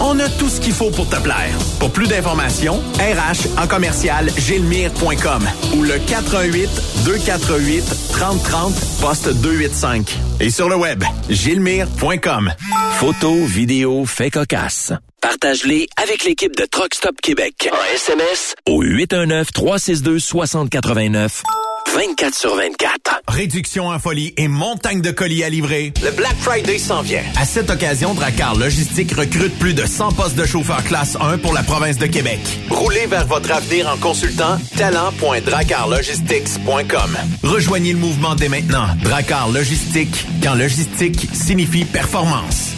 On a tout ce qu'il faut pour te plaire. Pour plus d'informations, RH en commercial gilmire.com ou le 418 248 3030 poste 285. Et sur le web, gilmire.com. Photos, vidéos, faits cocasse. Partage-les avec l'équipe de Truck Stop Québec. En SMS au 819-362-6089. 24 sur 24. Réduction en folie et montagne de colis à livrer. Le Black Friday s'en vient. À cette occasion, Dracar Logistique recrute plus de 100 postes de chauffeur classe 1 pour la province de Québec. Roulez vers votre avenir en consultant talent.dracarlogistics.com. Rejoignez le mouvement dès maintenant. Dracar Logistique, quand logistique signifie performance.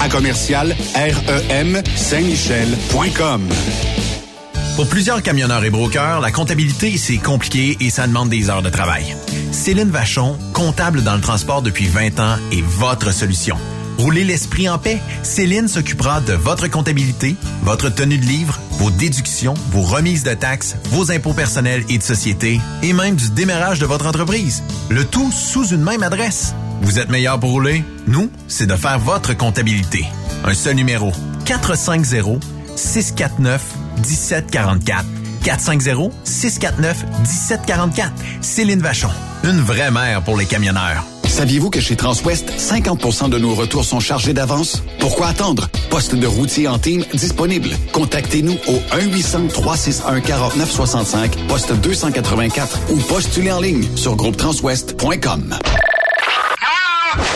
à commercial REM Saint-Michel.com. Pour plusieurs camionneurs et brokers, la comptabilité, c'est compliqué et ça demande des heures de travail. Céline Vachon, comptable dans le transport depuis 20 ans, est votre solution. Roulez l'esprit en paix. Céline s'occupera de votre comptabilité, votre tenue de livre, vos déductions, vos remises de taxes, vos impôts personnels et de société, et même du démarrage de votre entreprise. Le tout sous une même adresse. Vous êtes meilleur pour rouler? Nous, c'est de faire votre comptabilité. Un seul numéro. 450 649 1744. 450 649 1744. Céline Vachon. Une vraie mère pour les camionneurs. Saviez-vous que chez Transwest, 50% de nos retours sont chargés d'avance? Pourquoi attendre? Poste de routier en team disponible. Contactez-nous au 1-800-361-4965, poste 284 ou postulez en ligne sur groupetranswest.com.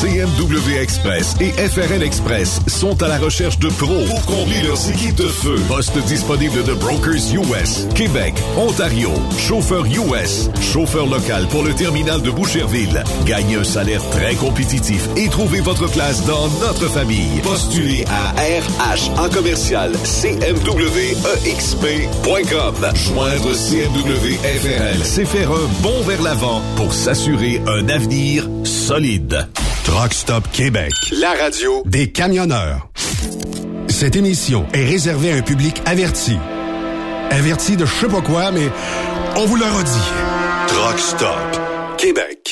CMW Express et FRL Express sont à la recherche de pros pour combler leurs équipes de feu. Poste disponible de Brokers US, Québec, Ontario, chauffeur US, chauffeur local pour le terminal de Boucherville. Gagnez un salaire très compétitif et trouvez votre place dans notre famille. Postulez à RH en commercial CMWEXP.com. Joindre CMW FRL, c'est faire un bond vers l'avant pour s'assurer un avenir solide. Truck Stop Québec, la radio des camionneurs. Cette émission est réservée à un public averti. Averti de je sais pas quoi, mais on vous le redit. Truck Stop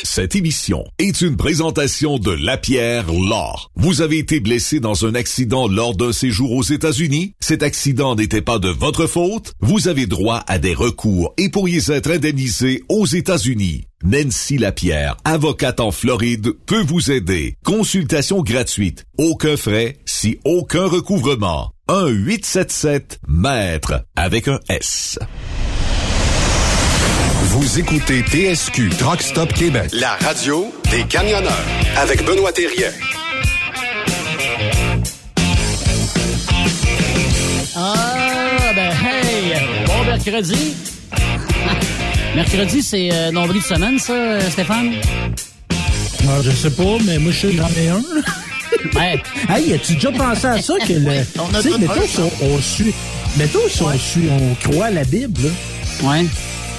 Cette émission est une présentation de Lapierre Law. Vous avez été blessé dans un accident lors d'un séjour aux États-Unis? Cet accident n'était pas de votre faute? Vous avez droit à des recours et pourriez être indemnisé aux États-Unis. Nancy Lapierre, avocate en Floride, peut vous aider. Consultation gratuite. Aucun frais, si aucun recouvrement. 1-877-MAître avec un S. Vous écoutez TSQ Truck Stop Québec, la radio des camionneurs avec Benoît Thérien. Ah, ben hey, bon mercredi. mercredi, c'est euh, nombril de semaine, ça, Stéphane? Ah, je sais pas, mais moi, je que j'en ai un. Ouais. hey, as-tu déjà pensé à ça que le. On a Tu sais, tout mettons un, si on, on suit. Mettons si on suit, on croit à la Bible, là. Ouais.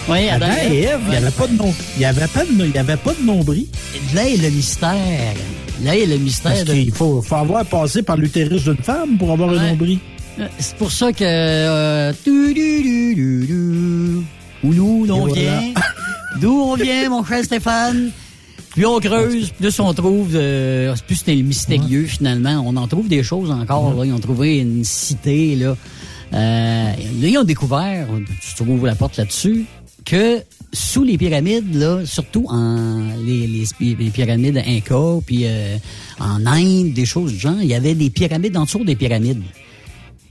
Oui, Adam et Ève, il n'y avait pas de nom. Il y avait pas de, il y avait pas de nombril. Là est le mystère. Là est le mystère. Parce de- qu'il faut, faut avoir passé par l'utérus d'une femme pour avoir Ouais. un nombril. Euh, C'est pour ça que... Euh, tu, du, du, du, du. Où nous, on voilà. vient. D'où on vient, mon cher Stéphane? Plus on creuse, plus on trouve... euh, plus c'est mystérieux, finalement. On en trouve des choses encore. Là. Ils ont trouvé une cité, là. Euh, là, ils ont découvert, tu trouves la porte là-dessus, que sous les pyramides, là, surtout en les, les, les pyramides Inca, puis euh, en Inde, des choses du genre, il y avait des pyramides en dessous des pyramides.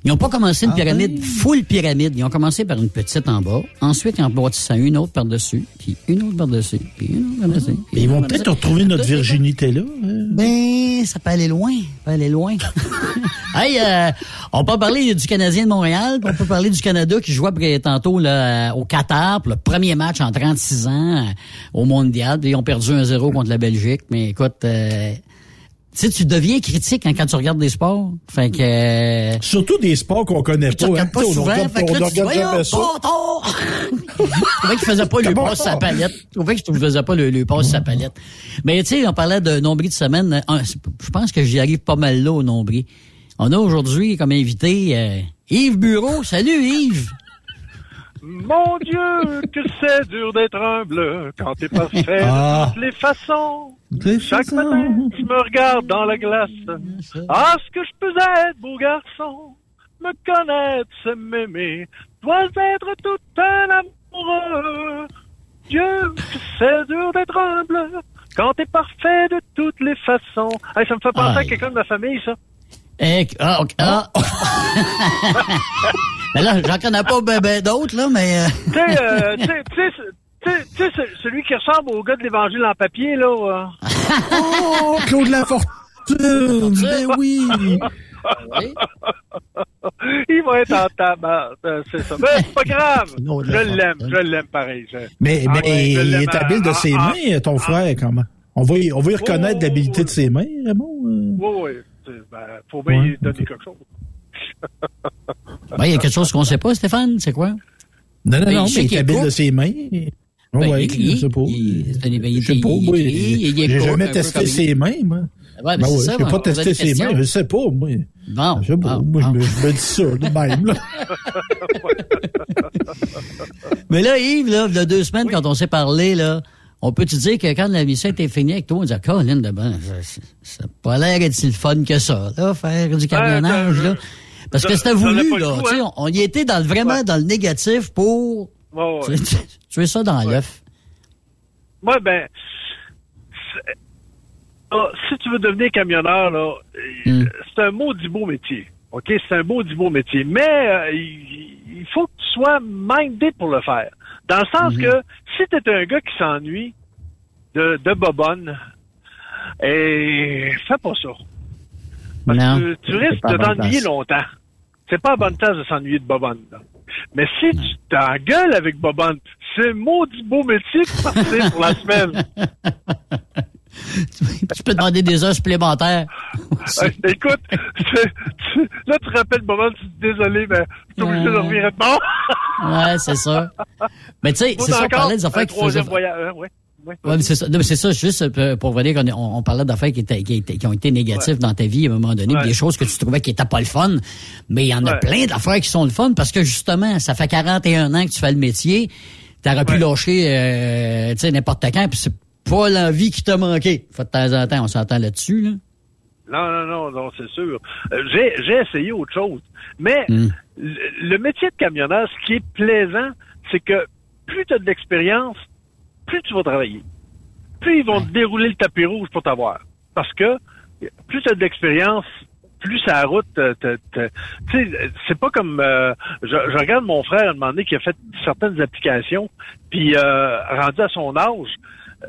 Ils n'ont pas commencé une Ah pyramide, oui? full pyramide. Ils ont commencé par une petite en bas. Ensuite, ils ont bâtissé une autre par-dessus, puis une autre par-dessus, puis une autre par-dessus. ils vont peut-être retrouver notre virginité là. hein? Ben, ça peut aller loin. Ça peut aller loin. hey, euh, on peut parler du Canadien de Montréal, on peut parler du Canada qui jouait après- tantôt là, euh, au Qatar pour le premier match en 36 ans euh, au Mondial. Ils ont perdu 1-0 contre la Belgique. Mais écoute, euh, tu sais, tu deviens critique hein, quand tu regardes des sports. Fait que... euh, Surtout des sports qu'on connaît tu pas. hein. pas Tu sais, on souvent, regarde, fait que on là, tu regarde dis, jamais ça. Je trouvais qu'il faisait pas le passe sa palette. Je trouvais que je faisais pas le, le passe sa palette. Mais tu sais, on parlait de nombril de semaine. Je pense que j'y arrive pas mal là au nombril. On a aujourd'hui comme invité euh, Yves Bureau. Salut Yves! Mon Dieu, que c'est dur d'être humble quand t'es parfait Ah. de toutes les façons. Des Chaque façons. matin, je me regarde dans la glace. Ah, ce que je peux être, beau garçon. Me connaître, c'est m'aimer. Dois être tout un amoureux. Dieu, que c'est dur d'être humble quand t'es parfait de toutes les façons. Hey, ça me fait penser à quelqu'un de ma famille, ça. Eh, ah, ok, ah. Mais là, j'en connais pas ben, ben d'autres, là, mais... euh, Tu sais, euh, celui qui ressemble au gars de l'Évangile en papier, là. euh. Oh, Claude Lafortune! ben oui! oui. Il va être en tabac, euh, c'est ça. Mais c'est pas grave. Non, Je l'aime, je l'aime pareil. je- Mais, Ah mais il est habile de ses mains, ton frère, comment? On va y, on va y reconnaître Oh, l'habilité de ses mains, Raymond. Oui, oui. Ben, faut bien Ouais, lui donner quelque chose. Ben, il y a quelque chose qu'on sait pas, Stéphane, c'est quoi? Non, non, Ben, non, mais il est habile de ses mains. Ben, écrit, je sais pas. ben, Je sais pas, il J'ai jamais testé ses mains, moi. Ouais, Ben mais ouais, ça, je on- pas une ses mains, je sais pas, moi. Bon, Je sais pas, bon, moi, bon. je, me, je me dis ça de même, là. Mais là, Yves, là, il y a deux semaines, quand on s'est parlé, là, on peut te dire que quand la mission était finie avec toi, on disait, Colin, de ben, ça- n'a pas l'air d'être si le fun que ça, là, faire du camionnage, euh, là. Parce que c'était voulu, là. goût, Tu sais, hein. on, on y était dans le, vraiment Ouais. dans le négatif pour Ouais, ouais. tu, ça dans Ouais. l'œuf. Moi, ben, ah, si tu veux devenir camionneur, là, Hmm. c'est un maudit beau métier. OK? C'est un maudit beau métier. Mais euh, il, faut que tu sois mindé pour le faire. Dans le sens Mhm. que si tu es un gars qui s'ennuie de, de bobonne, et fais pas ça. Parce Non, que tu risques de t'ennuyer longtemps. C'est pas place de s'ennuyer de là. Mais si tu t'engueules avec bobonne, c'est maudit beau métier pour partir pour la semaine. tu peux demander des heures supplémentaires. Écoute, tu- là, tu rappelles Bobonne, tu dis désolé, mais je suis obligé de revenir de bord. Ouais, c'est ça. Mais tu sais, c'est ça, on parlait des affaires qui faisaient... voyage, hein, ouais. Ouais, mais c'est ça. Non, mais c'est ça, juste euh, pour vous dire qu'on on, on parlait d'affaires qui, étaient- qui, étaient- qui ont été négatives dans ta vie à un moment donné, Ouais. des choses que tu trouvais qui étaient pas le fun. Mais il y en a plein d'affaires qui sont le fun parce que justement, ça fait 41 ans que tu fais le métier. T'aurais pu Ouais. lâcher, euh, tu sais, n'importe quand, puis c'est pas l'envie qui t'a manqué. Fait de temps en temps, on s'entend là-dessus, là. Non, non, non, non, c'est sûr. Euh, j'ai, j'ai essayé autre chose. Mais Hmm. le, le métier de camionneur, ce qui est plaisant, c'est que plus tu as de l'expérience, plus tu vas travailler. Plus ils vont te dérouler le tapis rouge pour t'avoir. Parce que plus tu as de l'expérience, plus la route, te- te- te- tu sais, c'est pas comme euh, je, je regarde mon frère à un moment donné qui a fait certaines applications, puis euh, rendu à son âge, euh,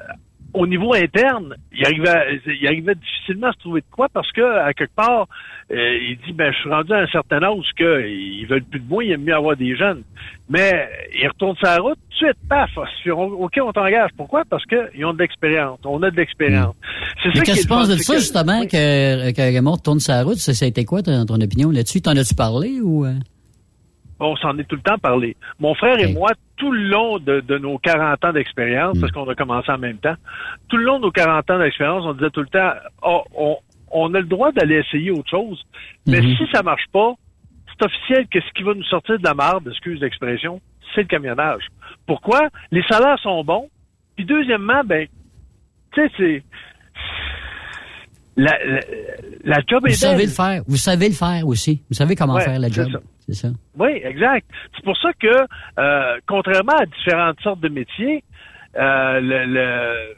au niveau interne, il arrivait, il arrivait difficilement à se trouver de quoi parce que à quelque part, euh, il dit ben je suis rendu à un certain âge que ils veulent plus de moi, il aime mieux avoir des jeunes. Mais il retourne la route, tout de suite, paf, ok, on t'engage. Pourquoi? Parce qu'ils ont de l'expérience. On a de l'expérience. C'est Mais qu'est-ce que tu penses de ça, que- justement, que, que Raymond tourne sa route? Ça, ça a été quoi, ton, ton opinion là-dessus? T'en as-tu parlé ou... On s'en est tout le temps parlé. Mon frère et moi, tout le long de, de nos 40 ans d'expérience, parce qu'on a commencé en même temps, tout le long de nos 40 ans d'expérience, on disait tout le temps, oh, on, on a le droit d'aller essayer autre chose, mais Mhm. si ça marche pas, c'est officiel que ce qui va nous sortir de la marde, excuse l'expression, c'est le camionnage. Pourquoi? Les salaires sont bons, puis deuxièmement, ben, tu sais, c'est... La, la, la job Vous est savez belle. le faire. Vous savez le faire aussi. Vous savez comment Ouais, faire la job. C'est ça. Oui, exact. C'est pour ça que, euh, contrairement à différentes sortes de métiers, euh, le, le-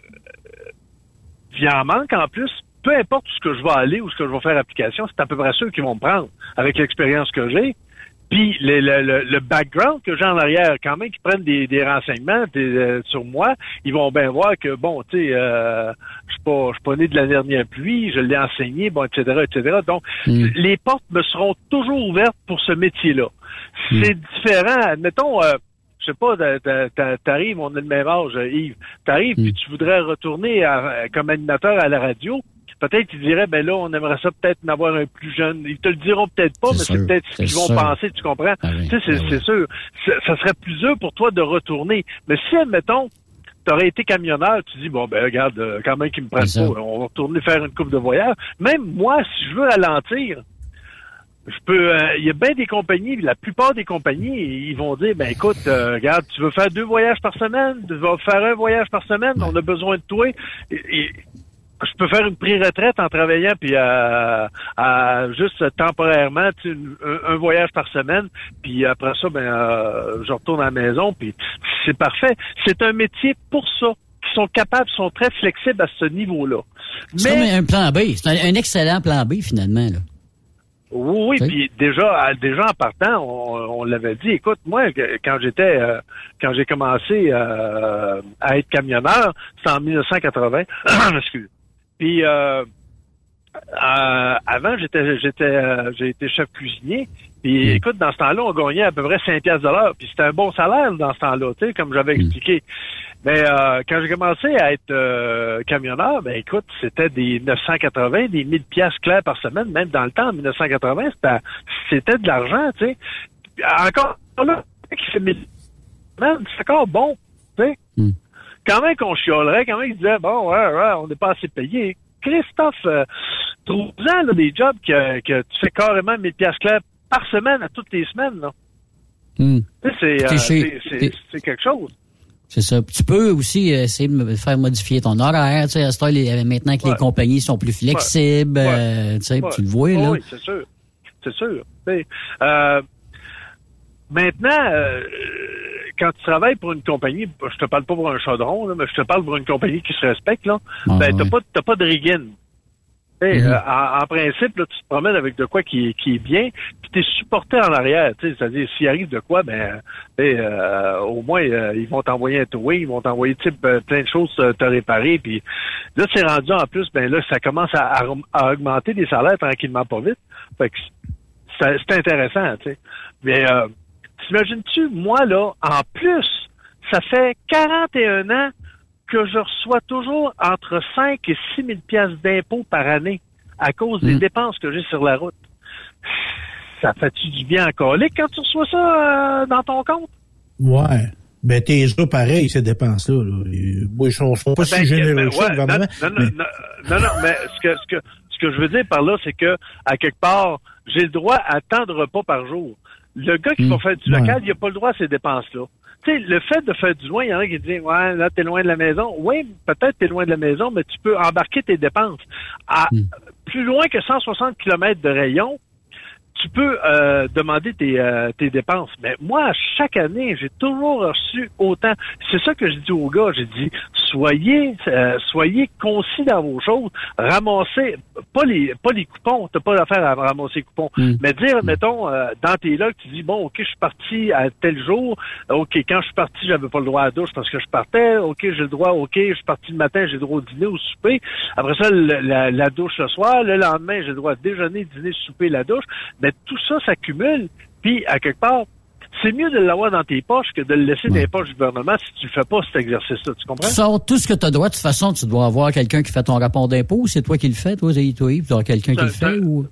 il en manque en plus. Peu importe où je vais aller ou ce que je vais faire application, c'est à peu près ceux qui vont me prendre avec l'expérience que j'ai. Puis le, le, le, le background que j'ai en arrière, quand même, qui prennent des, des renseignements des, euh, sur moi, ils vont bien voir que bon, tu sais, euh, je suis pas, je suis pas né de la dernière pluie, je l'ai enseigné, bon, etc., etc. Donc, Mm. les portes me seront toujours ouvertes pour ce métier-là. C'est différent. Admettons, euh, je sais pas, t'a- t'a- t'a- t'arrives, on a le même âge, Yves. T'arrives, Mm. puis tu voudrais retourner à- comme animateur à la radio. Peut-être qu'ils diraient, ben là, on aimerait ça peut-être en avoir un plus jeune. Ils te le diront peut-être pas, mais c'est peut-être ce qu'ils vont sûr. penser, tu comprends? Ah oui, tu sais, c'est ah oui. sûr. Ça serait plus dur pour toi de retourner. Mais si, admettons, t'aurais été camionneur, tu dis, bon, ben regarde, euh, quand même qu'ils me prennent pas, on va retourner faire une coupe de voyage. Même moi, si je veux ralentir, je peux. euh, Il y a bien des compagnies, la plupart des compagnies, ils vont dire ben écoute, euh, regarde, tu veux faire deux voyages par semaine, tu vas faire un voyage par semaine, on a besoin de toi. Et- et je peux faire une pré-retraite en travaillant puis à, à juste temporairement tu sais, un, un voyage par semaine puis après ça ben euh, je retourne à la maison puis c'est parfait c'est un métier pour ça qui sont capables sont très flexibles à ce niveau-là C'est comme un plan B. C'est un, un excellent plan B, finalement. Là. Oui, oui, puis déjà, déjà en partant, on, on l'avait dit. Écoute, moi, quand j'étais, euh, quand j'ai commencé euh, à être camionneur, c'était en 1980. Excuse. Puis euh, euh, avant, j'étais, j'étais, euh, j'ai été chef cuisinier. Puis écoute, dans ce temps-là, on gagnait à peu près 5 piastres de l'heure. Puis c'était un bon salaire dans ce temps-là, tu sais, comme j'avais expliqué. Mais euh, quand j'ai commencé à être euh, camionneur, ben écoute, c'était des 980, des 1000 piastres clairs par semaine, même dans le temps, en 1980, c'était, c'était de l'argent, tu sais. Encore là, qui fait 1000 man, c'est encore bon, tu sais. Mm. Quand même qu'on chiolerait, quand même qu'ils disaient, bon, ouais, ouais, on n'est pas assez payé. Christophe, euh, trouve-en là, des jobs que, que tu fais carrément 1000 piastres clairs par semaine, à toutes les semaines, là. Hmm. C'est, euh, c'est, quelque chose. C'est ça. Puis tu peux aussi euh, essayer de me faire modifier ton horaire. Tu sais, à ce temps, les- maintenant que les compagnies sont plus flexibles, Ouais. euh, tu sais, Ouais. tu le vois, là. Oui, c'est sûr. C'est sûr. Euh, maintenant, euh, quand tu travailles pour une compagnie, je te parle pas pour un chaudron, là, mais je te parle pour une compagnie qui se respecte, là, Ah, ben, t'as pas, t'as pas de rigging. Tu Mhm. euh, en, en principe, là, tu te promènes avec de quoi qui, est- qui est bien, puis t'es supporté en arrière. tu sais, C'est-à-dire, s'il arrive de quoi, ben, tu euh, au moins, euh, ils vont t'envoyer un towing, ils vont t'envoyer euh, plein de choses euh, te réparer. Puis là, c'est rendu en plus, ben là, ça commence à, à- à augmenter les salaires tranquillement pas vite. Fait que c'est c'est intéressant, tu sais. Mais euh, t'imagines-tu, moi, là, en plus, ça fait 41 ans que je reçois toujours entre 5 et 6 000 piastres d'impôts par année à cause des Mm. dépenses que j'ai sur la route. Ça fait-tu du bien encore? Quand tu reçois ça euh, dans ton compte? Ouais. Ben, t'es là pareil, ces dépenses-là. Là. Moi, ils sont, sont pas Ben, si généreux ben, que ça, ouais. Non, non, mais- non, non, non, mais ce que, ce, que, ce que je veux dire par là, c'est que, à quelque part, j'ai le droit à tant de repas par jour. Le gars qui Hmm, va faire du ouais. local, il n'a pas le droit à ces dépenses-là. Tu sais, le fait de faire du loin, il y en a qui disent, ouais, là, t'es loin de la maison. Oui, peut-être t'es loin de la maison, mais tu peux embarquer tes dépenses. À Hmm. plus loin que 160 km de rayon, tu peux euh, demander tes, euh, tes dépenses. Mais moi, chaque année, j'ai toujours reçu autant. C'est ça que je dis aux gars. J'ai dit, soyez euh, soyez concis dans vos choses. Ramassez, pas les pas les coupons. T'as pas d'affaire à ramasser les coupons. Mm. Mais dire, mettons, euh, dans tes logs, tu dis, bon, OK, je suis parti à tel jour. OK, quand je suis parti, j'avais pas le droit à la douche parce que je partais. OK, j'ai le droit. OK, je suis parti le matin, j'ai le droit au dîner, au souper. Après ça, la douche le soir. Le lendemain, j'ai le droit à déjeuner, dîner, souper, la douche. Mais tout ça s'accumule. Puis, à quelque part, c'est mieux de l'avoir dans tes poches que de le laisser dans les poches du gouvernement si tu le fais pas, cet exercice-là. Tu comprends? Tu sors tout ce que tu as droit. De toute façon, tu dois avoir quelqu'un qui fait ton rapport d'impôt. ou C'est toi qui le fais, toi, Zéhi, toi, Yves? Tu dois avoir quelqu'un qui le fait ou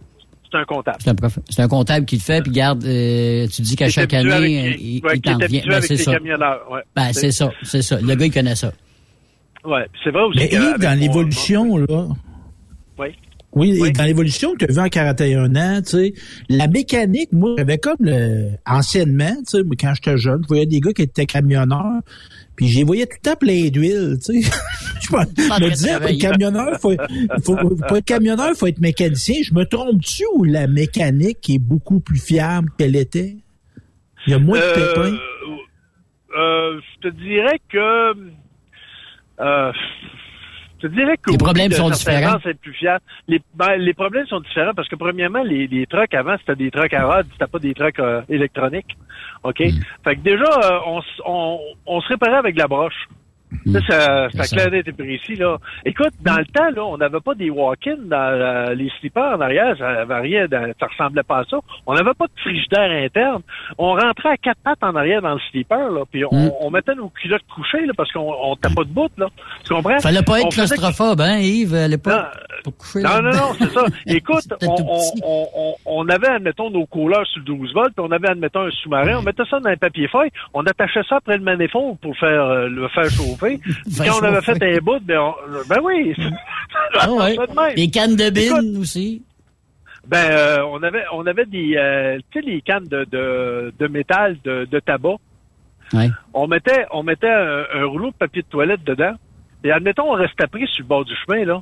C'est un comptable. c'est un, prof- c'est un comptable qui le fait, puis garde, euh, tu dis qu'à chaque année, avec- euh, il, ouais, il t'en habitué Ben, avec c'est ça. Ouais. Ben, c'est ça, c'est ça. Le gars, il connaît ça. Ouais. C'est vrai aussi. Mais Yves, dans l'évolution, là. Oui. Et dans l'évolution que tu as vu en 41 ans, tu sais, la mécanique, moi, j'avais comme le, anciennement, tu sais, moi, quand j'étais jeune, je voyais des gars qui étaient camionneurs, puis les voyais tout le temps plein d'huile, tu sais. je me, disais, travaillé. le camionneur, faut, faut, faut être camionneur, faut être mécanicien. Je me trompe-tu ou la mécanique est beaucoup plus fiable qu'elle était? Il y a moins de Euh, pépins. euh, je te dirais que. Euh, je te dirais que. Les problèmes sont différents. C'est plus fiable. Les, ben, les problèmes sont différents parce que, premièrement, les, les trucks avant, c'était des trucks à rod, c'était pas des trucks euh, électroniques. OK? Hmm. Fait que déjà, euh, on, on, on se réparait avec la broche. Ça, ça, ça ça. clair d'être précis, là. Écoute, dans le temps, là, on n'avait pas des walk-in dans euh, les slippers en arrière, ça de- ça ressemblait pas à ça. On n'avait pas de frigidaire interne. On rentrait à quatre pattes en arrière dans le slipper, là, puis on, Mm. on mettait nos culottes couchées, là, parce qu'on on était pas debout, là. Tu comprends? Fallait pas être claustrophobe, hein, Yves? Est pas, pas couché Non, non, non, c'est ça. Écoute, on avait, admettons, nos couleurs sur le 12 volts, puis on avait, admettons, un sous-marin, on mettait ça dans un papier feuille, on attachait ça après le manifold pour faire euh, le faire chauffer. Faire quand on avait fait un bout, ben, on- ben oui, Ah ouais. Les cannes de bine aussi. Ben, euh, on avait, on avait des, euh, tu sais, les cannes de, de, de métal, de, de tabac. Ouais. On mettait, on mettait un, un rouleau de papier de toilette dedans. Et admettons, on restait pris sur le bord du chemin, là.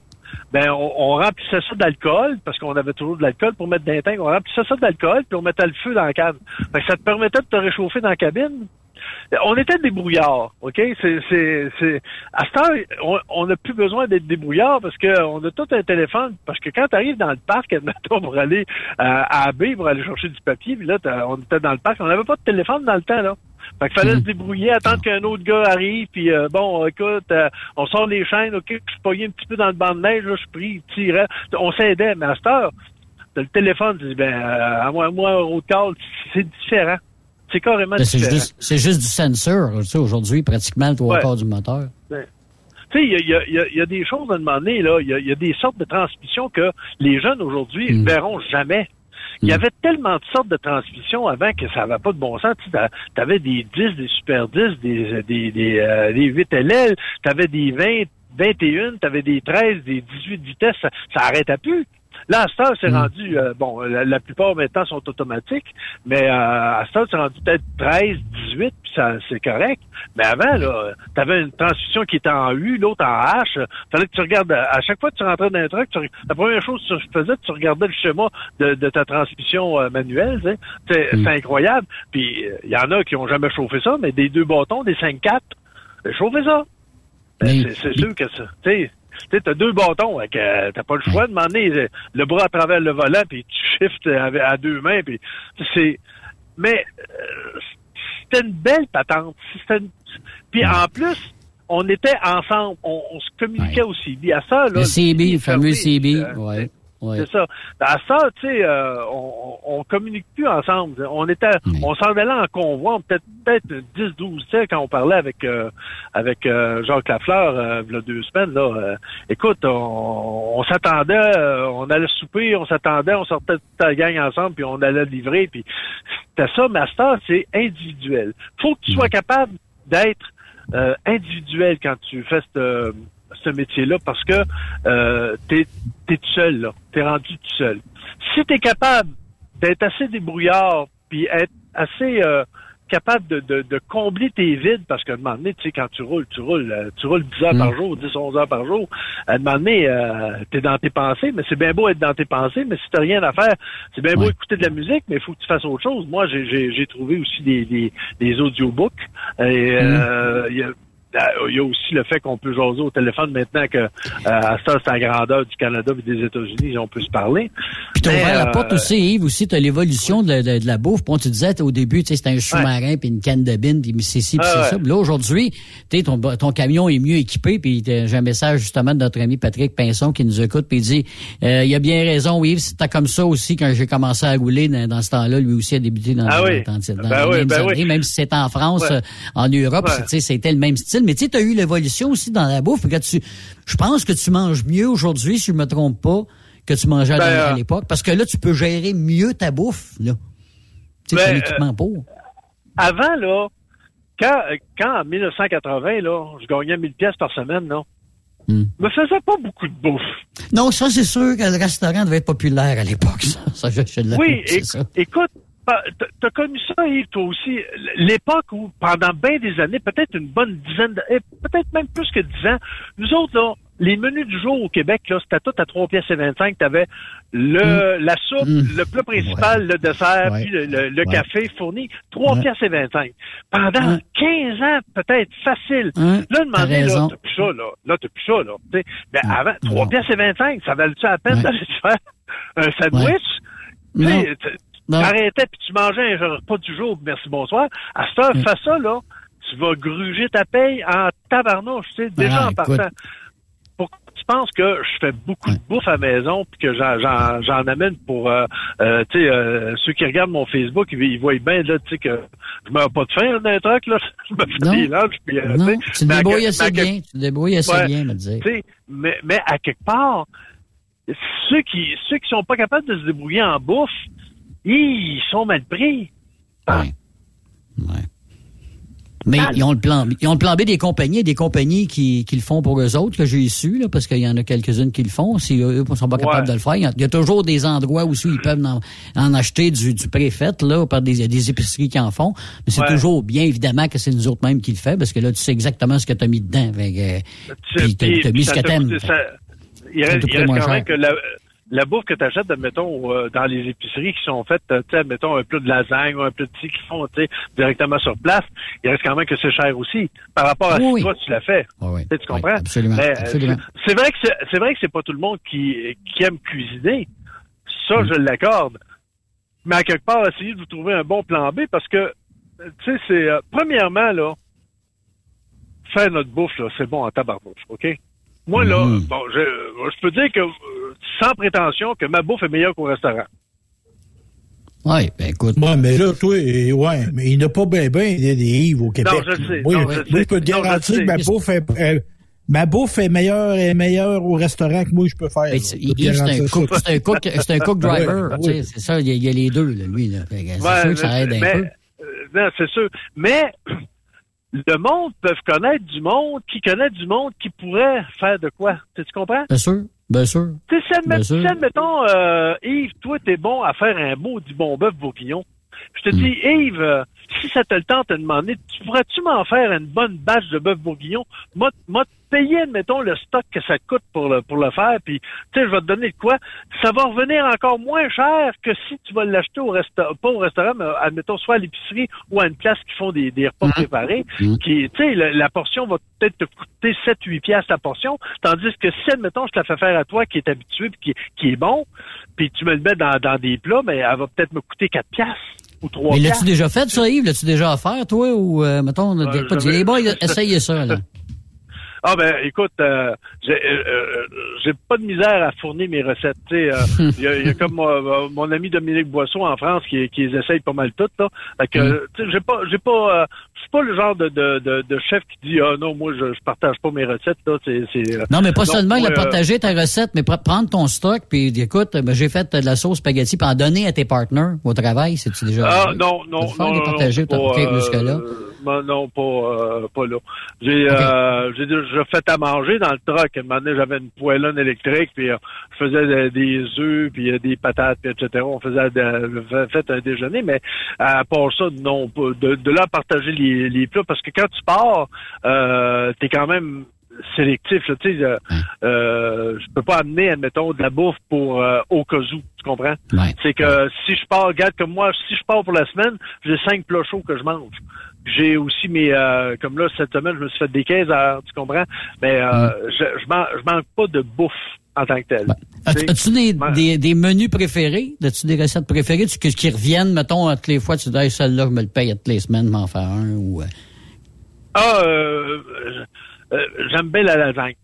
Ben, on, on remplissait ça d'alcool, parce qu'on avait toujours de l'alcool pour mettre tanks. On remplissait ça d'alcool, puis on mettait le feu dans la canne. Fait que ça te permettait de te réchauffer dans la cabine. On était débrouillards, OK? C'est, c'est, c'est... À cette heure, on- n'a plus besoin d'être débrouillard parce qu'on a tout un téléphone. Parce que quand tu arrives dans le parc, admettons, pour aller euh, à AB, pour aller chercher du papier, puis là, on était dans le parc, on n'avait pas de téléphone dans le temps, là. Fait qu'il fallait se débrouiller, attendre qu'un autre gars arrive, puis euh, bon, écoute, euh, on sort les chaînes, OK, je suis pogné un petit peu dans le banc de neige, là, je suis pris, tirais. On s'aidait, mais à cette heure, le téléphone, tu dis, ben, euh, à moi, moi, road call, c'est différent. C'est carrément Ben, C'est juste, c'est juste du sensor, tu sais, aujourd'hui, pratiquement le trois quarts du moteur. Tu sais, il y a, y a- y a- des choses à demander, là. Il y a, il y a des sortes de transmissions que les jeunes aujourd'hui Mm. verront jamais. Il y Mm. avait tellement de sortes de transmissions avant que ça n'avait pas de bon sens. Tu avais des 10, des Super 10, des, des, des, euh, des 8 LL, tu avais des 20, 21, tu avais des 13, des 18 vitesses. Ça, ça arrêtait plus. Là, à ce temps, c'est Mm. rendu, euh, bon, la, la plupart maintenant sont automatiques, mais euh, à ce temps, c'est rendu peut-être 13, 18, puis ça, c'est correct. Mais avant, là, t'avais une transmission qui était en U, l'autre en H. Fallait que tu regardes, à chaque fois que tu rentrais dans un truc, tu, la première chose que tu faisais, tu regardais le schéma de, de ta transmission euh, manuelle, tu sais. C'est Mm. c'est incroyable. Puis, il y en a qui ont jamais chauffé ça, mais des deux bâtons, des 5-4, euh, chauffer ça. Ben, c'est- c'est sûr que ça. Tu sais, tu sais, t'as deux bâtons, que, euh, t'as pas le choix de demander le, le bras à travers le volant, puis tu shifts avec- à deux mains, puis c'est. Mais euh, c'était une belle patente. Une- Puis en plus, on était ensemble, on, on se communiquait aussi. Puis à ça, là, Le CB, le fameux fermé, CB. euh, Ouais. C'est ça. À ça, tu sais, euh, on, on communique plus ensemble. On était, Oui. on s'en allait en convoi, peut-être peut-être 10, 12, tu sais, quand on parlait avec euh, avec euh, Jacques Lafleur, euh, il y a deux semaines, là. euh, écoute, on, on s'attendait, euh, on allait souper, on s'attendait, on sortait toute la gang ensemble, puis on allait livrer, puis c'était ça, mais à ça, c'est individuel. Faut que tu sois capable d'être euh, individuel quand tu fais ce, ce métier-là parce que euh, t'es es tout seul, là. T'es rendu tout seul. Si t'es capable d'être assez débrouillard puis être assez euh, capable de, de, de combler tes vides, parce qu'à un moment donné, tu sais, quand tu roules, tu roules, euh, tu roules 10 heures Mm. par jour, 10, 11 heures par jour, à un moment donné, euh, t'es dans tes pensées, mais c'est bien beau être dans tes pensées, mais si t'as rien à faire, c'est bien beau Ouais. écouter de la musique, mais il faut que tu fasses autre chose. Moi, j'ai- trouvé aussi des, des, des audiobooks. Et, euh, il y a- il y a aussi le fait qu'on peut jaser au téléphone maintenant que euh, à ça, c'est la grandeur du Canada et des États-Unis, on peut se parler. Puis t'as ouvert la euh, porte aussi, Yves, aussi, t'as l'évolution de, de- de la bouffe. Bon, tu disais au début, tu sais, c'était un sous-marin, puis une canne de bine, puis c'est ci, puis Ah c'est ouais. ça. Puis là, aujourd'hui, tu sais, ton, ton camion est mieux équipé, puis j'ai un message justement de notre ami Patrick Pinson qui nous écoute, puis il dit, euh, il a bien raison, Yves, c'était comme ça aussi quand j'ai commencé à rouler dans, dans ce temps-là. Lui aussi a débuté dans, Ah oui. dans- dans Ben la oui, même ben sonnerie, oui. même si c'était en France, Ouais. euh, en Europe, Ouais. c'était le même style. Mais tu sais, t'as eu l'évolution aussi dans la bouffe. que tu, je pense que tu manges mieux aujourd'hui, si je me trompe pas, que tu mangeais à- Ben, à euh, l'époque. Parce que là, tu peux gérer mieux ta bouffe, là. Tu sais, Ben, l'équipement pour. Avant, là, quand, euh, quand en 1980, là, je gagnais 1000 pièces par semaine, là, je me faisais pas beaucoup de bouffe. Non, ça, c'est sûr que le restaurant devait être populaire à l'époque, ça. ça je, je l'avoue, Oui, c'est éc- ça. écoute, t'as- connu ça, Yves, toi aussi, l'époque où, pendant bien des années, peut-être une bonne dizaine, eh, peut-être même plus que dix ans, nous autres, là, les menus du jour au Québec, là, c'était tout à 3 pièces et 25. T'avais le, la soupe, Mm. le plat principal, le dessert, Ouais. puis le, le- le Ouais. café fourni, 3 Ouais. pièces et 25. Pendant Ouais. 15 ans, peut-être, facile. Là, demander, là, t'as plus ça, là. Là, t'as plus ça, là. Mais Non, avant, 3 non. pièces et 25, ça valait-tu la peine d'aller te faire un sandwich? T'arrêtais puis tu mangeais un repas du jour, merci, bonsoir. À cette heure, Mm. fais ça, là. Tu vas gruger ta paye en tabarnouche, tu sais, déjà Ah, en écoute. partant. Pourquoi tu penses que je fais beaucoup de bouffe à la maison puis que j'en, amène pour, euh, euh, tu sais, euh, ceux qui regardent mon Facebook, ils, ils voient bien, là, tu sais, que je meurs pas de faim, là, dans les trucs, là. Je me fais Non. des lunchs, puis, euh, Non, tu te débrouilles assez bien. Tu te débrouilles assez Ouais. bien, me dire. tu sais, mais, mais à quelque part, ceux qui ceux qui sont pas capables de se débrouiller en bouffe, ils sont mal pris. Ouais. Ouais. Mais ils ont le plan, ils ont le plan B des compagnies, des compagnies qui, qui le font pour eux autres, que j'ai su, là, parce qu'il y en a quelques-unes qui le font. Si eux ne sont pas capables Ouais. de le faire, il y a- toujours des endroits où ils peuvent en, en acheter du, du préfet, là, par des, des épiceries qui en font. Mais c'est Ouais. toujours bien, évidemment, que c'est nous autres mêmes qui le fait, parce que là, tu sais exactement ce que tu as mis dedans. Fait puis t'as- t'as mis ce que t'a t'aimes. Il reste, te il reste quand même cher. que la, la bouffe que tu achètes, admettons, euh, dans les épiceries qui sont faites, euh, tu sais, mettons un plat de lasagne ou un plat de qui font, tu sais, directement sur place, il reste quand même que c'est cher aussi. Par rapport à Oui, ce oui. que toi, tu l'as fait. Ouais, ouais. Tu comprends? Absolument, euh, absolument. c'est- vrai que c'est, c'est vrai que c'est pas tout le monde qui, qui aime cuisiner. Ça, Mm. je l'accorde. Mais à quelque part, essayez de vous trouver un bon plan B parce que, tu sais, c'est, euh, premièrement, là, faire notre bouffe, là, c'est bon en tabarnouche, OK? Moi, là, Mm. bon, je, je peux dire que, euh, sans prétention, que ma bouffe est meilleure qu'au restaurant. Ouais, ben écoute. Ouais, mais là, toi, euh, ouais, mais il n'y a pas bien ben des des Yves au Québec. Non, je le sais. Moi, Non, moi, je peux te garantir que ma bouffe est, euh, ma bouffe est meilleure est meilleure au restaurant que moi je peux faire. Ben, c'est- un cook, un cook, c'est un cook driver. C'est ça, il y, a, il y a les deux, là, lui. Là. C'est Ouais, sûr que ça mais- aide un mais, peu. euh, non, c'est sûr. Mais le monde peut connaître du monde qui connaît du monde qui pourrait faire de quoi. Tu, comprends? Bien sûr. Bien sûr. Tu sais, si, admettons, euh, Yves, toi, t'es bon à faire un maudit bon bœuf bourguignon. Je te dis, Yves, euh, si ça te le tente de demander, tu pourrais-tu m'en faire une bonne batch de bœuf bourguignon? Moi, moi, te payer, admettons, le stock que ça coûte pour le, pour le faire, puis, tu sais, je vais te donner de quoi? Ça va revenir encore moins cher que si tu vas l'acheter au restaurant, pas au restaurant, mais admettons, soit à l'épicerie ou à une place qui font des, des repas préparés, qui, tu sais, la, la portion va peut-être te coûter 7-8 piastres la portion, tandis que si, admettons, je te la fais faire à toi qui est habitué puis qui, qui est bon, puis tu me le mets dans, dans des plats, mais elle va peut-être me coûter 4 piastres ou 3 Mais l'as-tu déjà fait, ça, Yves? L'as-tu déjà offert, toi? Ou, euh, mettons, on a Euh, pas dit, j'avais- les boys, essayez ça, là. Ah ben écoute, euh, j'ai euh, euh, j'ai pas de misère à fournir mes recettes. Tu sais, euh, il y, y a comme euh, mon ami Dominique Boisseau en France qui, qui les essaye pas mal toutes là. Fait que Mm. j'ai pas j'ai pas euh, pas le genre de, de, de, de chef qui dit ah non moi je, je partage pas mes recettes là. C'est c'est euh, Non, mais pas seulement il a euh, partagé ta recette, mais pr- prendre ton stock, puis écoute, ben, j'ai fait de la sauce spaghetti, puis en donner à tes partners au travail, c'est-tu déjà... Ah non, non, non, non, partagés, non, t'as pas, euh, non, non, pas, euh, pas là. J'ai euh, j'ai fait à manger dans le truck. À un moment donné, j'avais une poêlonne électrique, puis euh, de- des œufs, puis euh, des patates, puis etc. On faisait de, fait un déjeuner, mais à part ça, non, pas. De, de là partager les, les plats, parce que quand tu pars, euh, t'es quand même sélectif. Là, tu sais, euh, euh, je peux pas amener, admettons, de la bouffe pour euh, au cas où, tu comprends? Ouais. C'est que si je pars, regarde comme moi, si je pars pour la semaine, j'ai cinq plats chauds que je mange. J'ai aussi mes, euh, comme là cette semaine, je me suis fait des 15 heures, tu comprends? Mais euh, je, je, man- je manque pas de bouffe en tant que tel. As-tu des, Ouais. des, des menus préférés? As-tu des recettes préférées? Tu- qui, qui reviennent, mettons, toutes les fois, tu dis, hey, celle-là, je me le paye toutes les semaines, m'en faire un, ou... euh, Ah, euh, euh, j'aime bien la lasagne.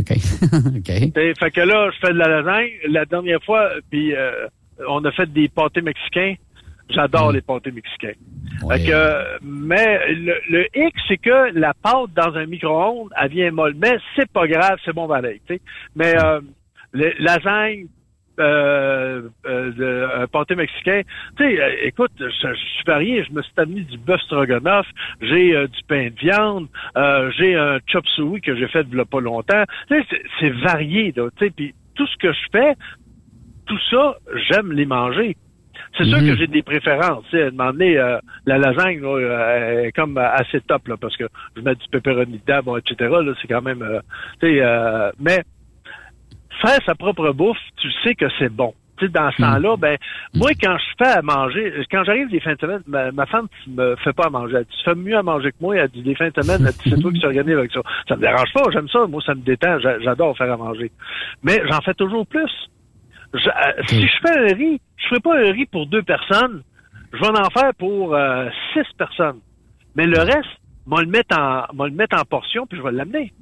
OK. OK. T'sais, Fait que là, je fais de la lasagne. La dernière fois, puis on a fait des pâtés mexicains. J'adore les pâtés mexicains. Ouais. Fait que, mais le, le hic, c'est que la pâte dans un micro-ondes, elle vient molle. Mais c'est pas grave, c'est bon pareil. Mais euh, le- lasagne, euh, euh, de- un pâté mexicain, tu sais, euh, écoute, je, je suis varié. Je me suis amené du bœuf stroganoff, j'ai euh, du pain de viande, euh, j'ai un chop suey que j'ai fait il y a pas longtemps. Tu sais, c'est- varié, là. Tu sais, puis tout ce que je fais, tout ça, j'aime les manger. C'est sûr Mhm. que j'ai des préférences. Tu sais, donné, euh, la lasagne, là, euh, est comme assez top, là, parce que je mets du pepperoni dedans, bon, etc. Là, c'est quand même, euh, tu sais, euh, mais faire sa propre bouffe, tu sais que c'est bon. Tu sais, dans ce temps-là, ben, moi, quand je fais à manger, quand j'arrive des fins de semaine, ma, ma femme me fait pas à manger. Elle dit, tu fais mieux à manger que moi. Elle dit, des fins de semaine, elle dit, c'est toi qui s'organise avec ça. Ça me dérange pas, j'aime ça. Moi, ça me détend. J'a- J'adore faire à manger. Mais j'en fais toujours plus. Je- euh, si je fais un riz, je ferai pas un riz pour deux personnes. Je vais en faire pour euh, six personnes. Mais le reste, moi le mettre en, moi le mettre en portion puis je vais l'amener.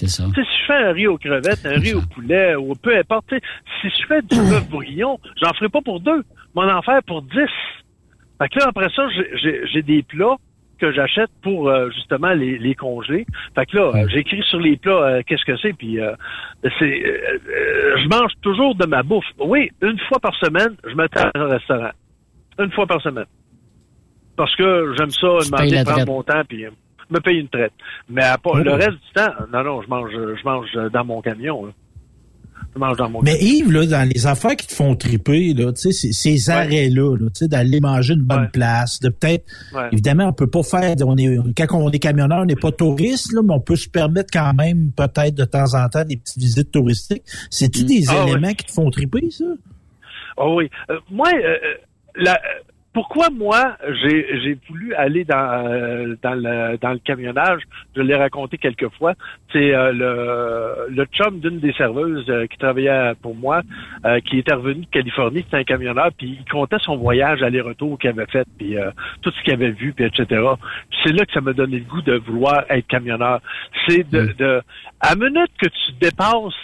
C'est ça. Si je fais un riz aux crevettes, un riz au poulet, ou peu importe, si je fais du bœuf bourguignon, j'en ferai pas pour deux, mais en faire pour dix. Fait que là, après ça, j'ai- des plats que j'achète pour euh, justement les, les congeler. Fait que là, j'écris sur les plats euh, qu'est-ce que c'est, puis euh, c'est, je mange toujours de ma bouffe. Oui, une fois par semaine, je me tape au restaurant. Une fois par semaine. Parce que j'aime ça, la prendre mon temps, puis me payer une traite. Mais à part- le reste du temps, non, non, je mange, je mange dans mon camion. là. Je mange dans mon Mais camion. Yves, là, dans les affaires qui te font triper, là, tu sais, ces- ces arrêts-là, là, tu sais, d'aller manger une bonne Ouais. place, de peut-être, Ouais. évidemment, on peut pas faire, on est, quand on est camionneur, on n'est pas touriste, là, mais on peut se permettre quand même, peut-être, de temps en temps, des petites visites touristiques. C'est-tu des Ah, éléments qui te font triper, ça? Oh oui. Euh, moi, euh, euh, la, euh, pourquoi moi j'ai j'ai voulu aller dans euh, dans le dans le camionnage Je l'ai raconté quelques fois. C'est euh, le le chum d'une des serveuses euh, qui travaillait pour moi, euh, qui était revenu de Californie, c'était un camionneur, puis il comptait son voyage aller-retour qu'il avait fait, puis euh, tout ce qu'il avait vu, puis etc. C'est là que ça m'a donné le goût de vouloir être camionneur. C'est de, de à minute que tu dépasses,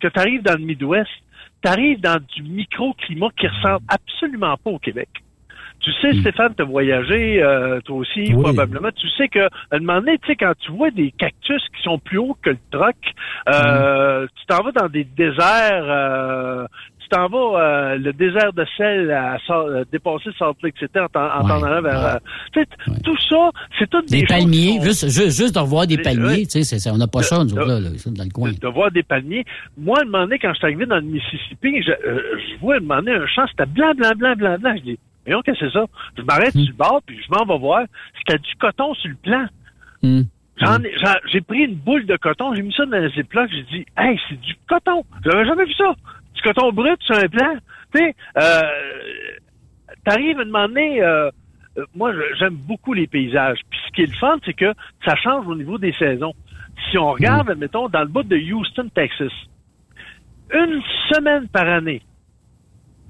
que tu arrives dans le Midwest, tu arrives dans du microclimat qui ressemble absolument pas au Québec. Tu sais, Stéphane, tu as voyagé, euh, toi aussi, Oui. probablement. Tu sais que, à un moment donné, tu sais, quand tu vois des cactus qui sont plus hauts que le troc, euh, tu t'en vas dans des déserts, euh, tu t'en vas euh, le désert de sel à Sa- euh, dépasser Salt Lake City en t'en allant vers... Euh, tu sais, tout ça, c'est toutes des, Des palmiers, sont- juste, juste, juste de revoir des palmiers, tu sais, on n'a pas ça, nous de- là, là, ça, dans le coin. de, de voir des palmiers. Moi, à un moment donné, quand je suis arrivé dans le Mississippi, je, euh, je vois à un moment donné un champ, c'était blanc, blanc, blanc, blanc, blanc. Je dis, voyons, qu'est-ce que c'est ça? Je m'arrête Hmm. sur le bord, puis je m'en vais voir. C'était du coton sur le plan. Ai- j'en- J'ai pris une boule de coton, j'ai mis ça dans un ziploc, j'ai dit, hey, c'est du coton. J'avais jamais vu ça. Du coton brut sur un plan. Tu sais, euh, t'arrives à demander, euh, euh, moi, j'aime beaucoup les paysages. Puis ce qui est le fun, c'est que ça change au niveau des saisons. Si on regarde, admettons, dans le bout de Houston, Texas, une semaine par année,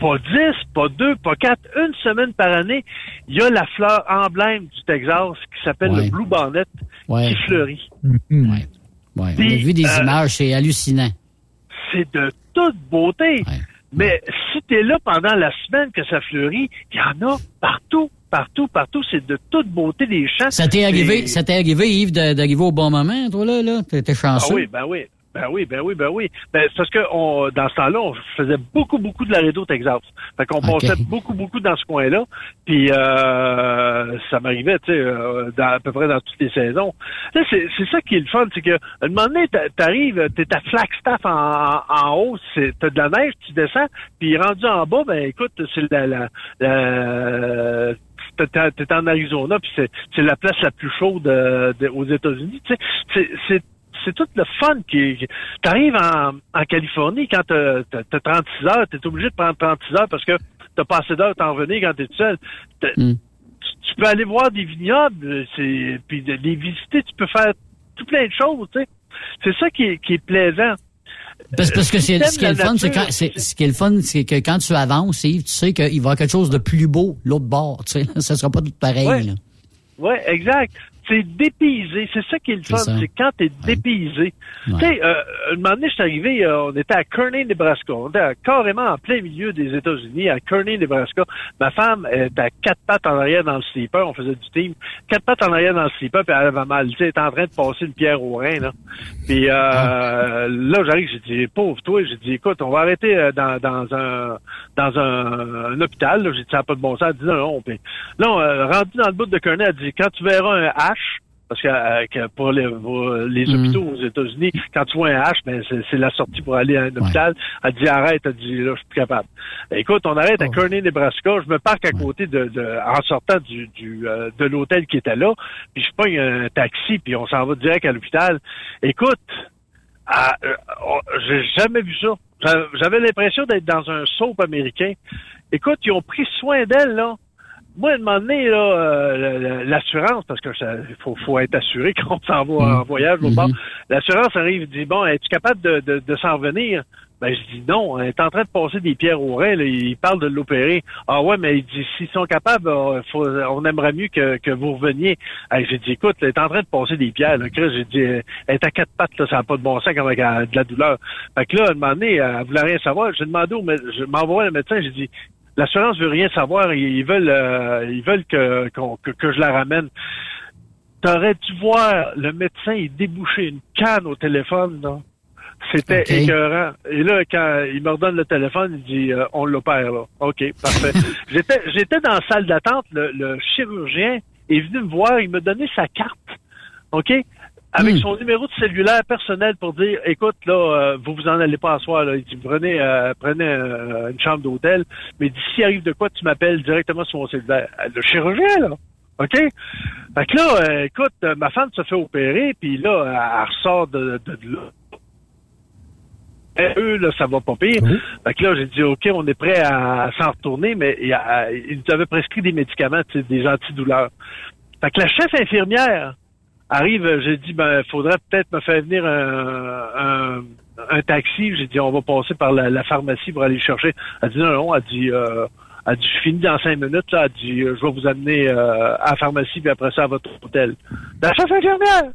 pas dix, pas deux, pas quatre, une semaine par année, il y a la fleur emblème du Texas qui s'appelle Ouais. le Blue Bonnet Ouais. qui fleurit. Mhm. Ouais. Ouais, on a vu des euh, images, c'est hallucinant. C'est de toute beauté. Ouais. Mais si tu es là pendant la semaine que ça fleurit, il y en a partout, partout, partout. C'est de toute beauté des champs. Ça t'est arrivé, Et- ça t'est arrivé, Yves, d'arriver au bon moment, toi, là, là? T'étais Ah chanceux? oui, ben oui. Ben oui, ben oui, ben oui. Ben, c'est parce que on, dans ce temps-là, on faisait beaucoup, beaucoup de Laredo, Texas. Fait qu'on Ok. passait beaucoup, beaucoup dans ce coin-là. Puis euh, ça m'arrivait, tu sais, euh, à peu près dans toutes les saisons. Sais, c'est, c'est ça qui est le fun, c'est que à un moment donné, t'a- t'arrives, t'es à Flagstaff en, en, en haut, c'est, t'as de la neige, tu descends, puis rendu en bas, ben écoute, c'est la, la, la t'es- en Arizona, puis c'est, c'est la place la plus chaude euh, de- aux États-Unis. Tu sais, c'est, c'est c'est tout le fun qui, qui- t'arrives en, en Californie quand t'as, t'as, t'as 36 heures, t'es obligé de prendre 36 heures parce que t'as pas assez d'heures à t'en revenir quand t'es tout seul. T'as- Mm. tu, tu peux aller voir des vignobles, c'est, puis de les visiter, tu peux faire tout plein de choses, tu sais. C'est ça qui est, qui est plaisant. Parce, parce que c'est, T'aimes ce qui est le fun, c'est quand, c'est, ce qui est le fun, c'est que quand tu avances, Yves, tu sais qu'il va y avoir quelque chose de plus beau, l'autre bord, tu sais. Ça sera pas tout pareil, Ouais. là. Ouais, exact. C'est dépaysé. C'est ça qui est le fun. C'est quand t'es dépaysé. Ouais. Tu sais, euh, un moment donné, je suis arrivé, euh, on était à Kearney, Nebraska. On était à- carrément en plein milieu des États-Unis, à Kearney, Nebraska. Ma femme était à quatre pattes en arrière dans le sleeper. On faisait du team. Quatre pattes en arrière dans le sleeper, puis elle avait mal. Tu sais, elle était en train de passer une pierre au rein, là. Puis euh, Ah. là, j'arrive, j'ai dit, pauvre toi, j'ai dit, écoute, on va arrêter euh, dans, dans un dans un, un hôpital. là. J'ai dit, ça n'a pas de bon sens. Elle dit, non, non. Puis, là, on, euh, rendu dans le bout de Kearney, elle dit, quand tu verras un H, parce que, euh, que pour les, pour les Mm. hôpitaux aux États-Unis, quand tu vois un H, ben, c'est, la sortie pour aller à un hôpital. Elle dit, arrête. Elle dit, là, je suis plus capable. Écoute, on arrête à Oh. Kearney, Nebraska. Je me parque à côté de, de en sortant du, du euh, de l'hôtel qui était là. Puis je pogne un taxi, puis on s'en va direct à l'hôpital. Écoute, ah, euh, oh, j'ai jamais vu ça. J'a- J'avais l'impression d'être dans un soap américain. Écoute, ils ont pris soin d'elle, là. Moi, à un moment donné, euh, la- l'assurance, parce que il faut, faut être assuré quand on s'en va en voyage au bord. L'assurance arrive et dit, bon, es-tu capable de, de, de s'en revenir? Ben, je dis non, elle est en train de passer des pierres au rein, là, il parle de l'opérer. Ah ouais, mais il dit, s'ils sont capables, euh, faut- on aimerait mieux que, que vous reveniez. J'ai dit, écoute, elle est en train de passer des pierres, là, Chris, j'ai dit, elle est à quatre pattes, là, ça n'a pas de bon sens avec euh, de la douleur. Fait que là, à un moment donné, elle voulait rien savoir. J'ai demandé au médecin, je m'envoie le médecin, j'ai dit, l'assurance veut rien savoir, ils, veulent, euh, ils veulent que, que, que je la ramène. T'aurais dû voir le médecin, il débouchait une canne au téléphone, là. C'était Ok. écœurant. Et là, quand il me redonne le téléphone, il dit euh, on l'opère là. OK, parfait. j'étais j'étais dans la salle d'attente, le, le chirurgien est venu me voir, il me donnait sa carte. OK? Avec Hmm. son numéro de cellulaire personnel pour dire écoute, là, euh, vous vous en allez pas asseoir, là. Il dit prenez, euh, prenez euh, une chambre d'hôtel, mais d'ici arrive de quoi, tu m'appelles directement sur mon cellulaire. Le chirurgien, là. OK? Fait que là, euh, écoute, euh, ma femme se fait opérer, puis là, elle, ressort de, de, de là. Et eux, là, ça va pas pire. Fait que là, j'ai dit, OK, on est prêt à, à s'en retourner, mais il, nous avait prescrit des médicaments, des antidouleurs. Fait que la chef infirmière arrive, j'ai dit, ben, faudrait peut-être me faire venir un, un, un taxi. J'ai dit, on va passer par la, la pharmacie pour aller le chercher. Elle dit, non, non, elle dit, euh, elle dit, je finis dans cinq minutes, là. Elle dit, euh, je vais vous amener euh, à la pharmacie, puis après ça, à votre hôtel. La chef infirmière!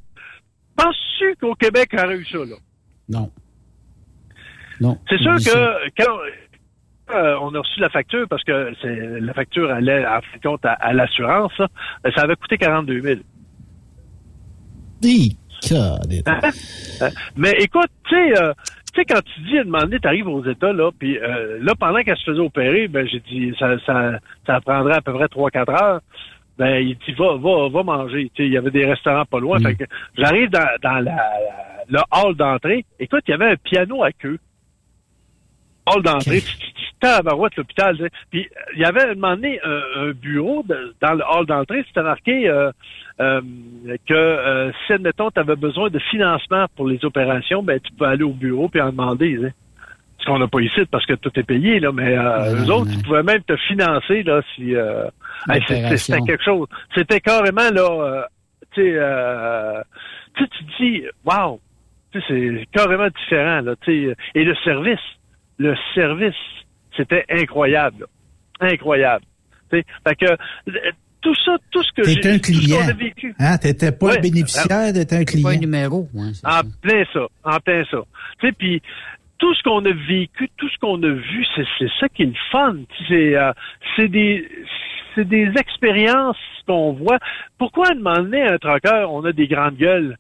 Penses-tu qu'au Québec, on aurait eu ça, là? Non. Non. C'est sûr que quand euh, on a reçu la facture, parce que c'est la facture allait en fin de compte à, à l'assurance, ça avait coûté 42 000. Hi, cadette. Hein? Euh, Mais écoute, tu sais, euh, tu sais, quand tu dis, à un moment donné, t'arrives aux États, là, puis euh, là, pendant qu'elle se faisait opérer, ben, j'ai dit, ça, ça, ça prendrait à peu près 3-4 heures. Ben, il dit, va, va, va manger. Tu sais, il y avait des restaurants pas loin. Fait que j'arrive dans, dans la, le hall d'entrée. Écoute, il y avait un piano à queue. Hall d'entrée. Tu tu tabarouette l'hôpital. Puis, il y avait, à un moment donné, un, bureau de- dans le hall d'entrée. C'était marqué euh, euh, que euh, si, admettons, tu avais besoin de financement pour les opérations, ben, tu peux aller au bureau puis en demander. sais. Ce qu'on n'a pas ici parce que tout est payé, là, mais euh, eux autres, ils pouvaient même te financer là, si euh, hey, c'était quelque chose. C'était carrément là, euh, tu sais, euh, tu dis, wow, c'est carrément différent là, tu sais. Et le service, le service, c'était incroyable, là. incroyable. Tu sais, fait que tout ça, tout ce que j'ai, T'es un tout ce qu'on client. a vécu. Hein? T'étais pas Ouais. bénéficiaire, t'étais un Pas client. un numéro. Ouais, En ça. plein ça, en plein ça. Tu sais, puis tout ce qu'on a vécu, tout ce qu'on a vu, c'est c'est ça qui est le fun. C'est euh, c'est des c'est des expériences qu'on voit. Pourquoi à un moment donné, un trucker, on a des grandes gueules?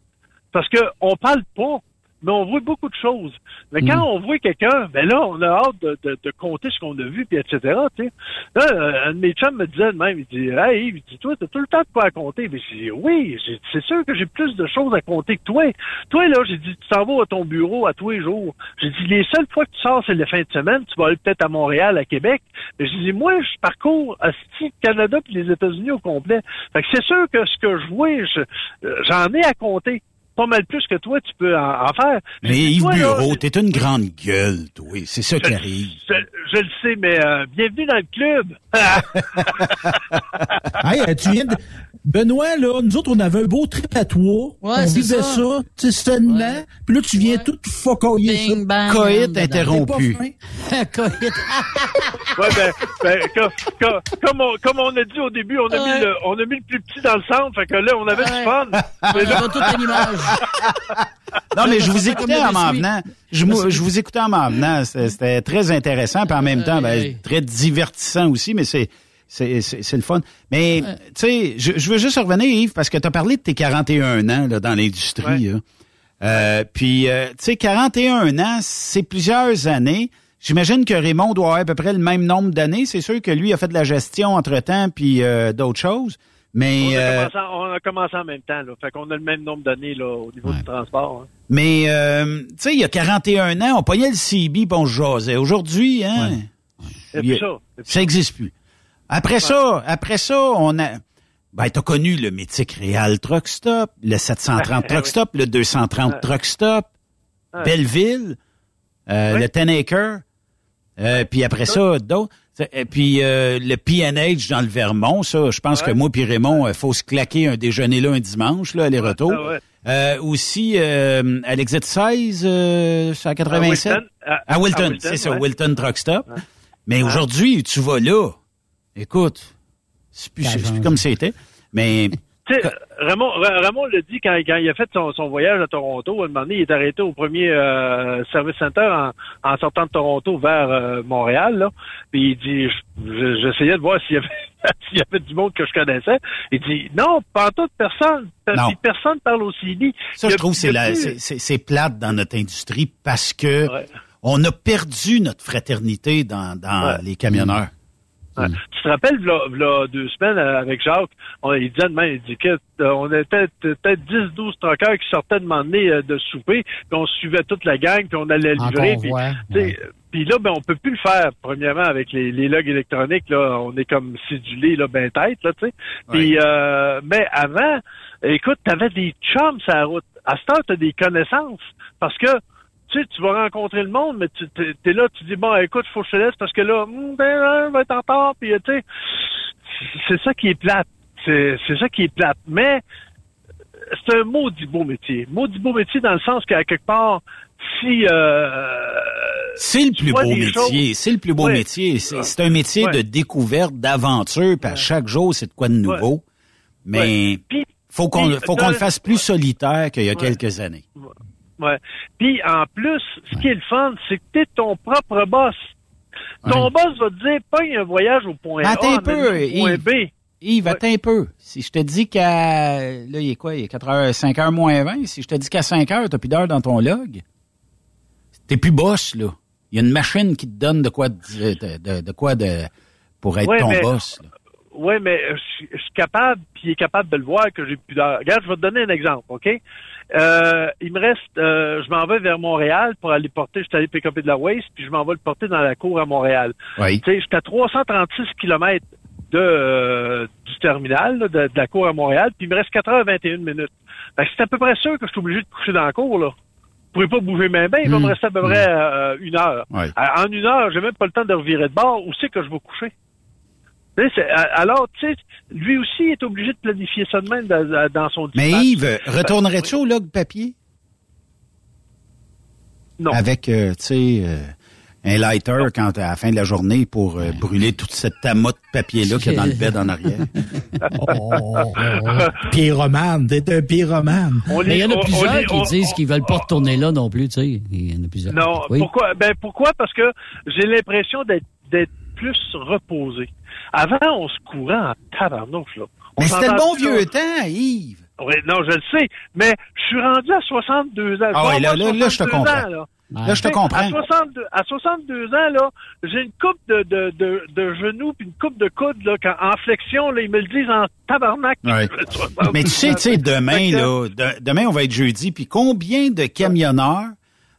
Parce que on parle pas, mais on voit beaucoup de choses. Mais quand on voit quelqu'un, ben là, on a hâte de, de, de compter ce qu'on a vu, puis etc. Là, euh, un de mes chums me disait de même, il dit Hey il dit, toi, t'as tout le temps de quoi à compter. Mais j'ai dit Oui, c'est sûr que j'ai plus de choses à compter que toi. Toi, là, j'ai dit, tu t'en vas à ton bureau à tous les jours. J'ai dit, les seules fois que tu sors, c'est les fins de semaine. Tu vas aller peut-être à Montréal, à Québec. Mais j'ai dit, moi, je parcours à le Canada puis les États-Unis au complet. Fait que c'est sûr que ce que je vois, je- euh, j'en ai à compter. Pas mal plus que toi, tu peux en, en faire. Mais Yves toi, là, Bureau, t'es une grande gueule, toi. C'est ça qui arrive. je, je le sais, mais euh, bienvenue dans le club. Hey, tu viens de... Benoît, là, nous autres, on avait un beau trip à toi. Ouais, on vivait ça. ça, tu sais, seulement. Ouais. Puis là, tu viens Ouais. tout focoyer ça. Bang. Coït interrompu. Coït. Ouais, ben, ben, comme, comme, comme on, comme on a dit au début, on a, Ouais. mis le, on a mis le plus petit dans le centre, fait que là, on avait Ouais. du fun. On a toute l'image. Non, mais je vous écoutais en m'en venant. Je, je vous écoutais en m'en venant. C'était très intéressant, puis en même temps, ben, très divertissant aussi, mais c'est c'est c'est c'est le fun. Mais, tu sais, je, je veux juste revenir, Yves, parce que tu as parlé de tes 41 ans là, dans l'industrie. là. Euh, puis, euh, tu sais, 41 ans, c'est plusieurs années. J'imagine que Raymond doit avoir à peu près le même nombre d'années. C'est sûr que lui a fait de la gestion entre-temps, puis euh, d'autres choses. Mais... On a, euh, commencé, en- on a commencé en même temps, là. Fait qu'on a le même nombre d'années, là, au niveau Ouais. du transport. hein. Mais, euh, tu sais, il y a 41 ans, on pognait le CB puis on se jasait. Aujourd'hui, hein, il a- ça. ça n'existe plus. Après ça, après ça, on a... Ben, t'as connu le mythique Real Truck Stop, le 730 Truck Oui. Stop, le 230 Truck Stop. Belleville, euh, le Ten Acre, euh, puis après ça, d'autres. Et puis euh, le PNH dans le Vermont, ça, je pense Ouais. que moi puis Raymond, il faut se claquer un déjeuner là un dimanche, là, aller-retour. Ah ouais. Euh, aussi, euh, à l'exit 16, euh, c'est à 87. À Wilton, c'est ça. Wilton Truck Stop. Mais aujourd'hui, tu vas là. Écoute, c'est plus, comme c'était. Mais Tu sais, Raymond, Ra- Raymond l'a dit quand, quand il a fait son, son voyage à Toronto. À un moment donné, il est arrêté au premier euh, service center en, en sortant de Toronto vers euh, Montréal. Là. Puis il dit, je- je- j'essayais de voir s'il y avait s'il y avait du monde que je connaissais. Il dit, non, pas toute personne. Non. Personne parle au CB. ça, je trouve, c'est c'est- c'est c'est plate dans notre industrie parce que Ouais. on a perdu notre fraternité dans, dans Ouais. les camionneurs. Ouais. Tu te rappelles, v'là, v'là deux semaines, euh, avec Jacques, on, il disait de même, il dit que euh, on était peut-être 10-12 truckers qui sortaient de m'emmener euh, de souper, puis on suivait toute la gang, puis on allait livrer. Puis, tu ouais. là, ben, on peut plus le faire, premièrement, avec les, les logs électroniques, là, on est comme sidulé, là, ben tête, là, tu sais. Euh, mais avant, écoute, t'avais des chums sur la route. À cette heure, t'as des connaissances, parce que tu sais, tu vas rencontrer le monde, mais tu t'es, t'es là, tu dis bon, écoute, faut que je te laisse parce que là, hum, ben, hein, va être en retard, puis euh, tu sais, c'est ça qui est plate. C'est, c'est ça qui est plate. Mais c'est un maudit beau métier. Maudit beau métier dans le sens qu'à quelque part, si euh, C'est le plus beau métier. choses- C'est le plus beau Ouais. métier. C'est c'est un métier Ouais. de découverte, d'aventure, puis à chaque jour, c'est de quoi de nouveau. Mais. Puis- faut qu'on faut qu'on le fasse plus solitaire qu'il y a quelques années. Ouais. Puis en plus, ce qui est le fun, c'est que t'es ton propre boss. Ton Ouais. boss va te dire, paye un voyage au point A, un peu, au point. B. Yves, Ouais. attends un peu. Si je te dis qu'à, là, il est quoi? Il est 4 heures, 5 heures moins 20. Si je te dis qu'à 5 heures, t'as plus d'heures dans ton log. T'es plus boss, là. Il y a une machine qui te donne de quoi de, de, quoi de pour être Ouais, ton mais- boss. là. Oui, mais je je suis capable, puis il est capable de le voir que j'ai plus d'heures. Regarde, je vais te donner un exemple, OK? Euh, il me reste, euh, je m'en vais vers Montréal pour aller porter, je suis allé pick-upper de la waste, puis je m'en vais le porter dans la cour à Montréal. Oui. Tu sais, j'étais à 336 km de, euh, du terminal, là, de, de la cour à Montréal, puis il me reste 4h21 minutes. Fait que c'est à peu près sûr que je suis obligé de coucher dans la cour, là. Je pourrais pas bouger mes mains, il va me rester à peu près euh, une heure. Ouais. En une heure, j'ai même pas le temps de revirer de bord. Où c'est que je vais coucher? Tu sais, c'est- à- alors, tu sais, lui aussi est obligé de planifier ça de même dans, dans son Mais dispatch. Yves, retournerais-tu au log papier? Non. Avec, euh, tu sais, euh, un lighter quand à la fin de la journée pour euh, brûler toute cette tamotte de papier-là qu'il y a dans le bed en arrière. Oh, oh, oh. Pyromane, t'es un pyromane. On Mais il y en a plusieurs on qui on- disent qu'ils veulent pas retourner là non plus, tu sais. Il y en a plusieurs. Non, Oui. pourquoi? Ben pourquoi? Parce que j'ai l'impression d'être d'être plus reposé. Avant, on se courait en tabarnouche, là. On Mais c'était le bon vieux temps, Yves. Oui, non, je le sais, mais je suis rendu à 62 ans. Ah ouais, là, là, là, je te 62 comprends. ans, là. Là, je te comprends. À 62, à 62 ans, là, j'ai une coupe de, de, de, de genoux puis une coupe de coude, là, quand, en flexion, là, ils me le disent en tabarnak. Ouais. Mais tu sais, tu sais, demain, là, de- demain, on va être jeudi, puis combien de camionneurs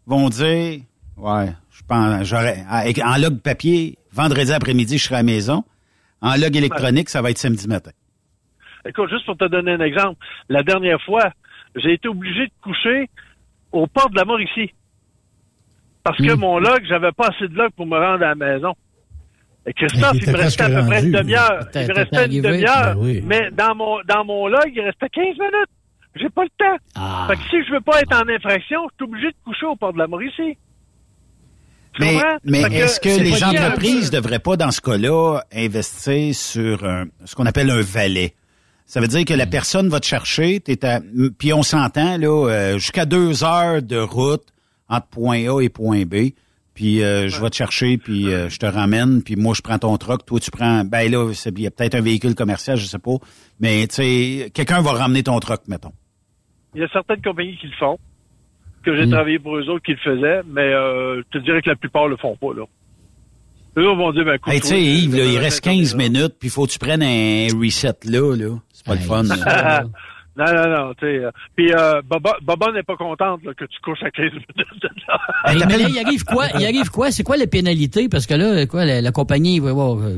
vont dire, ouais, je pense, j'aurais, en log papier, vendredi après-midi, je serai à la maison. En log électronique, ça va être samedi matin. Écoute, juste pour te donner un exemple, la dernière fois, j'ai été obligé de coucher au port de la Mauricie. Parce que Hmm. mon log, j'avais pas assez de log pour me rendre à la maison. Et Christophe, il me restait à peu près une demi-heure. Il me restait une demi-heure. Ben oui. Mais dans mon, dans mon log, il restait 15 minutes. J'ai pas le temps. Ah. Fait que si je veux pas être en infraction, je suis obligé de coucher au port de la Mauricie. Mais, mais est-ce que les entreprises ne devraient pas, dans ce cas-là, investir sur un- ce qu'on appelle un valet? Ça veut dire que la personne va te chercher, t'es à, puis on s'entend, là, euh, jusqu'à deux heures de route entre point A et point B. Puis euh, je vais te chercher, puis euh, je te ramène, puis moi je prends ton truck, toi tu prends, ben là, il y a peut-être un véhicule commercial, je sais pas, mais tu sais, quelqu'un va ramener ton truck, mettons. Il y a certaines compagnies qui le font, que j'ai travaillé pour eux autres qui le faisaient, mais euh, je te dirais que la plupart le font pas, là. Eux vont dire, ben, écoute, Hey, tu sais, Yves, là, il reste euh, 15 minutes, puis faut que tu prennes un reset là, là. C'est pas le fun. là. Non, non, non, tu sais. euh, Puis euh, Baba, Baba n'est pas contente là, que tu couches à 15 minutes. Hey, mais là, il arrive quoi? Il arrive quoi? C'est quoi les pénalités? Parce que là, quoi, la, la compagnie, ouais, ouais,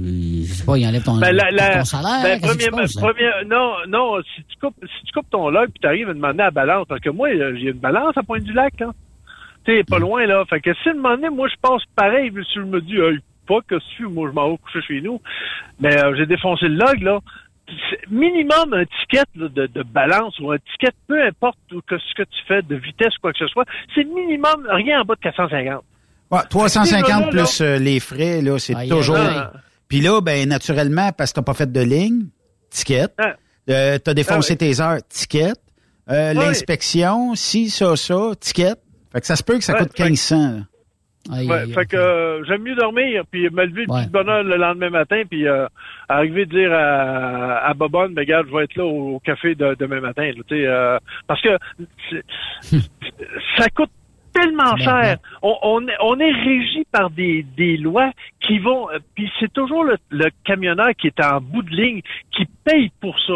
je sais pas, il enlève ton, Ben, la, la, ton salaire. ben, passe, première- non, non, si tu coupes, si tu coupes ton log puis t'arrives à demander à la balance, parce que moi, euh, j'ai une balance à Pointe du Lac, hein. Tu sais, Mm. pas loin, là. Fait que si donné, moi, je passe pareil, si je me dis, hey, pas que si, moi, je m'en vais coucher chez nous. Mais euh, j'ai défoncé le log, là. C'est minimum un ticket là, de, de balance ou un ticket, peu importe ou que ce que tu fais, de vitesse ou quoi que ce soit, c'est minimum rien en bas de 450. Ouais, 350 Là, là, plus euh, les frais, là, c'est toujours. Puis là, ben naturellement, parce que t'as pas fait de ligne, ticket. Ah. Euh, t'as défoncé Ah tes heures, ticket. Euh, Ouais. L'inspection, si, ça, ça, ticket. Fait que ça se peut que ça Ouais, coûte fait- 1500. Là. Aïe, Ouais, aïe, fait que euh, j'aime mieux dormir, puis me lever le Ouais. petit bonheur le lendemain matin, puis euh, arriver de dire à, à Bobonne, ben, regarde, je vais être là au, au café de, demain matin. là, tu sais, euh, parce que ça coûte tellement Ben, cher. ben. On, on, est, on est régi par des, des lois qui vont... euh, Puis c'est toujours le, le camionneur qui est en bout de ligne qui paye pour ça.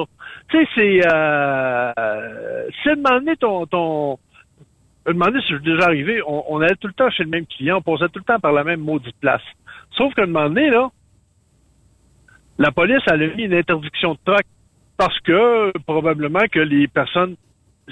Tu sais, c'est... Euh, c'est de demander ton... ton me demander si je suis déjà arrivé, on, on allait tout le temps chez le même client, on passait tout le temps par la même maudite place. Sauf qu'à un moment donné, là, la police elle a mis une interdiction de truck parce que probablement que les personnes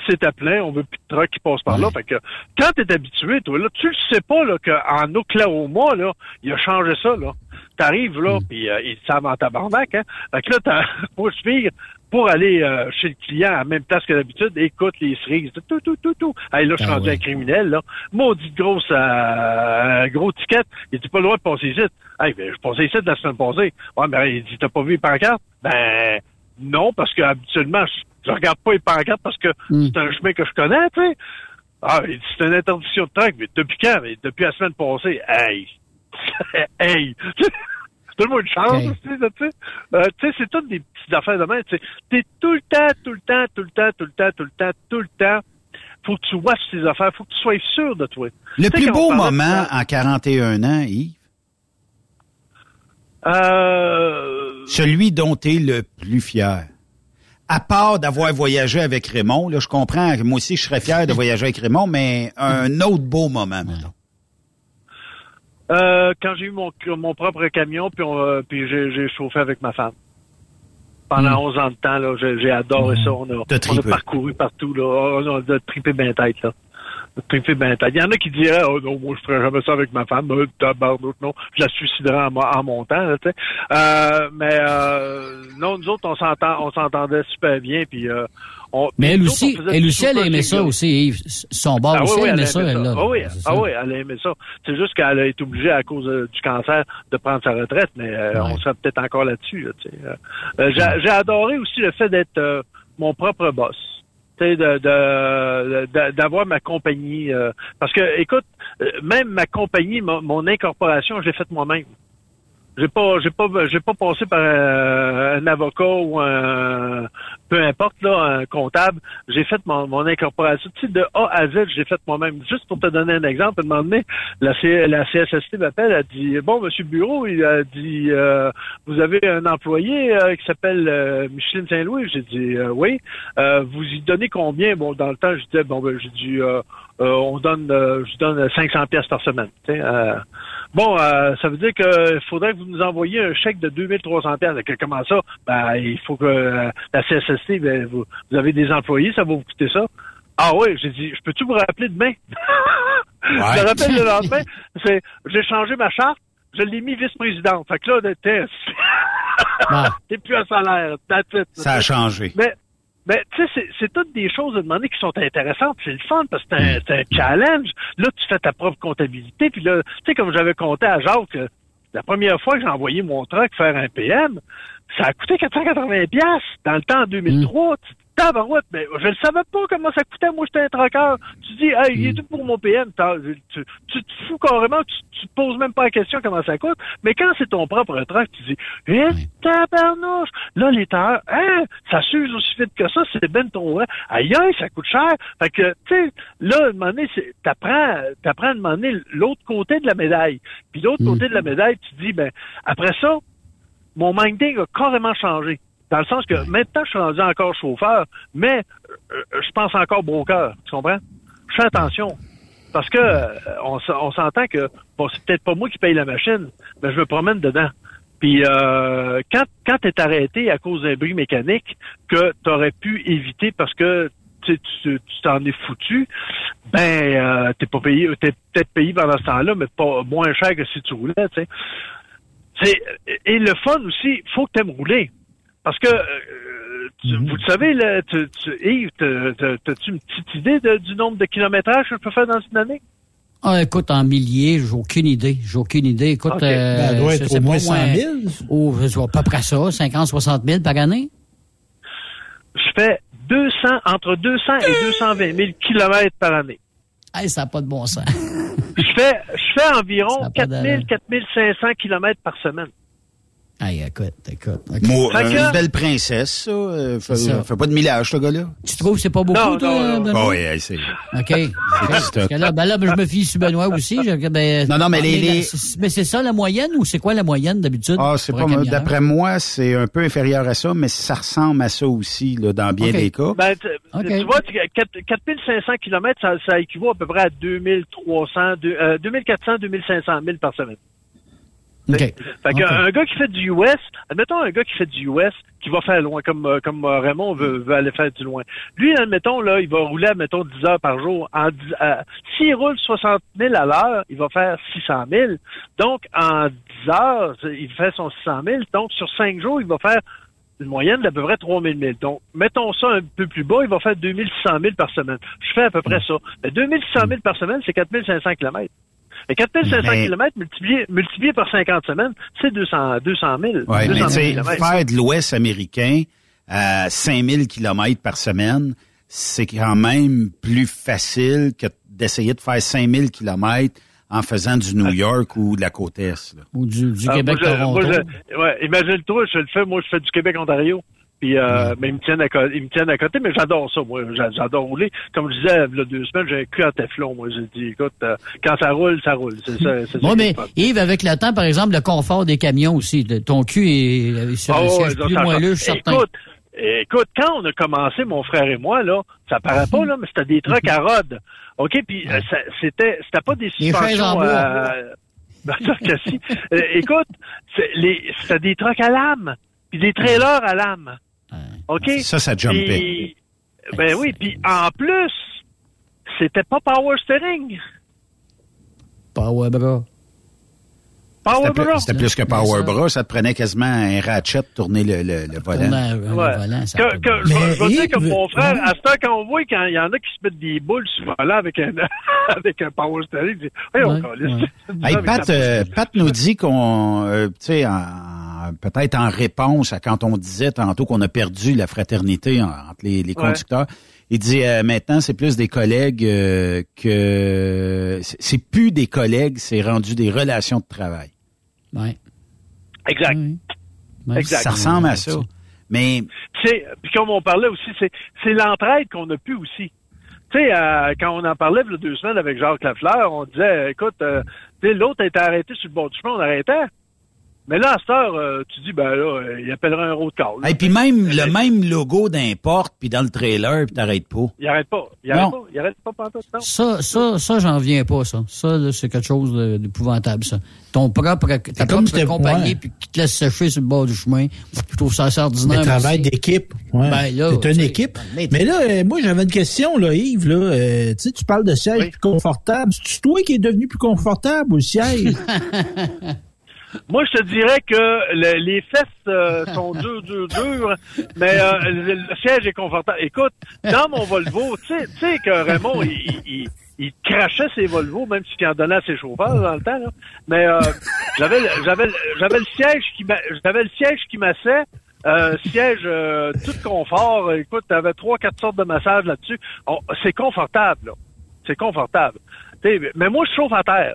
s'étaient plein, on veut plus de truck qui passe par là. Fait que quand t'es habitué, toi, là, tu le sais pas là, qu'en Oklahoma, là, il a changé ça, là. T'arrives là, puis euh, ils savent en tabarnak, hein. Fait que là, t'as faut suivre pour aller euh, chez le client à la même place que d'habitude, écoute les cerises, tout, tout, tout, tout. Hey, là, je suis Ah rendu ouais. un criminel, là. Maudit grosse, euh, gros ticket. Il dit pas le droit de passer ici. Hey, ben, je passais ici la semaine passée. Ouais, ben, il dit, t'as pas vu les pancartes? Ben, non, parce que habituellement, je, je regarde pas les pancartes parce que Hmm. c'est un chemin que je connais, tu sais. Ah, il dit, c'est une interdiction de truck, mais depuis quand? Mais depuis la semaine passée. Hey! hey! Donne-moi une chance, tu sais, tu sais. Euh, tu sais, c'est toutes des petites affaires de même, tu. T'es tout le temps, tout le temps, tout le temps, tout le temps, tout le temps, tout le temps faut que tu vois tes affaires, faut que tu sois sûr de toi. Le plus beau de moment ça, en 41 ans, Yves, Euh, celui dont tu es le plus fier. À part d'avoir voyagé avec Raymond, là, je comprends que moi aussi je serais fier de voyager avec Raymond, mais un autre beau moment, mettons. Euh, quand j'ai eu mon, mon propre camion, puis, on, euh, puis j'ai, j'ai chauffé avec ma femme. Pendant 11 ans de temps, là, j'ai, j'ai adoré ça. On a, on a tripé. parcouru partout. Là. On a trippé bien tête. Là. Trippé bien tête. Il y en a qui diraient oh non, moi je ferais jamais ça avec ma femme. Euh, tabarnouche, non, je la suiciderais en, en montant. Là, tu sais. euh, mais euh, non, nous autres, on s'entend, on s'entendait super bien. Puis, euh, on, Mais elle aussi, elle aussi, elle super aimait ça aussi, Yves. Son bar Ah aussi, oui, elle aimait ça, elle, là. Ah oui, ah oui, elle a aimé ça. C'est juste qu'elle a été obligée à cause euh, du cancer de prendre sa retraite, mais euh, on serait peut-être encore là-dessus. là. Euh, j'ai, j'ai adoré aussi le fait d'être mon propre boss. Tu sais, de, de- de- d'avoir ma compagnie. parce que, écoute, même ma compagnie, mon, mon incorporation, je l'ai faite moi-même. J'ai pas, j'ai pas, j'ai pas passé par euh, un avocat ou un, peu importe là, un comptable. J'ai fait mon, mon incorporation, tu sais, de A à Z, j'ai fait moi-même. Juste pour te donner un exemple, à un moment donné, la, C- la CSST m'appelle, elle dit, bon, Monsieur Bureau, il a dit, euh, vous avez un employé euh, qui s'appelle euh, Micheline Saint-Louis. J'ai dit, euh, oui. Vous y donnez combien Bon, dans le temps, je disais, bon, ben, j'ai dit, on donne, euh, je donne 500 pièces par semaine. euh, Bon, euh, ça veut dire qu'il faudrait que vous nous envoyiez un chèque de 2300 pièces. Comment ça? Ben, il faut que euh, la CSST, ben, vous, vous avez des employés, ça va vous coûter ça. Ah oui, j'ai dit, je peux-tu vous rappeler demain? Je me rappelle le lendemain, c'est, j'ai changé ma charte, je l'ai mis vice-présidente. Fait que là, t'es, t'es plus à salaire. That's it. Ça a changé. Mais, mais tu sais, c'est, toutes des choses à demander qui sont intéressantes. C'est le fun parce que c'est un, c'est un challenge. Là, tu fais ta propre comptabilité. Puis là, tu sais, comme j'avais compté à Jacques, la première fois que j'ai envoyé mon truck faire un PM, ça a coûté 480 pièces dans le temps en 2003. Tu tabarouette, mais je ne savais pas comment ça coûtait. Moi, j'étais un trucker. Tu dis, hey, il est tout pour mon PM. Tu, tu te fous carrément, tu, te poses même pas la question comment ça coûte. Mais quand c'est ton propre truck, tu dis, eh, tabarnouche. Là, les tailleurs, hein, ça s'use aussi vite que ça, c'est ben trop vrai. Aïe, aïe, ça coûte cher. Fait que, tu sais, là, à un moment donné, t'apprends, t'apprends à un moment donné l'autre côté de la médaille. Puis l'autre côté de la médaille, tu dis, ben, après ça, mon minding a carrément changé. Dans le sens que maintenant, je suis rendu encore chauffeur, mais euh, je pense encore broker. Tu comprends? Je fais attention. Parce que euh, on, s'entend que bon, c'est peut-être pas moi qui paye la machine, mais je me promène dedans. Puis euh, quand, quand tu es arrêté à cause d'un bruit mécanique que tu aurais pu éviter parce que tu sais, tu tu t'en es foutu, ben euh, t'es pas payé, t'es peut-être payé pendant ce temps-là, mais pas moins cher que si tu roulais, tu sais. Et le fun aussi, faut que tu aimes rouler. Parce que, euh, tu- vous le savez, là, tu, tu, Yves, t'as-tu une petite idée de- du nombre de kilométrages que je peux faire dans une année? Ah, écoute, en milliers, j'ai aucune idée. J'ai aucune idée. Écoute, Ok. euh, Ben, doit être au moins pas, 100 moi, 000. Oh, je vois à peu près ça, 50, 60 000 par année? Je fais 200, entre 200 et 220 000 kilomètres par année. Hey, ça n'a pas de bon sens. Je fais, je fais environ a pas 4 000, d'allure. 4 500 kilomètres par semaine. Hey, écoute, écoute. Moi, euh, que- une belle princesse, ça. Euh, fait, ça. fait pas de millage, ce gars-là. Tu trouves que c'est pas beaucoup, Non, toi, non, non. Benoît? Oh, oui, c'est... OK. Parce que là, ben là, ben, je me fie sur Benoît aussi. Je- ben, Non, non, mais les- les- c'est- Mais c'est ça la moyenne ou c'est quoi la moyenne d'habitude? Ah, c'est pas? D'après moi, c'est un peu inférieur à ça, mais ça ressemble à ça aussi, là, dans bien des cas. Ben, tu, vois, tu- 4, 4500 kilomètres, ça, ça équivaut à peu près à 2300, deux- euh, 2400, 2500 000 par semaine. OK. Fait Ok. qu'un un gars qui fait du US, admettons un gars qui fait du US, qui va faire loin, comme euh, comme euh, Raymond veut, veut aller faire du loin. Lui, admettons, là, il va rouler, admettons, 10 heures par jour. En euh, S'il roule 60 000 à l'heure, il va faire 600 000. Donc, en 10 heures, il fait son 600 000. Donc, sur 5 jours, il va faire une moyenne d'à peu près 3 000 000. Donc, mettons ça un peu plus bas, il va faire 2 600 000 par semaine. Je fais à peu près ça. Mais 2 600 000 par semaine, c'est 4 500 kilomètres. Et 4 500 Mais- kilomètres multiplié, multiplié par 50 semaines, c'est 200, 200 000. Ouais, 200 mais 000 tu sais, faire de l'Ouest américain à 5000 kilomètres par semaine, c'est quand même plus facile que d'essayer de faire 5000 kilomètres en faisant du New York ou de la côte Est. là. Ou du, du Ah, Québec, moi, je- Toronto. moi, je- ouais, imagine-toi, je le fais, moi, je fais du Québec-Ontario. Puis, euh, mais ils me tiennent à côté, ils me tiennent à côté, mais j'adore ça, moi. J'a- J'adore rouler. Comme je disais, il y a deux semaines, j'ai un cul en téflon, moi. J'ai dit, écoute, euh, quand ça roule, ça roule. C'est ça, c'est. Bon, mais le. Yves, avec le temps, par exemple, le confort des camions aussi, ton cul est sur un ouais, siège plus moelleux, certain. Écoute, écoute, quand on a commencé, mon frère et moi, là, ça paraît pas, là, mais c'était des trucks à rod. OK? Puis euh, c'était c'était pas des suspensions... euh, ben. Euh, écoute, c'était des trucks à lame, puis des trailers à lame. OK? Ça, ça jumpait. Puis- ben oui, puis en plus, c'était pas power steering. Power bras. Power C'était plus, bra. c'était plus que Power Bra, ça te prenait quasiment un ratchet de tourner le, le, le volant. Tourner un- un Ouais. volant, ça Que- peut- que- je vais- je vais dire que mon frère, ouais. à ce temps, quand on voit qu'il y en a qui se mettent des boules sur le volant avec un, avec un power steering, il dit, hey, on Ouais. Hey, Pat, euh, Pat nous dit qu'on, euh, tu sais, peut-être en réponse à quand on disait tantôt qu'on a perdu la fraternité en- entre les, les Ouais. conducteurs, il dit euh, maintenant c'est plus des collègues euh, que c'est plus des collègues, c'est rendu des relations de travail. Ouais. Exact. Oui. Ouais. Exact. Ça ressemble à ça. Mais C'est, puis comme on parlait aussi, c'est, c'est l'entraide qu'on a pu aussi. Tu sais, euh, quand on en parlait il y a deux semaines avec Jacques Lafleur, on disait, écoute, euh, tu sais, l'autre était arrêté sur le bord du chemin, on arrêtait. Mais là, à cette heure, euh, tu dis, ben là, euh, il appellera un road call. et puis même le même logo d'importe puis dans le trailer puis t'arrêtes pas. Il arrête pas. Il arrête Non. pas. Il arrête pas pantoute, non. Ça, ça, ça, j'en viens pas, ça. Ça, là, c'est quelque chose d'épouvantable, ça. Ton propre, ta comme propre c'était- compagnie, puis qui te laisse sécher sur le bord du chemin. Je trouve ça assez ordinaire. Le travail d'équipe. Ouais. Ben là, c'est tu une équipe. mais- Mais là, euh, moi, j'avais une question, là, Yves. Là, Euh, tu sais, tu parles de siège Oui. plus confortable. C'est toi qui es devenu plus confortable le siège? Moi, je te dirais que le- les fesses euh, sont dures, dures, dures, mais euh, le, siège est confortable. Écoute, dans mon Volvo, tu sais- que Raymond, il, crachait ses Volvo, même s'il en donnait à ses chauffeurs dans le temps. Là. Mais euh, j'avais, le- siège qui, j'avais le siège qui massait. Euh, siège euh, tout confort. Écoute, t'avais trois, quatre sortes de massages là-dessus. C'est confortable, là. C'est confortable. Mais moi, je chauffe à terre.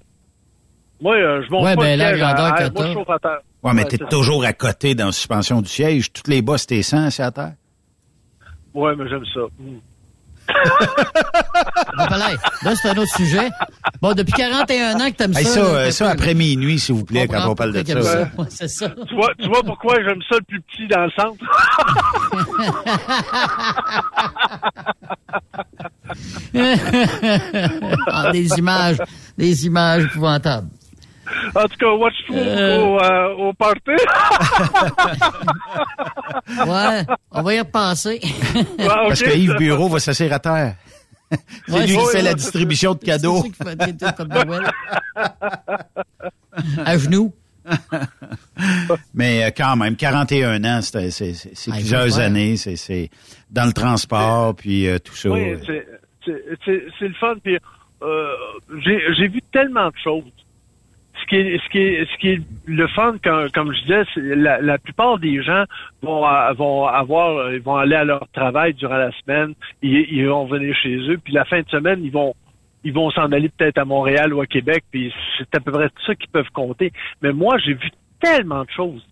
Moi, euh, je monte Ouais, pas ben, le la siège à terre. Moi, t'as. je chauffe à terre. Ouais, mais Ouais, t'es ça. toujours à côté dans la suspension du siège. Toutes les bosses, t'es 100, c'est à terre. Ouais, mais j'aime ça. Mm. Bon, là, là, c'est un autre sujet. Bon, depuis 41 ans que t'aimes Hey, ça. ça, là, euh, t'as ça après minuit, s'il vous plaît, quand on parle de ça. Ouais, c'est ça. Tu vois, tu vois pourquoi j'aime ça le plus petit dans le centre? Ah, des images, des images épouvantables. En tout cas, watch tout Euh. au, euh, au party. Ouais, on va y repenser. Ouais. Parce que Yves Bureau va s'asseoir à terre. C'est Ouais, lui qui fait la distribution de cadeaux. C'est ça qui fait des trucs comme Noël. À genoux. Mais euh, quand même, 41 ans, c'est c'est- c'est- c'est Ah, plusieurs années. C'est c'est dans le transport, puis euh, tout ça. Oui, c'est- c'est c'est- c'est le fun. Puis euh, j'ai j'ai vu tellement de choses. Ce qui est, ce qui est, ce qui est le fun, comme je disais, la, plupart des gens vont, a- vont avoir, ils vont aller à leur travail durant la semaine, ils, ils vont venir chez eux, puis la fin de semaine, ils vont, ils vont s'en aller peut-être à Montréal ou à Québec, puis c'est à peu près ça qu'ils peuvent compter. Mais moi, j'ai vu tellement de choses.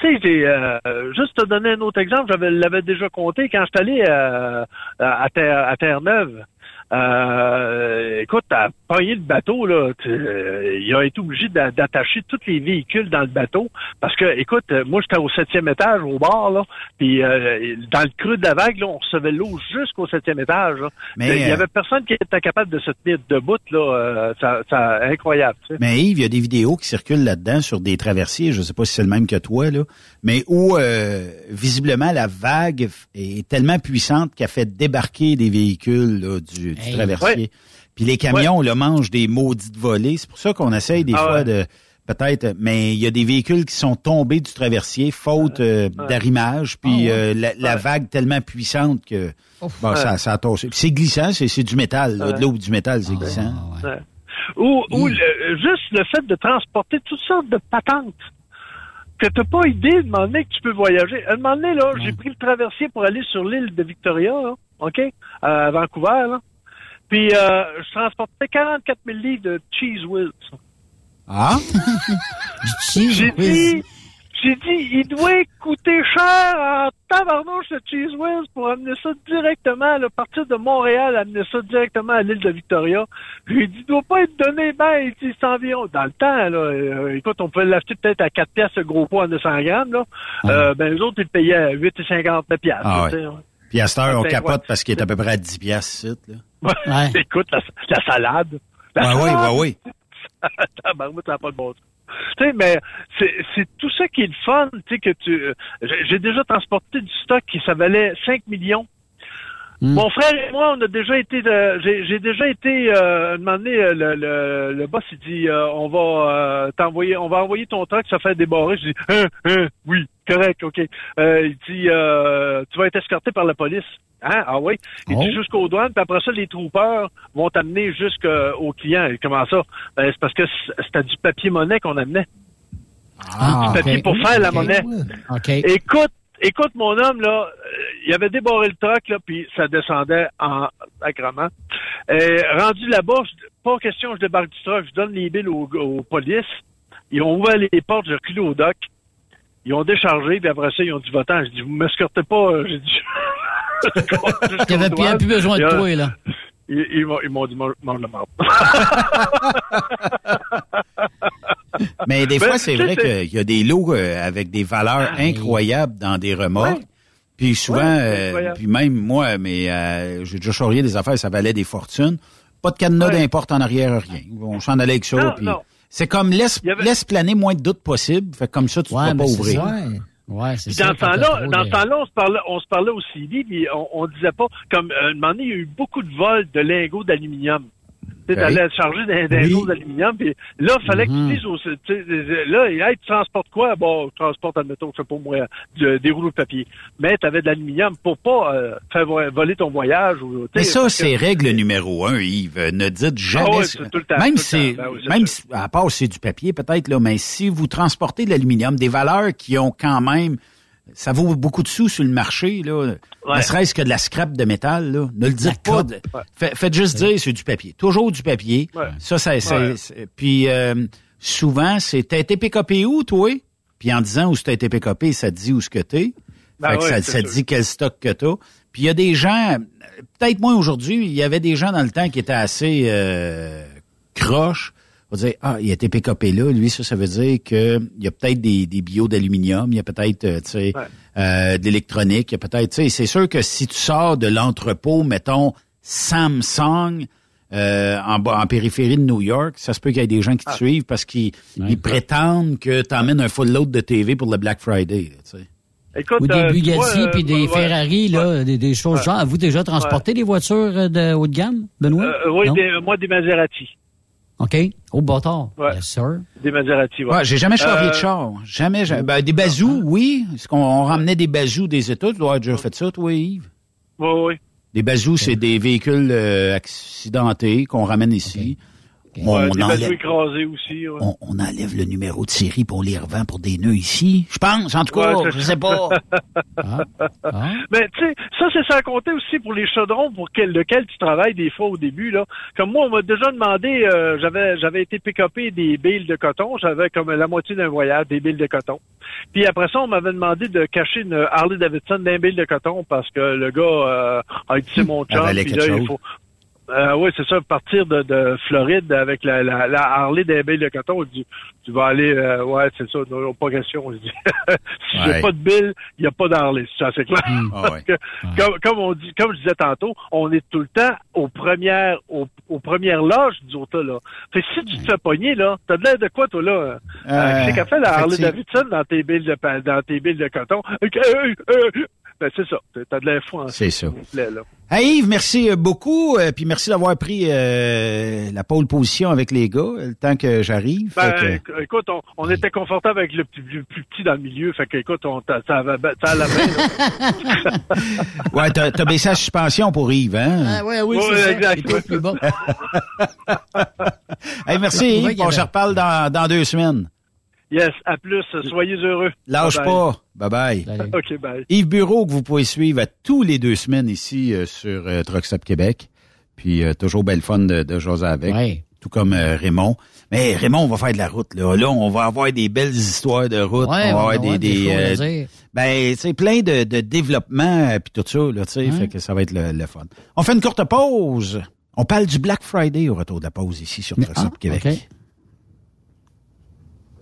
Tu sais, j'ai euh, juste te donner un autre exemple, j'avais l'avais déjà compté quand je suis allé euh, à Terre à Terre-Neuve. Euh, écoute, à pogner le bateau, là, tu- euh, il a été obligé d'a- d'attacher tous les véhicules dans le bateau parce que, écoute, euh, moi j'étais au septième étage au bar, là, puis euh, dans le creux de la vague, là, on recevait l'eau jusqu'au septième étage. là. Mais, il y euh, avait personne qui était capable de se tenir debout, là, euh, ça, ça, incroyable. tu sais. Mais Yves, il y a des vidéos qui circulent là-dedans sur des traversiers, je sais pas si c'est le même que toi, là, mais où euh, visiblement la vague est tellement puissante qu'elle fait débarquer des véhicules là, du, du Hey. traversier. Ouais. Puis les camions le mangent des maudites volées. C'est pour ça qu'on essaye des Ah fois ouais. de peut-être, mais il y a des véhicules qui sont tombés du traversier faute euh, d'arrimage, puis Ah euh, la, la Ouais. vague tellement puissante que bon, ça, ça a tossé. Puis c'est glissant, c'est, c'est du métal, là, de l'eau ou du métal, c'est glissant. Ah, ouais. Ouais. Ou, ou le- juste le fait de transporter toutes sortes de patentes que t'as pas idée de moment donné que tu peux voyager. À un moment donné, là, j'ai pris le traversier pour aller sur l'île de Victoria, là, OK? À Vancouver, là. Puis euh, je transportais 44 000 livres de cheese whiz. Ah? Cheese J'ai whiz. dit, J'ai dit, il doit coûter cher en tabarnouche de Cheese Whiz pour amener ça directement, là, partir de Montréal, amener ça directement à l'île de Victoria. J'ai dit, il doit pas être donné, ben, il dit, c'est environ. Dans le temps, là, euh, écoute, on pouvait l'acheter peut-être à 4 piastres, ce gros pot en 200 grammes, là. Euh, ben, les autres, ils le payaient à 8,50 piastres. Ah ouais. Puis à cette heure, on Ben, capote ouais. parce qu'il est à peu près à 10 piastres, ici, là. Ouais. Écoute, la, la salade. La Ouais, oui, salade. oui, oui. Tabarouette, ça n'a pas de bon sens. Tu sais, mais c'est c'est tout ça qui est le fun, tu sais, que tu... euh, j'ai- J'ai déjà transporté du stock qui ça valait 5 millions. Mon frère et moi, on a déjà été, de- j'ai déjà été, euh, un moment donné, euh, le, le, le boss, il dit, euh, on va euh, t'envoyer, on va envoyer ton truck, ça fait débarrer. Je dis, hein, hein, oui, correct, ok. Euh, il dit, euh, tu vas être escorté par la police. Hein? Ah oui? Il dit jusqu'aux douanes, puis après ça, les troopers vont t'amener jusqu'au client. Et Comment ça? Ben, c'est parce que c'était du papier-monnaie qu'on amenait. Ah, du papier pour faire la monnaie. OK. Écoute, écoute, mon homme, là, euh, il avait débarré le truck, là, puis ça descendait en agrément. Euh, rendu là-bas, je- pas question, je débarque du truck, je donne les billes aux, aux polices. Ils ont ouvert les portes, j'ai reculé au dock. Ils ont déchargé, puis après ça, ils ont dit, votant, je dis, vous m'escortez pas, euh, j'ai dit. Il n'y avait plus, plus besoin de toi, là. Ils, ils m'ont- ils m'ont dit, mange la marde. Mais des Ben, fois, c'est vrai c'est- qu'il y a des lots euh, avec des valeurs incroyables dans des remorques. Puis souvent, Ouais, euh, puis même moi, mais euh, j'ai déjà charrié des affaires, ça valait des fortunes. Pas de cadenas Ouais. d'importe en arrière, rien. On s'en allait avec ça. Non, puis non. C'est comme laisse, avait- laisse planer moins de doutes possible. Fait comme ça, tu ne Ouais, vas pas ouvrir. Ouais, c'est dans ce temps-là, dans ce temps-là, on se parlait, on se parlait au CD, puis on, on disait pas, comme, euh, un moment donné, il y a eu beaucoup de vols de lingots d'aluminium. Tu sais, t'allais te charger d'un d'un Oui. d'aluminium, puis là, il fallait que tu dises, sais, là, hey, tu transportes quoi? Bon, tu transportes, admettons, je sais pas moi, de- des rouleaux de papier. Mais tu avais de l'aluminium pour pas euh, faire vo- voler ton voyage. Ou, Mais sais, ça, que- c'est règle numéro un, Yves. Euh, Ne dites jamais. Ah ouais, c'est tout le temps, même tout si, temps. Ben oui, même si- à part si c'est du papier peut-être là, mais si vous transportez de l'aluminium, des valeurs qui ont quand même, ça vaut beaucoup de sous sur le marché là. Ouais. Ne serait-ce que de la scrap de métal là. Ne le dites pas. de- Fait- faites juste dire c'est du papier. Toujours du papier. Ouais. Ça, ça, c'est- puis euh, souvent c'est t'as été PKP où toi? Puis en disant où t'as été PKP, ça te dit où ce que t'es. Ben ça, ça te dit quel stock que t'as. Puis il y a des gens, peut-être moins aujourd'hui, il y avait des gens dans le temps qui étaient assez euh, croches. On va dire, ah, il a été PKP là, lui, ça, ça veut dire que il y a peut-être des, des bio d'aluminium, il y a peut-être, euh, tu sais, Ouais. euh, de l'électronique, il y a peut-être, tu sais, c'est sûr que si tu sors de l'entrepôt, mettons, Samsung, euh, en, bas- en périphérie de New York, ça se peut qu'il y ait des gens qui te Ah. suivent parce qu'ils ils prétendent que tu emmènes un full load de TV pour le Black Friday, là, tu sais. Écoute, Ou des euh, Bugatti euh, puis des ouais, Ferrari, là, des, des choses genre. Avez-vous déjà transporté des voitures de haut de gamme, Benoît? euh, oui, des- moi, des Maserati. OK? Au bâtard. Ouais. Yes, sir. Des Maserati, ouais. Ouais, j'ai jamais charrié Euh, de char. Jamais, jamais. Ben, des bazous, oui. Est-ce qu'on on ramenait des bazous des États? Tu dois avoir déjà fait ça, toi, Yves? Oui, oui. Des bazous, c'est des véhicules euh, accidentés qu'on ramène ici. On, enlève, aussi. ouais. on, on enlève le numéro de série pour les revend pour des nœuds ici. Je pense, en tout cas, Ouais, je sais pas. Ah. Ah. Mais tu sais, ça c'est sans compter aussi pour les chaudrons pour quel, lequel tu travailles des fois au début là. Comme moi, on m'a déjà demandé, euh, j'avais j'avais été pick-upé des billes de coton, j'avais comme la moitié d'un voyage des billes de coton. Puis après ça, on m'avait demandé de cacher une Harley Davidson d'un bill de coton parce que le gars euh, a dit c'est mon chum. Avalait puis quelque là, il chose. faut euh, oui, c'est ça, partir de, de Floride avec la, la, la Harley des billes de coton. Dit, tu vas aller, euh, ouais, c'est ça, non, pas question. Si Ouais. j'ai pas de bill, il n'y a pas d'Harley, ça c'est clair. Ah ouais. Que- comme, comme on dit, comme je disais tantôt, on est tout le temps aux premières, aux, aux premières loges du auto, là. Fait si tu te fais pogner, là, t'as de l'air de quoi, toi, là? Euh, Euh, c'est qu'a fait la Harley. Davidson dans tes billes de, dans tes billes de coton. Ben, c'est ça. T'as de l'air fou, hein, C'est ça. plaît, là. Hey Yves, merci euh, beaucoup. euh, puis merci d'avoir pris euh, la pole position avec les gars le temps que j'arrive. Ben, que- écoute, on, on était confortable avec le plus, le plus petit dans le milieu. Fait que, écoute, on, t'a- ça, avait- ça à la main, là. Ouais, t'as t'as baissé la suspension pour Yves, hein? Ah, ouais, oui, Ouais, c'est ça. exact, plus bas. Hey, merci Yves, on se reparle dans, dans deux semaines. Yes, à plus. Soyez heureux. Lâche Bye pas. Bye bye. Salut. bye. OK, bye. Yves Bureau, que vous pouvez suivre à tous les deux semaines ici euh, sur euh, Truck Stop Québec. Puis euh, toujours belle fun de, de jaser avec. Ouais. tout comme euh, Raymond. Mais Raymond, on va faire de la route. Là, là on va avoir des belles histoires de route. Ouais, on va on va avoir des, des euh, ben, c'est plein de, de développement euh, puis tout ça. Là, tu sais, fait que ça va être le, le fun. On fait une courte pause. On parle du Black Friday au retour de la pause ici sur Truck Stop Québec. OK.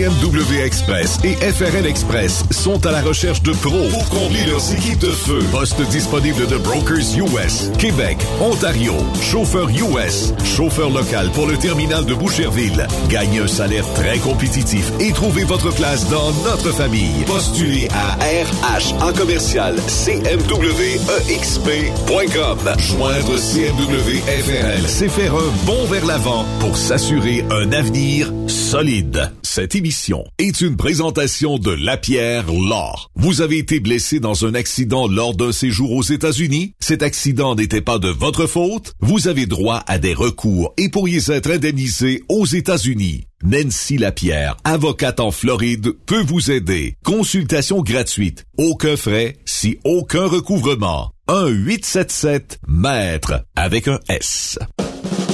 CMW Express et FRL Express sont à la recherche de pros pour combler leurs équipes de feu. Poste disponible de Brokers US, Québec, Ontario, chauffeur US, chauffeur local pour le terminal de Boucherville. Gagnez un salaire très compétitif et trouvez votre place dans notre famille. Postulez à RH en commercial CMWEXP.com. Joindre CMW FRL, c'est faire un bond vers l'avant pour s'assurer un avenir solide. Cette émission est une présentation de Lapierre Law. Vous avez été blessé dans un accident lors d'un séjour aux États-Unis? Cet accident n'était pas de votre faute? Vous avez droit à des recours et pourriez être indemnisé aux États-Unis. Nancy Lapierre, avocate en Floride, peut vous aider. Consultation gratuite. Aucun frais, si aucun recouvrement. 1-877 maître avec un S.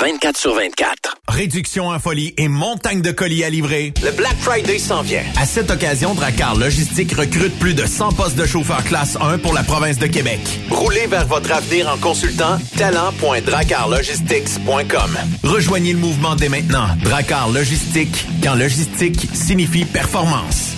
24 sur 24. Réduction en folie et montagne de colis à livrer. Le Black Friday s'en vient. À cette occasion, Dracar Logistique recrute plus de 100 postes de chauffeurs classe 1 pour la province de Québec. Roulez vers votre avenir en consultant talent.dracarlogistics.com. Rejoignez le mouvement dès maintenant. Dracar Logistique, quand logistique signifie performance.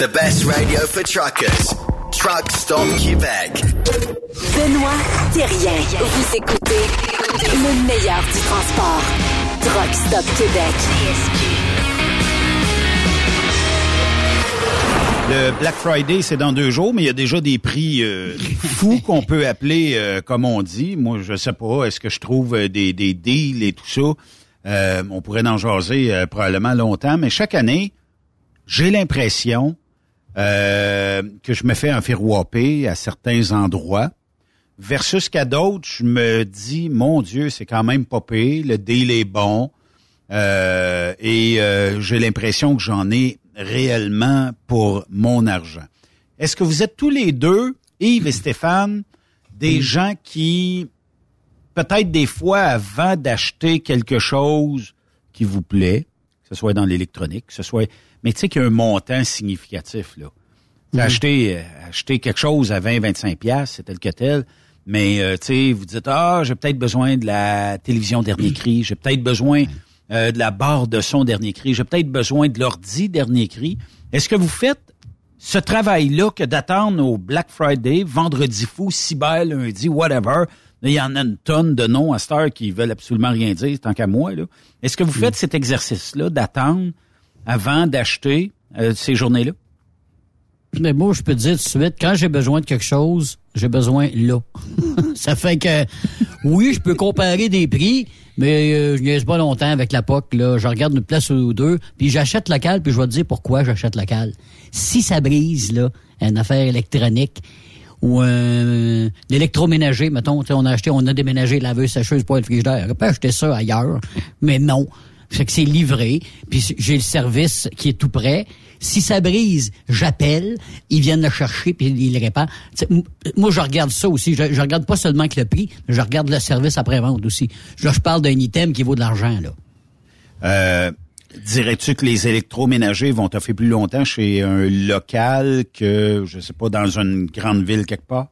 The best radio for truckers. Truck Stop Québec. Benoît Thérien. Vous écoutez le meilleur du transport. Truck Stop Québec. Le Black Friday, c'est dans deux jours, mais il y a déjà des prix euh, fous qu'on peut appeler, euh, comme on dit. Moi, je sais pas, est-ce que je trouve euh, des, des deals et tout ça? Euh, on pourrait en jaser euh, probablement longtemps, mais chaque année, j'ai l'impression euh, que je me fais un firouapé à certains endroits. Versus qu'à d'autres, je me dis, mon Dieu, c'est quand même pas pire, le deal est bon. Euh, et euh, j'ai l'impression que j'en ai réellement pour mon argent. Est-ce que vous êtes tous les deux, Yves et Stéphane, des gens qui, peut-être des fois, avant d'acheter quelque chose qui vous plaît, que ce soit dans l'électronique, que ce soit... Mais tu sais qu'il y a un montant significatif, là. Mhm. Acheter, euh, acheter quelque chose à 20-25 pièces, c'est tel que tel. Mais euh, tu sais, vous dites ah, j'ai peut-être besoin de la télévision dernier cri, j'ai peut-être besoin euh, de la barre de son dernier cri, j'ai peut-être besoin de l'ordi dernier cri. Est-ce que vous faites ce travail-là que d'attendre au Black Friday, vendredi fou, cyber, lundi, whatever? Il y en a une tonne de noms à cette heure qui veulent absolument rien dire, tant qu'à moi. là. Est-ce que vous faites cet exercice-là d'attendre avant d'acheter euh, ces journées-là? Mais moi, je peux te dire tout de suite, quand j'ai besoin de quelque chose, j'ai besoin là. ça fait que, oui, je peux comparer des prix, mais euh, je niaise pas longtemps avec la POC. Là. Je regarde une place ou deux, puis j'achète local, puis je vais te dire pourquoi j'achète local. Si ça brise, là, une affaire électronique, ou un l'électroménager, mettons, on a acheté, on a déménagé laveuse, sécheuse, poêle, frigidaire. On peut acheter ça ailleurs, mais non. Fait que c'est livré, puis j'ai le service qui est tout prêt. Si ça brise, j'appelle, ils viennent le chercher puis ils le moi, je regarde ça aussi. Je, regarde pas seulement que le prix, mais je regarde le service après-vente aussi. Là, je parle d'un item qui vaut de l'argent, là. Euh, Dirais-tu que les électroménagers vont t'offrir plus longtemps chez un local que, je sais pas, dans une grande ville quelque part?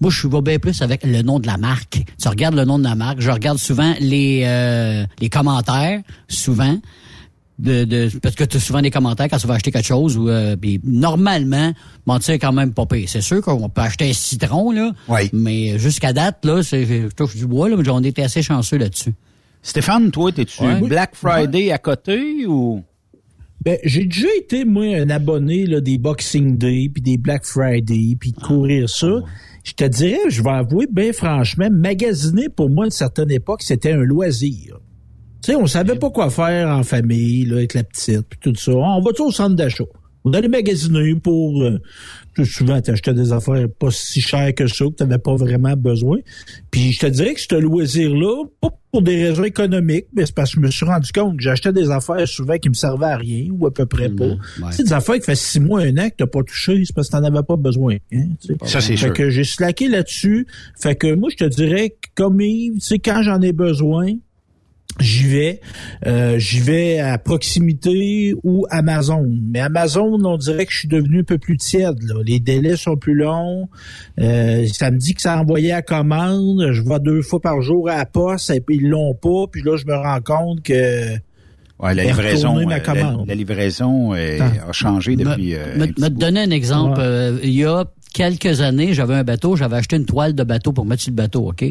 Moi, je vais bien plus avec le nom de la marque. Tu regardes le nom de la marque. Je regarde souvent les euh, les commentaires, souvent. De, de, parce que tu as souvent des commentaires quand tu vas acheter quelque chose. Ou, euh, puis normalement, mentir quand même pas pire. C'est sûr qu'on peut acheter un citron, là. Mais jusqu'à date, là, c'est, je touche du bois, là, mais on était assez chanceux là-dessus. Stéphane, toi, t'es-tu Ouais. Black Friday à côté ou? Ben, j'ai déjà été, moi, un abonné là, des Boxing Day, puis des Black Friday, puis de courir ça. Je te dirais, je vais avouer, bien franchement, magasiner, pour moi, à une certaine époque, c'était un loisir. Tu sais, on savait pas quoi faire en famille, là, avec la petite, puis tout ça. On va tout au centre d'achat? On allait magasiner pour... Euh, souvent, t'achetais des affaires pas si chères que ça, que t'avais pas vraiment besoin. Puis je te dirais que ce loisir-là, pas pour des raisons économiques, mais c'est parce que je me suis rendu compte que j'achetais des affaires souvent qui me servaient à rien, ou à peu près pas. Tu sais, des affaires qui fait six mois, un an que t'as pas touché, c'est parce que t'en avais pas besoin. hein. Ça, c'est fait sûr. que j'ai slacké là-dessus. Fait que moi, je te dirais que comme Yves, tu sais, quand j'en ai besoin, j'y vais. Euh, j'y vais à proximité ou Amazon. Mais Amazon, on dirait que je suis devenu un peu plus tiède. Là. Les délais sont plus longs. Euh, ça me dit que ça a envoyé à commande. Je vais deux fois par jour à la poste et puis ils l'ont pas. Puis là, je me rends compte que Ouais, la livraison, ma euh, la, livraison euh, a changé depuis. euh, Me, un petit me te donner un exemple. Ouais. Euh, il y a quelques années, j'avais un bateau, j'avais acheté une toile de bateau pour mettre sur le bateau, OK?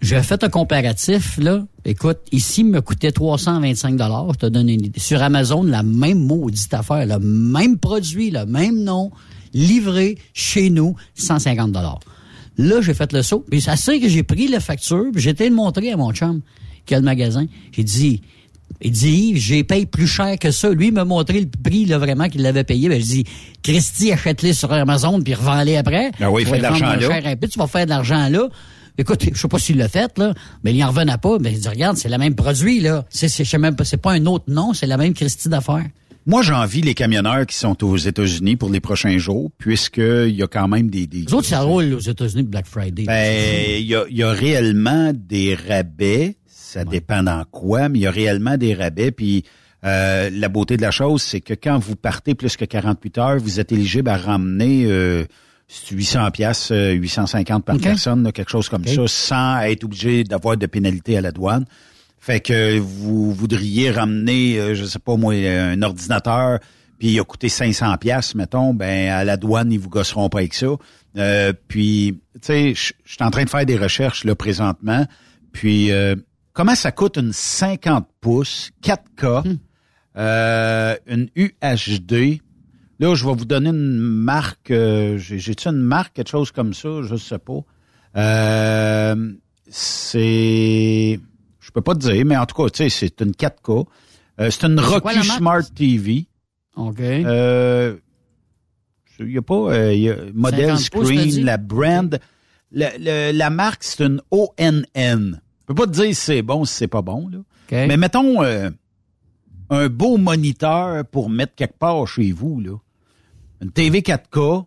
J'ai fait un comparatif, là. Écoute, ici, il me coûtait 325 Je te donne une idée. Sur Amazon, la même maudite affaire, le même produit, le même nom, livré chez nous, 150 Là, j'ai fait le saut. Puis ça c'est que j'ai pris la facture, puis été le montrer à mon chum, qui a le magasin. J'ai dit, il dit, j'ai payé plus cher que ça. Lui, il m'a montré le prix, là, vraiment, qu'il l'avait payé. Ben, je dis, Christy, achète-les sur Amazon, puis revends-les après. Ben oui, il Tu fait vas de l'argent là. un peu, tu vas faire de l'argent là. Écoute, je sais pas s'il l'a fait, là, mais il en revenait pas. Mais il dit, regarde, c'est le même produit, là. C'est, c'est, même pas, c'est pas un autre nom, c'est la même Christy d'affaires. Moi, j'envie les camionneurs qui sont aux États-Unis pour les prochains jours, puisqu'il y a quand même des... des Les autres, ça roule aux États-Unis, Black Friday. Ben, il y a, y a réellement des rabais. Ça dépend dans quoi, mais il y a réellement des rabais. Puis Euh, la beauté de la chose, c'est que quand vous partez plus que 48 heures, vous êtes éligible à ramener euh, 800 pièces, 850 par personne, quelque chose comme ça, sans être obligé d'avoir de pénalité à la douane. Fait que vous voudriez ramener, euh, je sais pas moi, un ordinateur, puis il a coûté 500 pièces, mettons, ben à la douane ils vous gosseront pas avec ça. Euh, puis, tu sais, je je suis en train de faire des recherches là présentement. Puis, euh, comment ça coûte une 50 pouces 4K, euh, une UHD. Là, je vais vous donner une marque. euh, j'ai- J'ai-tu une marque, quelque chose comme ça? Je sais pas. Euh, c'est... Je peux pas te dire, mais en tout cas, tu sais, c'est une 4K. Euh, c'est une quoi Roku? Smart TV. OK. Euh, il n'y a pas euh, y a modèle 50 pouces, t'as dit? screen, la brand. Le- le- la marque, c'est une ONN. Je peux pas te dire si c'est bon si c'est pas bon. Là. Mais mettons euh, un beau moniteur pour mettre quelque part chez vous. Là. Une TV 4K,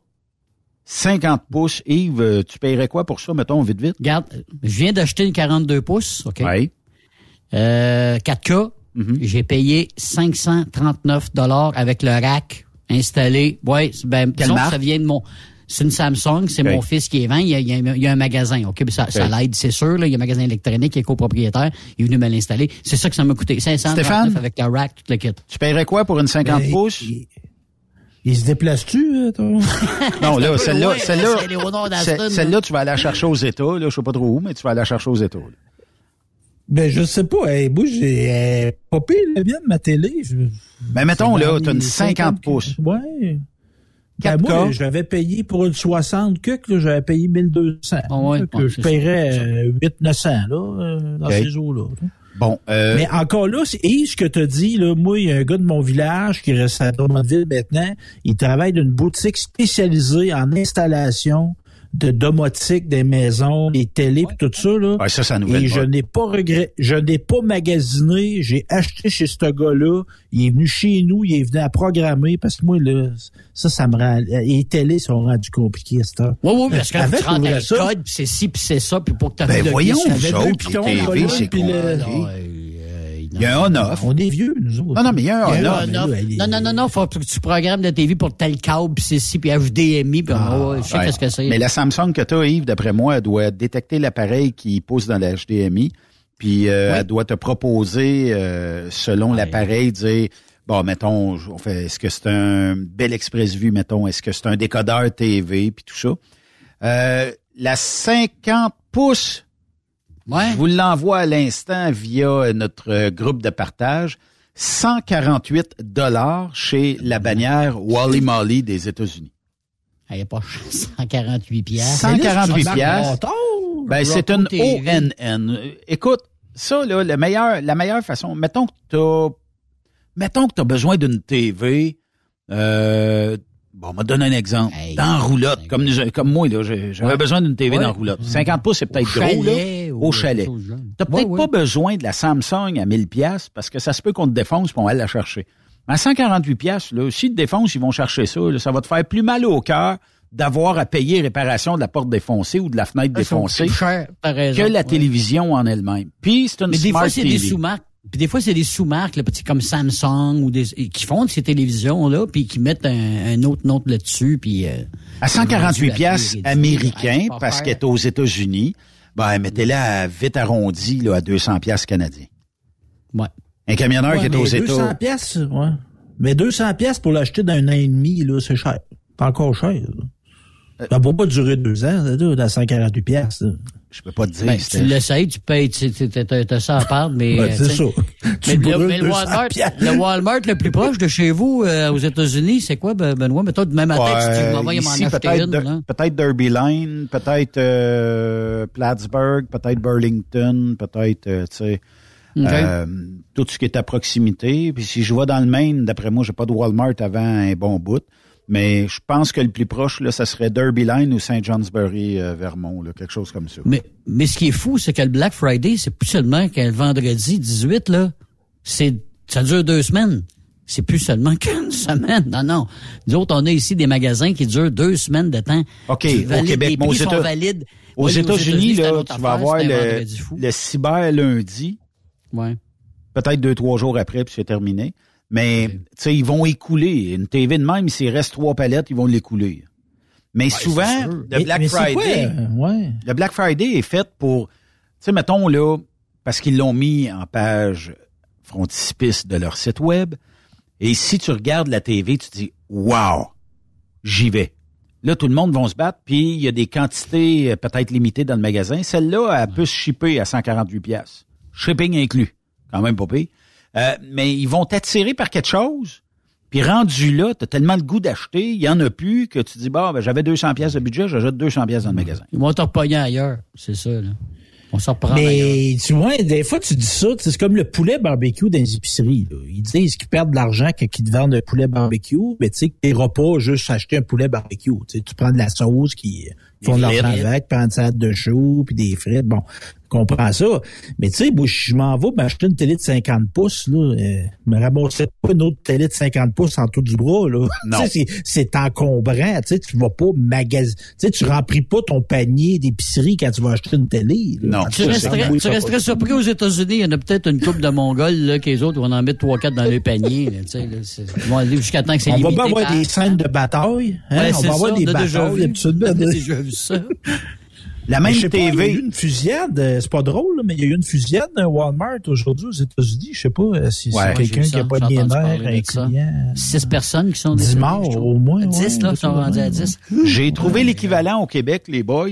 50 pouces. Yves, euh, tu paierais quoi pour ça, mettons, vite, vite? Regarde, je viens d'acheter une 42 pouces, OK? Oui. Euh, 4K. Mm-hmm. J'ai payé 539 dollars avec le rack installé. Ouais, c'est- ben, Quelle disons que marque? ça vient de mon. C'est une Samsung, c'est mon fils qui est vend. Il y a, il y il un magasin, OK? Ça, l'aide, c'est sûr. Là. Il y a un magasin électronique qui est copropriétaire. Il est venu me l'installer. C'est ça que ça m'a coûté. 539 Stéphane? avec le rack, tout le kit. Tu paierais quoi pour une 50 Ben, pouces? il- Il se déplace-tu, euh, toi? Non, là, celle-là, celle-là, celle-là, tu vas aller la chercher aux États. Là, je sais pas trop où, mais tu vas aller la chercher aux États. là. Ben, je sais pas. Moi, j'ai euh, pas bien de ma télé. Je- Ben, mettons, là, t'as une les 50 pouces. Ouais. Ben, 4K. moi, j'avais payé pour une 60 que là, j'avais payé 1200. Ah ouais, que ouais, je paierais euh, 800-900, là, euh, dans ces eaux-là. là. Bon, euh, Mais encore là, c'est et ce que tu as dit, là, moi, il y a un gars de mon village qui reste à Drummondville maintenant. Il travaille d'une boutique spécialisée en installation de domotique des maisons, des télés pis tout ça, là. ouais, ça, c'est la nouvelle Et je n'ai pas regret, je n'ai pas magasiné, j'ai acheté chez ce gars-là, il est venu chez nous, il est venu à programmer, parce que moi, là, ça, ça me rend, les télés sont rendus compliqués cette heure. Oui, oui, parce que tu rentres un ça? code, puis c'est ci, puis c'est ça, puis pour que tu Ben, voyons, ça deux les TV, c'est. Il y a un on-off. On est vieux, nous autres. Non, non, mais il y a un on-off. non, non, non, non, non, faut que tu programmes la TV pour tel câble, puis c'est ci, puis HDMI, puis ouais, je sais Ouais. qu'est-ce que c'est. Mais la Samsung que tu as, Yves, d'après moi, elle doit détecter l'appareil qui pousse dans la HDMI, puis euh, elle doit te proposer, euh, selon Ouais. l'appareil, dire, bon, mettons, on fait, est-ce que c'est un bel Express Vue, mettons, est-ce que c'est un décodeur TV, puis tout ça. Euh, la 50 pouces, Ouais. je vous l'envoie à l'instant via notre groupe de partage. 148 dollars chez la bannière Wally Molly des États-Unis. Elle est pas cher, 148 piastres. 148 Mais là, c'est piastres. bâtard. Ben, c'est une. ONN. Écoute, ça, là, le meilleur, la meilleure façon, mettons que t'as, mettons que t'as besoin d'une TV, euh, bon, on m'a donné un exemple. Hey. dans roulotte, comme, nous- comme moi, j'avais Ouais. besoin d'une TV Ouais. dans roulotte. 50 pouces, c'est peut-être gros, là. Au chalet. T'as Ouais, peut-être ouais. pas besoin de la Samsung à 1000 pièces parce que ça se peut qu'on te défonce puis on va aller la chercher. À 148 pièces, là, s'ils te défoncent, ils vont chercher ça, là, ça va te faire plus mal au cœur d'avoir à payer réparation de la porte défoncée ou de la fenêtre défoncée cher, que la Ouais. télévision en elle-même. Puis c'est une Mais des smart fois, c'est des sous-marques. Puis des fois, c'est des sous-marques, comme Samsung ou des qui font de ces télévisions-là, puis qui mettent un, un autre note là-dessus, puis... euh, à 148 rendu à pièces américains. Ouais, parce c'est qu'elle est aux États-Unis, ben mettez-la à vite arrondi là, à 200 pièces canadiens. Ouais. Un camionneur Ouais, qui est aux 200 États. pièces, ouais. Mais 200 pièces pour l'acheter d'un an et demi, là, c'est cher. Pas encore cher. là. Euh, Ça va pas durer deux ans, ça, là, dans 148 pièces. Je peux pas te dire. Ben, tu l'essayes, tu payes, tu tu- tu- t'as ça à part, mais... Euh, c'est tu ça. Mais, Tu le, mais le 200 Walmart, le Walmart le plus proche de chez vous, euh, aux États-Unis, c'est quoi, Ben- Benoît? Mais toi, demain matin, tu Ouais, dis, m'en vas m'en ici, acheter peut-être peut-être Derby Line, peut-être euh, Plattsburgh, peut-être Burlington, peut-être, euh, tu sais, OK. euh, tout ce qui est à proximité. Puis si je vais dans le Maine, d'après moi, j'ai pas de Walmart avant un bon bout. Mais je pense que le plus proche, là, ça serait Derby Line ou Saint Johnsbury, euh, Vermont, là, quelque chose comme ça. Mais, mais ce qui est fou, c'est que le Black Friday, c'est plus seulement qu'un vendredi 18, là. C'est, ça dure deux semaines. C'est plus seulement qu'une semaine. Non, non. Nous autres, on a ici des magasins qui durent deux semaines de temps. OK, qui au valident- Québec, mais aux États- valides. Aux États-Unis, là, tu vas avoir le, le cyber lundi. Ouais. peut-être deux, trois jours après, puis c'est terminé. Mais, tu sais, ils vont écouler. Une TV de même, s'il reste trois palettes, ils vont l'écouler. Mais souvent, le Black mais Friday, ouais. le Black Friday est fait pour, tu sais, mettons là, parce qu'ils l'ont mis en page frontispice de leur site web. Et si tu regardes la TV, tu te dis, wow, j'y vais. Là, tout le monde va se battre, puis il y a des quantités euh, peut-être limitées dans le magasin. Celle-là, elle peut se shipper à 148 pièces. Shipping inclus. Quand même pas pire. Euh, mais ils vont t'attirer par quelque chose. Puis rendu là, t'as tellement le goût d'acheter, il y en a plus que tu dis, bah, ben, j'avais 200 pièces de budget, j'ajoute 200 pièces dans le magasin. Ils vont te repogner ailleurs. C'est ça, là. On s'en reprend ailleurs. Mais tu vois, des fois, tu dis ça, tu sais, c'est comme le poulet barbecue dans les épiceries. là. Ils disent qu'ils perdent de l'argent quand ils te vendent un poulet barbecue, mais tu sais que t'es pas juste acheter un poulet barbecue. Tu sais, tu prends de la sauce qui font de l'argent avec, prends une salade de choux, puis des frites. Bon, je comprends ça. Mais tu sais, moi, je m'en vais m'acheter une télé de 50 pouces, là. Euh, me ramasser pas une autre télé de 50 pouces en tout du bras, là. Non. Tu sais, c'est- c'est encombrant. Tu sais, tu vas pas magasiner. Tu sais, tu remplis pas ton panier d'épicerie quand tu vas acheter une télé. là. Non. Tu resterais, tu resterais surpris aux États-Unis, il y en a peut-être une couple de Mongols, là, que les autres vont en mettre trois, quatre dans le panier, là, tu sais, là, Ils vont aller jusqu'à temps que c'est On va limité. pas avoir par- des scènes de bataille. Hein? Ouais, on va avoir des batailles, ça. La même je sais pas, il y a TV. eu une fusillade, euh, c'est pas drôle, mais il y a eu une fusillade à Walmart aujourd'hui aux États-Unis. Je sais pas euh, si Ouais, c'est quelqu'un qui a ça, pas de lien entendu d'air, parler un de ça. client. Six personnes qui sont 10 décédées, morts au moins. Dix, ouais, là, ouais, sont rendus à dix. J'ai trouvé l'équivalent au Québec, les boys.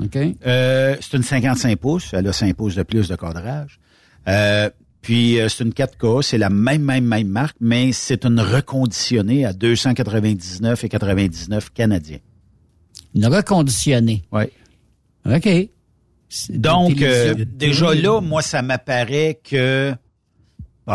OK. Euh, c'est une 55 pouces. Elle a 5 pouces de plus de cadrage. Euh, puis c'est une 4K. C'est la même, même, même marque, mais c'est une reconditionnée à 299 et 99 canadiens. Une reconditionnée. Oui. OK. Donc, euh, déjà là, moi, ça m'apparaît que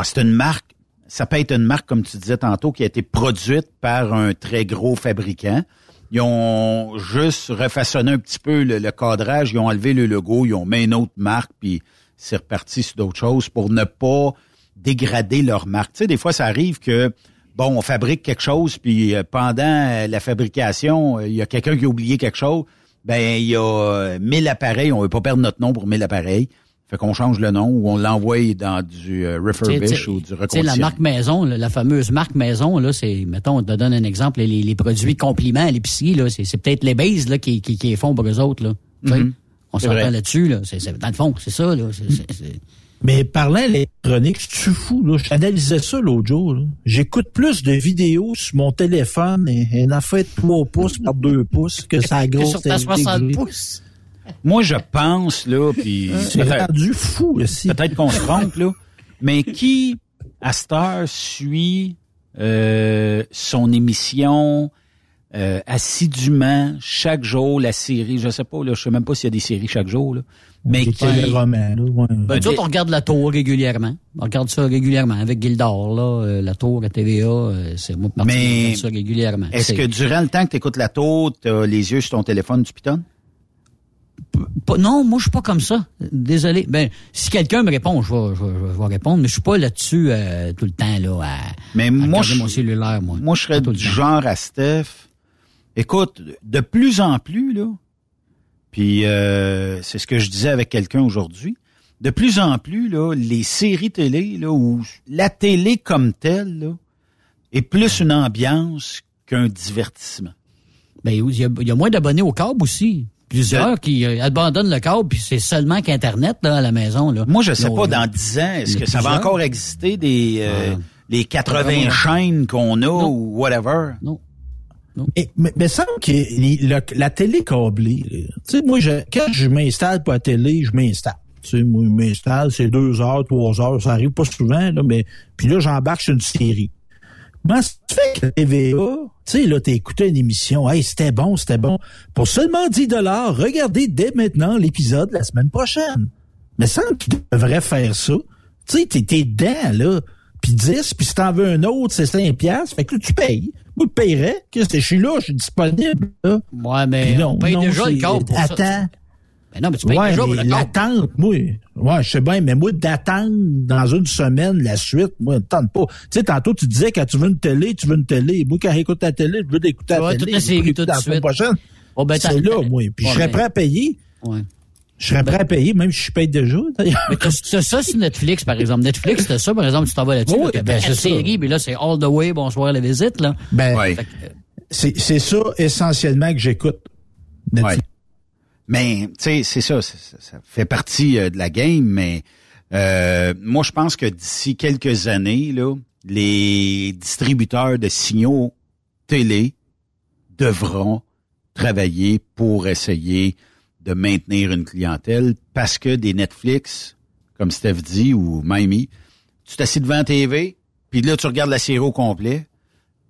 c'est une marque. Ça peut être une marque, comme tu disais tantôt, qui a été produite par un très gros fabricant. Ils ont juste refaçonné un petit peu le, le cadrage, ils ont enlevé le logo, ils ont mis une autre marque, puis c'est reparti sur d'autres choses pour ne pas dégrader leur marque. Tu sais, des fois, ça arrive que, bon, on fabrique quelque chose, puis euh, pendant euh, la fabrication, euh, il y a quelqu'un qui a oublié quelque chose, ben il y a euh, 1000 appareils, on veut pas perdre notre nom pour 1000 appareils. Fait qu'on change le nom ou on l'envoie dans du euh, refurbish ou du Tu sais, la reconditionné. marque maison, là, la fameuse marque maison, là, c'est, mettons, on te donne un exemple, les, les produits compliments à l'épicerie, là, c'est, peut-être les bases, là, qui, qui, qui les font pour eux autres, là. Mhm. On s'entend là-dessus, là. C'est, c'est- dans le fond, c'est ça, là. C'est, c'est- c'est- Mais parlant électronique, je suis fou, là? J'analysais ça l'autre jour, là. J'écoute plus de vidéos sur mon téléphone et une affaire de 3 pouces par 2 pouces que sa que grosse sur ta télé 60 que j'ai. pouces. Moi, je pense, là, puis C'est peut-être rendu fou, aussi. peut-être qu'on se trompe, là, mais qui, à cette heure, suit euh, son émission euh, assidûment, chaque jour, la série, je sais pas, là, je sais même pas s'il y a des séries chaque jour, là, mais qui... roman, là. Ouais. Ben, nous autres, on regarde la tour régulièrement. On regarde ça régulièrement avec Gildor, là, euh, la tour, la TVA, euh, c'est moi, Martin, Mais on regarde ça régulièrement. Est-ce que durant le temps que tu écoutes la tour, t'as les yeux sur ton téléphone, tu pitonnes? pas- non, moi, je suis pas comme ça. Désolé. Ben, si quelqu'un me répond, je vais, je, vais- je vais répondre, mais je suis pas là-dessus euh, tout le temps, là, à, Mais à moi, je, mon cellulaire, moi. moi, je serais du genre à Steph. Écoute, de plus en plus, là, puis euh, c'est ce que je disais avec quelqu'un aujourd'hui, de plus en plus, là, les séries télé, là, ou la télé comme telle, là, est plus une ambiance qu'un divertissement. Ben, il y, a, il y a moins d'abonnés au câble aussi. Plusieurs qui euh, abandonnent le câble, puis c'est seulement qu'Internet, là, à la maison, là. Moi, je sais pas, dans 10 ans, est-ce que ça va encore exister des euh, Ah. les 80 Vraiment. chaînes qu'on a Non. ou whatever? Non. Mais, mais, semble que le- la télé câblée, tu sais, moi, je, quand je m'installe pour la télé, je m'installe. Tu sais, moi, je m'installe, c'est deux heures, trois heures, ça arrive pas souvent, là, mais, puis là, j'embarque sur une série. Comment ça fait que la TVA, tu sais, là, écouté une émission, hey, c'était bon, c'était bon. Pour seulement 10 dollars, regardez dès maintenant l'épisode la semaine prochaine. Mais semble qu'ils devraient faire ça. Tu sais, t'es dedans, là. Puis 10, puis si t'en veux un autre, c'est 5 piastres. Fait que là, tu payes. Moi, je. Qu'est-ce que je suis là, je suis disponible, là. Ouais, mais Puis on paye déjà le ça. Attends. Ben non, mais tu payes Ouais, déjà pour mais le l'attente, moi. Ouais, je sais bien, mais moi, d'attendre dans une semaine la suite, moi, ne tente pas. Tu sais, tantôt, tu disais, quand tu veux une télé, tu veux une télé. Moi, quand j'écoute la télé, je veux l'écouter Tu la télé. toute la série tout de suite. prochaine. Oh, ben, c'est là, moi. Puis je serais mais- prêt à payer. Ouais. Je serais prêt à payer, même si je paye déjà. d'ailleurs. Mais t'as t'as ça sur Netflix, par exemple. Netflix, t'as ça, par exemple, tu t'en vas là-dessus. Oui, là, ben, c'est ça. séries, mais là, c'est All the Way, bonsoir la visite, là. Ben, Ouais. c'est c'est ça essentiellement que j'écoute. Netflix. Ouais. Mais, tu sais, c'est ça, ça, ça fait partie euh, de la game, mais euh, moi, je pense que d'ici quelques années, là, les distributeurs de signaux télé devront travailler pour essayer de maintenir une clientèle parce que des Netflix, comme Steph dit, ou Mamie, tu t'assis devant la TV, puis là, tu regardes la série au complet,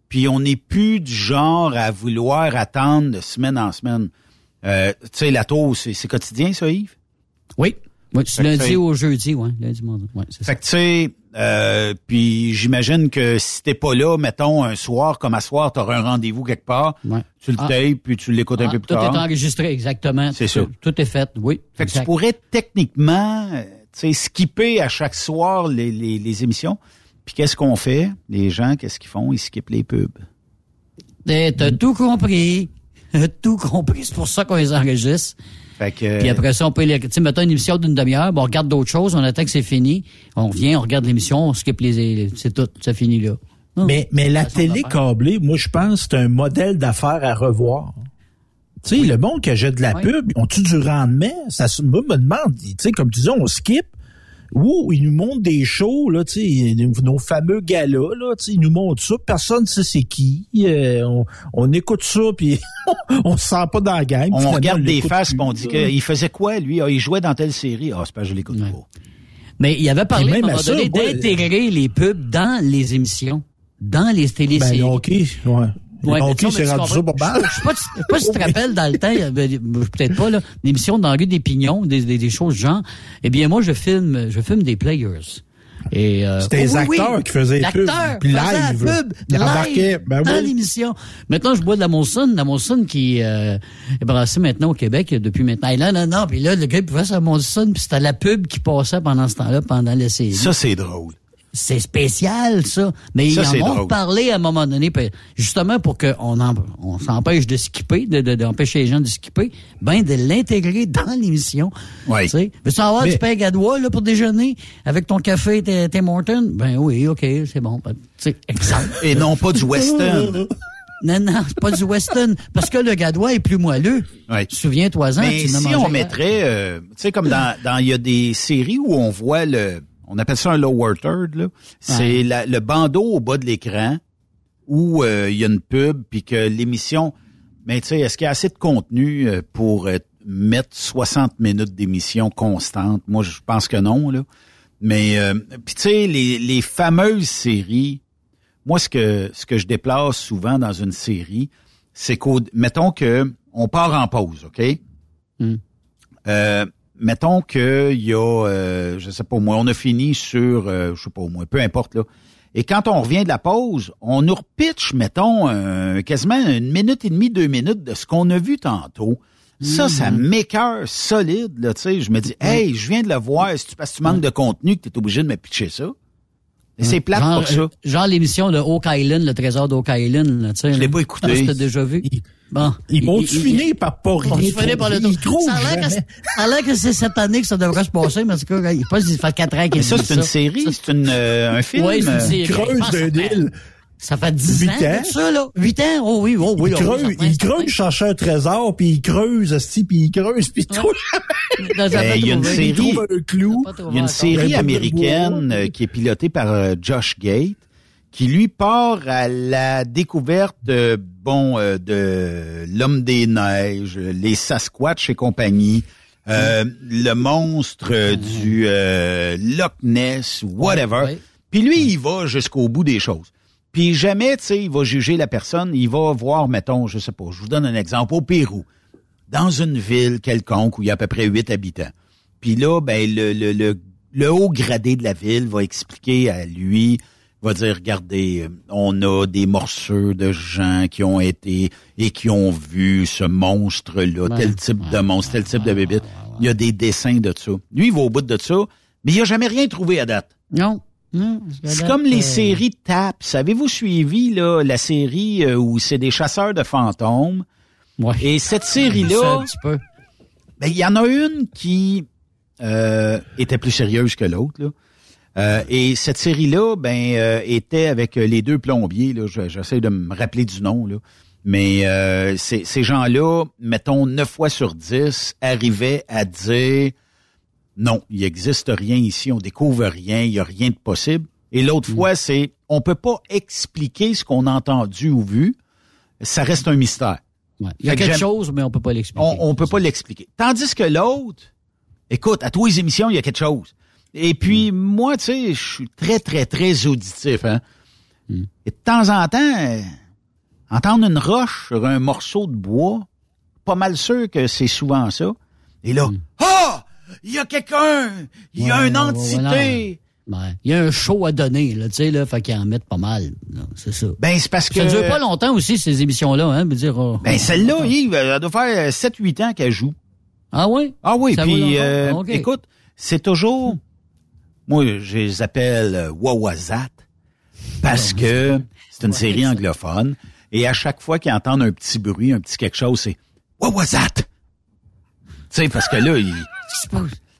puis on n'est plus du genre à vouloir attendre de semaine en semaine. Euh, tu sais, la tour, c'est quotidien, ça, Yves? Oui. Oui, tu lundi au jeudi, ouais. Lundi, mardi. Ouais, c'est ça. Fait que tu sais, euh, puis j'imagine que si t'es pas là, mettons, un soir comme à soir, t'auras un rendez-vous quelque part, Ouais. tu le Ah. tapes, puis tu l'écoutes un Ah, peu plus tout tard. est enregistré, exactement. C'est Tout- ça. Tout est fait, oui. Fait que exact. tu pourrais techniquement, euh, tu sais, skipper à chaque soir les, les, les émissions. Puis qu'est-ce qu'on fait? Les gens, qu'est-ce qu'ils font? Ils skippent les pubs. Eh, T'as tout compris. T'as tout compris. C'est pour ça qu'on les enregistre. Fait que, Puis après ça, on peut. Tu sais, mettons une émission d'une demi-heure, bon, on regarde d'autres choses, on attend que c'est fini. On revient, on regarde l'émission, on skip les. C'est tout, ça finit là. Non. Mais, mais la télé câblée, moi, je pense que c'est un modèle d'affaires à revoir. Tu sais, le monde qui achète de la Oui. pub, ont-tu du rendement? Ça se- moi, me demande, tu sais, comme tu dis, on skip. Ouh, ils nous montrent des shows, là, tu sais, nos, fameux galas, là, tu sais, ils nous montrent ça, personne ne sait c'est qui. Euh, on, on écoute ça, puis on se sent pas dans la game. on regarde des faces, puis on dit qu'il faisait quoi, lui? Ah, il jouait dans telle série. Ah, c'est pas, je l'écoute Ouais. pas. Mais il avait parlé d'intégrer les pubs dans les émissions, dans les Ben, téléséries. ouais. Ouais, c'est mais tu rendu ça mal. Je sais pas, si- je sais pas si tu te rappelles dans le temps, avait- peut-être pas, là, l'émission dans la rue des Pignons, des, des, des choses genre. Eh bien, moi, je filme, je filme des players. Et, euh, C'était les oh oui, acteurs qui faisaient les pubs, puis live. la pub, Ils live, ben dans oui. l'émission. Maintenant, je bois de la Monson, la Monson qui euh, est brassée maintenant au Québec depuis maintenant. Et là, non, non, puis là, le gars, il pouvait sa Monson, puis c'était la pub qui passait pendant ce temps-là, pendant la série. Ça, c'est drôle. C'est spécial, ça. Mais Ça, ils en ont drôle. parlé à un moment donné, justement pour qu'on en- on s'empêche de skipper, de, de- d'empêcher les gens de skipper, ben de l'intégrer dans l'émission. Oui. Tu sais, veux-tu avoir Mais- du pain gadois là, pour déjeuner avec ton café Tim Hortons? Ben oui, OK, c'est bon. Ben, tu sais, exemple. Et non pas du western. non, non, c'est pas du western. Parce que le gadois est plus moelleux. Ouais. Souviens-toi-en. Mais tu si on mettrait, euh, tu sais, comme dans, dans, il y a des séries où on voit le, on appelle ça un lower third, là. C'est la- le bandeau au bas de l'écran où euh, il y a une pub puis que l'émission, mais tu sais, est-ce qu'il y a assez de contenu euh, pour euh, mettre 60 minutes d'émission constante? Moi, je pense que non, là. Mais, euh, puis tu sais, les, les fameuses séries, moi, ce que, ce que je déplace souvent dans une série, c'est qu'au, mettons que on part en pause, OK? Hmm. Euh, mettons que il y a, euh, je sais pas moi, on a fini sur, euh, je sais pas moi, peu importe là. Et quand on revient de la pause, on nous repitch, mettons, euh, quasiment une minute et demie, deux minutes de ce qu'on a vu tantôt. Ça, ça m'écœure solide, là, tu sais. Je me dis, hey, je viens de le voir, c'est parce que tu manques de contenu que tu es obligé de me pitcher ça. Et c'est plate genre, pour ça. euh, Genre l'émission de Oak Island, le trésor d'Oak Island, là, tu sais. Je l'ai pas écouté. Ah, t'as déjà vu? Bon. Ils vont-tu il- finir par pas rien? On se finit par le Ils trouvent Ça a l'air que c'est- ça cette année que ça devrait se passer, mais en tout cas, il passe, il fait quatre ans qu'il Mais ça, c'est une série, c'est une, euh, un film. Oui, c'est une euh, série. Je creuse d'un ça fait- île. Ça fait 10 Huit ans, ans. ça, là. 8 ans? Oh oui, oh oui. il oh oui, creuse, certain, il creuse chercher un trésor, puis il creuse, puis il creuse, puis il trouve, Dans un Ben, il y a une série- il trouve un clou. Pas trouvé Il y a une série américaine euh, qui est pilotée par euh, Josh Gate, qui lui part à la découverte de, bon euh, de l'homme des neiges, les Sasquatch et compagnie, euh, le monstre euh, du euh, Loch Ness, whatever. Puis lui, il va jusqu'au bout des choses. Puis jamais, tu sais, il va juger la personne. Il va voir, mettons, je sais pas, je vous donne un exemple, au Pérou, dans une ville quelconque où il y a à peu près huit habitants. Puis là, ben, le, le, le, le haut gradé de la ville va expliquer à lui, va dire, regardez, euh, on a des morceaux de gens qui ont été et qui ont vu ce monstre-là, tel type de monstre, tel ouais, type de bébite. ouais, Il y a des dessins de ça. Lui, il va au bout de ça, mais il a jamais rien trouvé à date. Non. Non, C'est comme les séries de TAP. Savez-vous suivi là, la série euh, où c'est des chasseurs de fantômes? Ouais. Et cette série-là. Ben, il y en a une qui euh, était plus sérieuse que l'autre. Euh, et cette série-là, ben, euh, était avec les deux plombiers. Là, Je- j'essaie de me rappeler du nom là. Mais euh, ces, gens-là, mettons 9 fois sur 10, arrivaient à dire non, il n'existe rien ici, on découvre rien, il n'y a rien de possible. Et l'autre fois, c'est on peut pas expliquer ce qu'on a entendu ou vu, ça reste un mystère. Il y a Fait quelque chose, mais on peut pas l'expliquer. on, on peut pas l'expliquer. Tandis que l'autre, écoute, à tous les émissions, il y a quelque chose. Et puis, moi, tu sais, je suis très, très, très auditif. Hein? Et de temps en temps, euh, entendre une roche sur un morceau de bois, pas mal sûr que c'est souvent ça. Et là, ah! Il y a quelqu'un! Il y a Ouais, une entité! ouais, non. Ouais. Il y a un show à donner, là, tu sais, là, fait qu'ils en mettent pas mal. C'est ça. Ben, c'est parce que... Ça dure pas longtemps aussi, ces émissions-là, hein, veut dire. oh, Ben, celle-là. Yves, elle doit faire 7-8 ans qu'elle joue. Ah oui? Ah oui, puis euh, Ok. écoute, c'est toujours moi je les appelle euh, Wawazat parce que c'est une série anglophone et à chaque fois qu'ils entendent un petit bruit, un petit quelque chose, c'est Wawazat. Tu sais parce que là il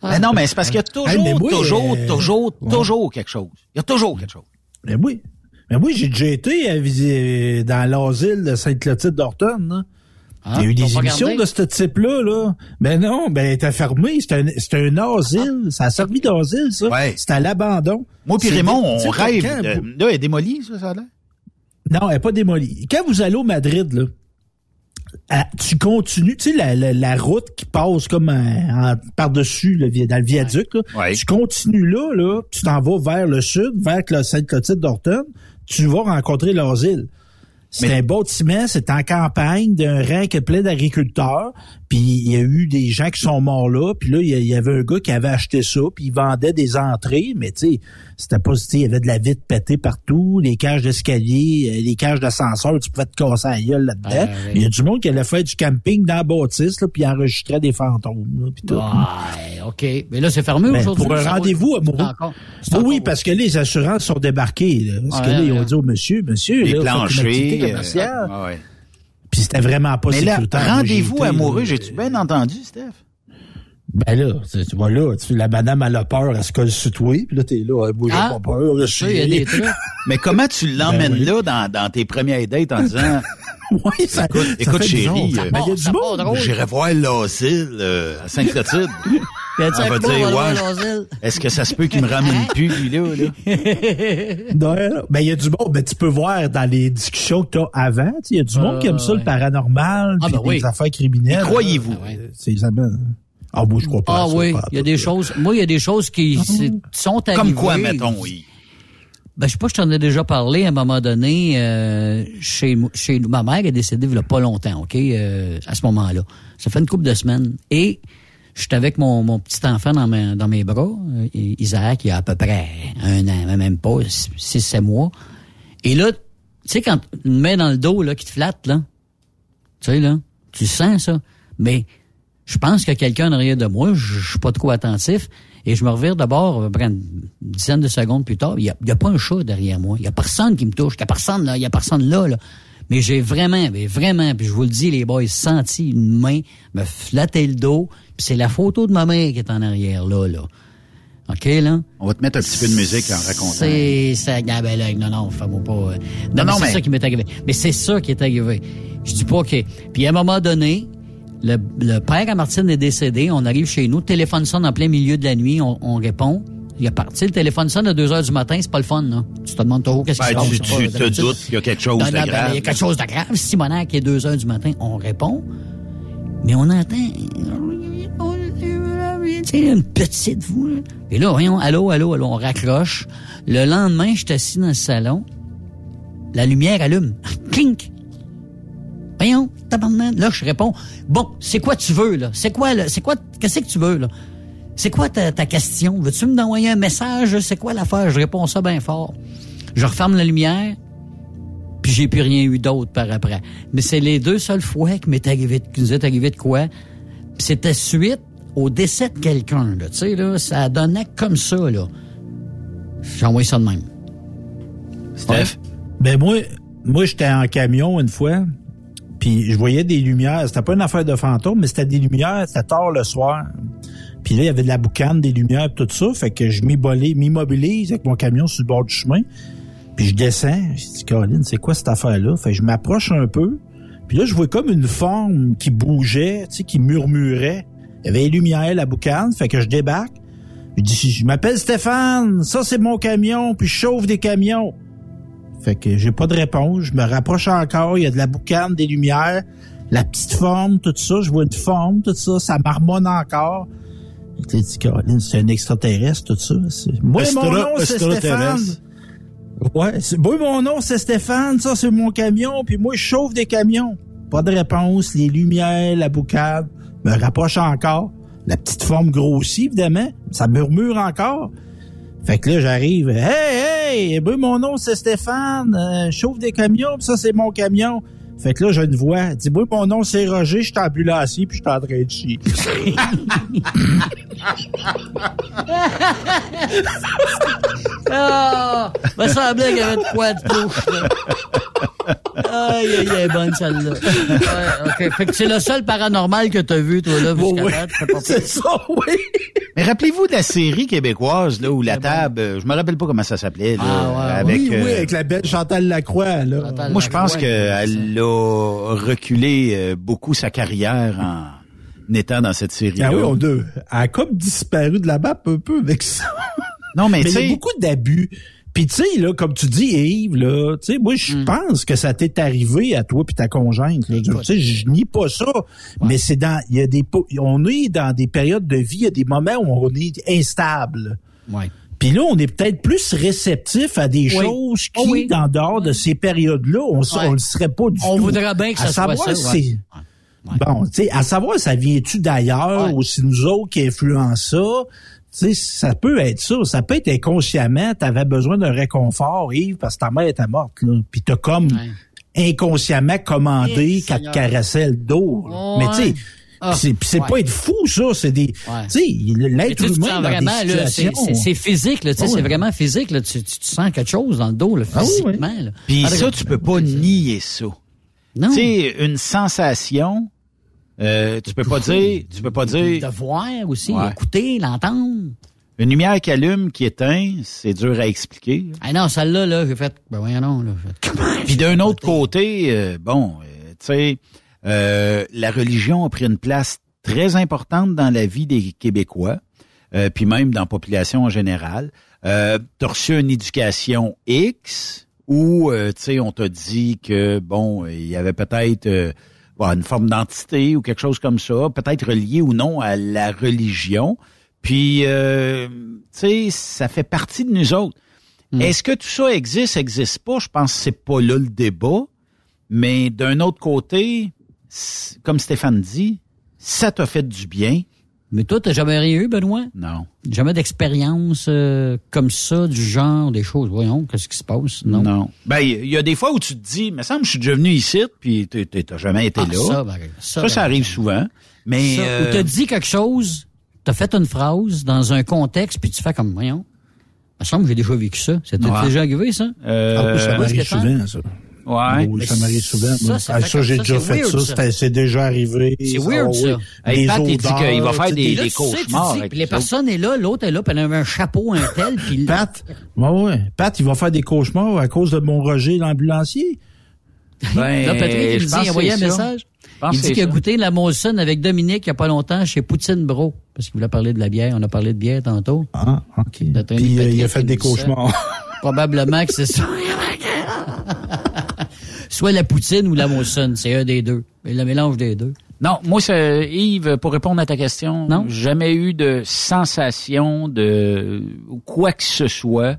Ben non, mais c'est parce qu'il y a toujours Hey, mais moi, toujours euh, toujours ouais. toujours quelque chose. Il y a toujours quelque chose. Mais oui. Mais oui, j'ai déjà été à dans l'asile de Sainte-Clotilde d'Orton. Là. Ah, Il y a eu t'as des émissions regardé? de ce type-là, là. Ben non, ben, elle était fermée. C'était un, c'était un asile. Ça a servi d'asile, ça. C'était à l'abandon. Moi puis C'est- Raymond, on rêve. quand- de- Là, elle est démolie, ça, ça a l'air? Non, elle n'est pas démolie. Quand vous allez au Madrid, là, à- tu continues, tu sais, la, la, la route qui passe comme en- en- par-dessus, le dans le viaduc, là, tu continues là, là, tu t'en vas vers le sud, vers la Sainte-Clotilde d'Orton, tu vas rencontrer l'asile. C'est un bâtiment, c'est en campagne d'un rang plein d'agriculteurs. Puis il y a eu des gens qui sont morts là. Puis là, il y avait un gars qui avait acheté ça. Puis il vendait des entrées. Mais tu sais, c'était pas... tu sais, Il y avait de la vitre pétée partout. Les cages d'escalier, euh, les cages d'ascenseur. Tu pouvais te casser la gueule là-dedans. Ouais. Il y a du monde qui allait faire du camping dans la bâtisse. Là, puis il enregistrait des fantômes. Là, puis tout. Ouais, OK. Mais là, c'est fermé Ben, aujourd'hui. pour un rendez-vous amoureux. Oui, encore- oui, parce que les assurances sont débarquées. là. parce Ouais, que là, ils ont dit au monsieur, monsieur, Les là, planchers. commerciale. euh, ah ouais. Puis c'était vraiment pas Mais là, rendez-vous amoureux, là, j'ai-tu bien entendu, Steph? Ben là, tu tu vois là, tu, la madame elle a peur, elle se colle sur toi, puis là t'es là, moi j'ai Ah, pas peur, je ça, il y a suis- des trucs. Mais comment tu l'emmènes Ben oui. là dans, dans tes premières dates en disant Oui, ça, Écoute, ça écoute fait chérie, euh, Ben, il y a du monde. j'irai voir l'asile euh, à Sainte-Clotilde. On va dire, ouais, est-ce que ça se peut qu'il me ramène plus, lui, là? là? Non, non. Ben, il y a du monde, ben, tu peux voir dans les discussions que tu as avant, tu sais, il y a du monde qui aime ça, le paranormal, Ah, puis ben oui. des affaires criminelles. Croyez-vous? Euh, C'est jamais... Ah, moi, je crois pas Ah ça, oui, il y a des là. choses. Moi, il y a des choses qui c'est- sont arrivées. Comme quoi, mettons, oui. Ben, je sais pas, je t'en ai déjà parlé à un moment donné. euh, chez, chez nous. Ma mère est décédée il y a pas longtemps, OK, euh, à ce moment-là. Ça fait une couple de semaines. Et j'étais avec mon, mon petit enfant dans mes, dans mes bras, euh, Isaac, il y a à peu près un an, même pas, six, sept mois. Et là, tu sais, quand une main dans le dos, là, qui te flatte, là, tu sais, là, tu sens ça. Mais je pense a quelqu'un derrière de moi, je suis pas trop attentif, et je me revire d'abord, une dizaine de secondes plus tard, il y a, y a pas un chat derrière moi, il y a personne qui me touche, il y a personne là, il y a personne là, là. Mais j'ai vraiment, mais vraiment, puis je vous le dis, les boys, senti une main me flatter le dos, c'est la photo de ma mère qui est en arrière, là, là. OK, là? On va te mettre un petit peu de musique en racontant. C'est ça, ah, ben là, non, non, fais-moi pas. euh, Non, Non, non, c'est mais- ça qui m'est arrivé. Mais c'est ça qui est arrivé. Je dis pas que. Puis à un moment donné, le, le père à Martine est décédé. On arrive chez nous, le téléphone sonne en plein milieu de la nuit, on, on répond. Il a parti, le téléphone sonne à 2 heures du matin, c'est pas le fun, là. Tu te demandes toujours qu'est-ce qui Ben, se passe. tu, te doutes qu'il y a quelque chose Non, de non, ben, grave. Il y a quelque chose de grave. Simonac qui est 2 heures du matin, on répond. Mais on entend. Une petite voix. Et là, voyons, allô, allô, allô, on raccroche. Le lendemain, je suis assis dans le salon. La lumière allume. Clink! Voyons, tabarnak. Là, je réponds, bon, c'est quoi tu veux, là? C'est quoi, là? C'est quoi, qu'est-ce que tu veux, là? C'est quoi ta, ta question? Veux-tu me envoyer un message? C'est quoi l'affaire? Je réponds ça bien fort. Je referme la lumière, puis j'ai plus rien eu d'autre par après. Mais c'est les deux seules fois que m'est arrivé, que nous est arrivé de quoi? C'était suite au décès de quelqu'un, là. Tu sais, là, ça donnait comme ça, là. J'ai envoyé ça de même. Steph? Ben moi, moi j'étais en camion une fois, Puis je voyais des lumières. C'était pas une affaire de fantôme, mais c'était des lumières. C'était tard le soir. Puis là, il y avait de la boucane, des lumières, tout ça. Fait que je m'immobilise avec mon camion sur le bord du chemin. Puis je descends. Je dis, Caroline, c'est quoi cette affaire-là? Fait que je m'approche un peu. Puis là, je vois comme une forme qui bougeait, tu sais, qui murmurait. Il y avait les lumières, la boucane. Fait que je débarque. Je dis, je m'appelle Stéphane. Ça, c'est mon camion. Puis je chauffe des camions. Fait que j'ai pas de réponse. Je me rapproche encore. Il y a de la boucane, des lumières. La petite forme, tout ça. Je vois une forme, tout ça. Ça marmonne encore. Tu dit, Caroline, c'est un extraterrestre, tout ça. Moi, mon nom, c'est Stéphane. Ouais, c'est- moi, mon nom, c'est Stéphane. Ça, c'est mon camion. Puis moi, je chauffe des camions. Pas de réponse. Les lumières, la boucane. Me rapproche encore. La petite forme grossit, évidemment. Ça murmure encore. Fait que là, j'arrive. Hey, hey, moi, mon nom, c'est Stéphane. Euh, chauffe des camions. Ça, c'est mon camion. Fait que là, j'ai une voix. Dis, moi, mon nom, c'est Roger. Je suis ambulancier. Puis je suis en train de chier. Ah! Me semblait qu'il y avait de quoi de touche, là. Aïe, aïe, est bonne, celle-là. Ouais, OK. Fait que c'est le seul paranormal que t'as vu, toi, là, jusqu'à oui. date. C'est pas C'est ça, oui. Mais rappelez-vous de la série québécoise, là, où la table, euh, je me rappelle pas comment ça s'appelait, là, Ah, avec, oui, oui, euh, avec la belle Chantal Lacroix, là. moi, je pense qu'elle a reculé euh, beaucoup sa carrière en étant dans cette série-là. Ah oui, on a, elle a comme disparu de la map un peu avec ça. Non, mais, Mais il y a beaucoup d'abus. Puis tu sais, là, comme tu dis, Yves, là, tu sais, moi, je Hmm. pense que ça t'est arrivé à toi puis ta conjointe. Tu sais, je nie pas ça, mais c'est dans, il y a des, on est dans des périodes de vie, il y a des moments où on est instable. Ouais. Puis là, on est peut-être plus réceptif à des Oui. choses qui, Oh oui. dans dehors de ces périodes-là, on, Ouais. on le serait pas du On tout. voudrait bien que À ça soit ça, si- Bon, tu sais, à savoir, ça vient-tu d'ailleurs ou c'est nous autres qui influençons ça? Tu sais, ça peut être ça. Ça peut être inconsciemment, tu avais besoin d'un réconfort, Yves, parce que ta mère était morte, là. Puis t'as comme inconsciemment commandé qu'elle te caressait le dos. là. Mais tu sais. Ah, c'est puis c'est ouais. pas être fou, ça. C'est des. Tu sais, l'être humain dans vraiment, des c'est- situations. c'est c'est physique, là, tu sais, Ah c'est vraiment physique, là. Tu, tu, tu sens quelque chose dans le dos, là, Ah oui, oui. physiquement, là. puis Ah, ça, tu peux pas nier ça. Non. Tu sais, une sensation, euh, tu peux pas dire, tu peux pas dire, De voir aussi, Ouais. écouter, l'entendre. une lumière qui allume, qui éteint, c'est dur à expliquer. Ah non, celle-là, là, j'ai fait, ben voyons non, là. Puis d'un autre côté, euh, bon, euh, tu sais, euh, la religion a pris une place très importante dans la vie des Québécois, euh, puis même dans la population en général. Euh, T'as reçu une éducation X où, euh, tu sais, on t'a dit que, bon, il y avait peut-être euh, bon, une forme d'entité ou quelque chose comme ça, peut-être relié ou non à la religion. Puis, euh, tu sais, ça fait partie de nous autres. Est-ce que tout ça existe, existe pas? Je pense que c'est pas là le débat. Mais d'un autre côté, comme Stéphane dit, ça t'a fait du bien. Mais toi, t'as jamais rien eu, Benoît? Non. Jamais d'expérience euh, comme ça, du genre, des choses? Voyons, qu'est-ce qui se passe? Non. Non. Ben, il y a des fois où tu te dis, mais ça me semble que je suis déjà venu ici, puis t'as jamais été Ah, là. ça, ben, ça, ça, ça, ben, arrive souvent. Mais Ça, euh, Ou t'as dit quelque chose, t'as fait une phrase dans un contexte, puis tu fais comme, voyons. Il me semble que j'ai déjà vécu ça. C'était Ouais. déjà arrivé, ça? euh, Ah ça Stéphane? souvent, ça. Ouais. Oui, ça m'arrive souvent. ça, Ah, ça, j'ai déjà c'est fait weird, ça. C'est déjà arrivé. C'est Ah, weird, oui. ça. Hey, Les Pat, il dit qu'il va faire des- Puis là, des tu sais, cauchemars dis, les personnes est là, l'autre est là, puis elle avait un chapeau, un tel, puis Pat, ouais, ouais. Pat, il va faire des cauchemars à cause de mon Roger, l'ambulancier. Ben, là, Patrick, il dit, a envoyé un message. Je pense Il dit qu'il a goûté la Molson avec Dominique il n'y a pas longtemps chez Poutine Bro. Parce qu'il voulait parler de la bière. On a parlé de bière tantôt. Ah, OK. Puis euh, Patrick il a fait des cauchemars. Probablement que c'est ça. Soit la Poutine ou la Molson. C'est un des deux. Et le mélange des deux. Non, moi, c'est, Yves, pour répondre à ta question, Non? jamais eu de sensation de ou quoi que ce soit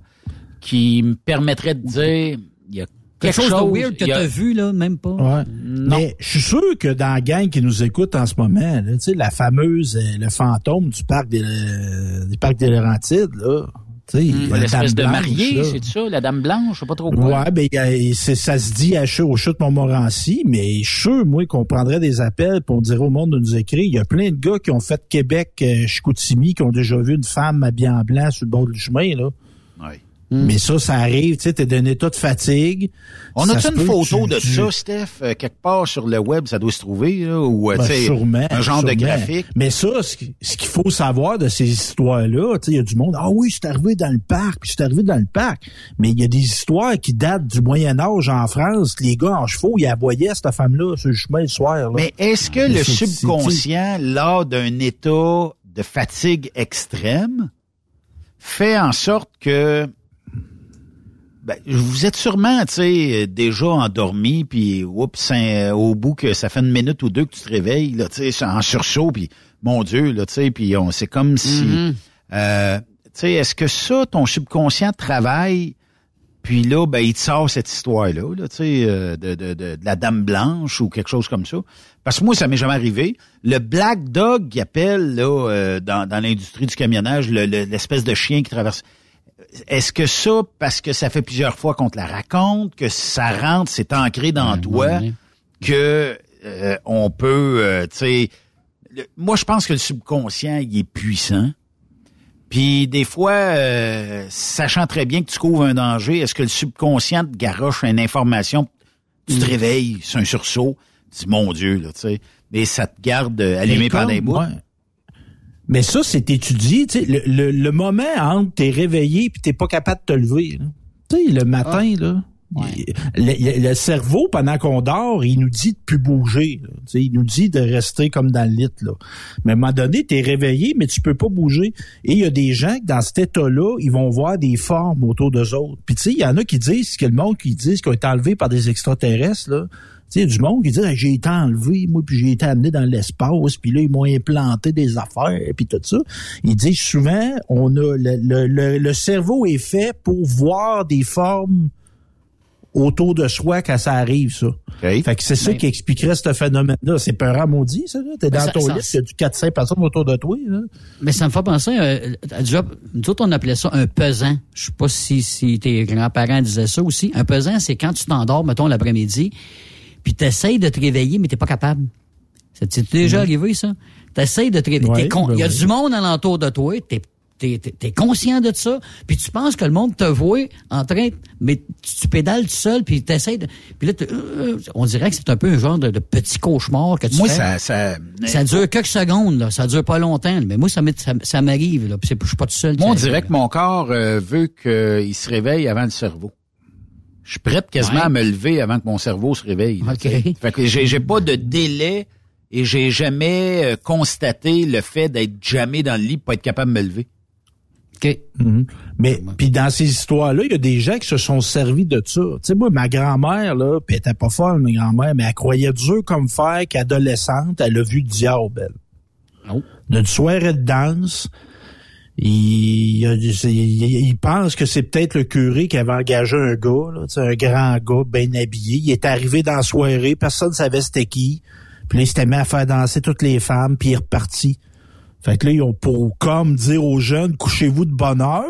qui me permettrait de dire il y a Quelque chose de weird que a- t'as vu, là, même pas. Ouais. Non. Mais je suis sûr que dans la gang qui nous écoute en ce moment, là, tu sais, la fameuse, euh, le fantôme du parc des, euh, du parc des Laurentides, là. Tu sais, la l'espèce de mariée, c'est ça, la dame blanche, je sais pas trop quoi. Ouais, ben, ça se dit à Chute, au chute Montmorency, mais je suis sûr, moi, qu'on prendrait des appels pour dire au monde de nous écrire. Il y a plein de gars qui ont fait Québec, euh, Chicoutimi, qui ont déjà vu une femme habillée en blanc sur le bord du chemin, là. Ouais. Mais ça, ça arrive, tu sais, t'es d'un état de fatigue. On a-tu une photo tu- de tu- ça, Steph, euh, quelque part sur le web, ça doit se trouver, là, ou euh, Ben, tu sais, sûrement, un genre de graphique? Mais ça, ce qui- ce qu'il faut savoir de ces histoires-là, tu sais, il y a du monde, ah oui, c'est arrivé dans le parc, puis c'est arrivé dans le parc. Mais il y a des histoires qui datent du Moyen Âge en France. Les gars en chevaux, ils aboyaient cette femme-là sur le chemin le soir. là. Mais est-ce que Mais le subconscient, lors d'un état de fatigue extrême, fait en sorte que ben, vous êtes sûrement, tu sais, déjà endormi, puis oups, un- au bout que ça fait une minute ou deux que tu te réveilles, là, tu sais, en sursaut, puis mon Dieu, là, tu sais, puis on, c'est comme si, Mhm. euh, tu sais, est-ce que ça, ton subconscient travaille, puis là, ben, il te sort cette histoire-là, là, tu sais, euh, de, de, de, de la dame blanche ou quelque chose comme ça? Parce que moi, ça m'est jamais arrivé. Le black dog qui appelle là euh, dans, dans l'industrie du camionnage, le- le- l'espèce de chien qui traverse. Est-ce que ça, parce que ça fait plusieurs fois qu'on te la raconte, que ça rentre, c'est ancré dans toi, que euh, on peut, euh, tu sais, moi je pense que le subconscient il est puissant. Puis des fois, euh, sachant très bien que tu couvres un danger, est-ce que le subconscient te garoche une information, tu te réveilles, c'est un sursaut, tu dis mon Dieu là, tu sais, mais ça te garde euh, allumé par des ouais. Mais ça, c'est étudié. Tu sais, le, le, le moment entre t'es réveillé puis t'es pas capable de te lever. Tu sais, le matin, là. Le, le cerveau, pendant qu'on dort, il nous dit de plus bouger. là. Tu sais, il nous dit de rester comme dans le lit. Là. Mais à un moment donné, tu es réveillé, mais tu peux pas bouger. Et il y a des gens qui, dans cet état-là, ils vont voir des formes autour d'eux autres. Puis tu sais, il y en a qui disent que le monde qui disent qu'ils ont été enlevés par des extraterrestres, là. Tu sais, du monde qui dit j'ai été enlevé, moi, puis j'ai été amené dans l'espace, puis là, ils m'ont implanté des affaires, puis tout ça. Ils disent souvent, on a le, le, le, le cerveau est fait pour voir des formes autour de soi quand ça arrive, ça. Fait que c'est ça qui expliquerait ce phénomène-là. C'est peurant maudit, ça, là. T'es dans ça- ton ça- lit, il y a du 4-5 personnes autour de toi, là. Mais ça me fait penser, euh, à déjà, nous autres, on appelait ça un pesant. Je sais pas si, si tes grands-parents disaient ça aussi. Un pesant, c'est quand tu t'endors, mettons, l'après-midi, puis t'essayes de te réveiller, mais t'es pas capable. Ça t'est déjà Mhm. arrivé, ça? T'essayes de te réveiller. Ouais, T'es con- Il y a ben oui. du monde alentour de toi, t'es T'es, t'es- t'es conscient de ça, puis tu penses que le monde te voit en train, mais tu, tu pédales tout seul, puis t'essayes de... Puis là, tu- euh, on dirait que c'est un peu un genre de, de petit cauchemar que tu Moi, fais. ça, ça, Ça dure quelques secondes, là. Ça dure pas longtemps. Mais moi, ça m'arrive, là. Puis c'est- je suis pas tout seul. Moi, on dirait que mon corps euh, veut qu'il se réveille avant le cerveau. Je suis prête quasiment Ouais. à me lever avant que mon cerveau se réveille. là, OK. tu sais. Fait que j'ai j'ai pas de délai et j'ai jamais euh, constaté le fait d'être jamais dans le lit pour pas être capable de me lever. OK. Mhm. Mais puis dans ces histoires-là, il y a des gens qui se sont servis de ça. Tu sais, moi, ma grand-mère, là, puis elle était pas folle, ma grand-mère, mais elle croyait dur comme fer qu'adolescente, elle a vu le diable, elle. Oh. D'une soirée de danse, il, il, il- pense que c'est peut-être le curé qui avait engagé un gars, là, un grand gars bien habillé. Il est arrivé dans la soirée, personne ne savait c'était qui. Puis là, il s'était mis à faire danser toutes les femmes, puis il est reparti. Fait que là, ils ont pour comme dire aux jeunes, couchez-vous de bonne heure.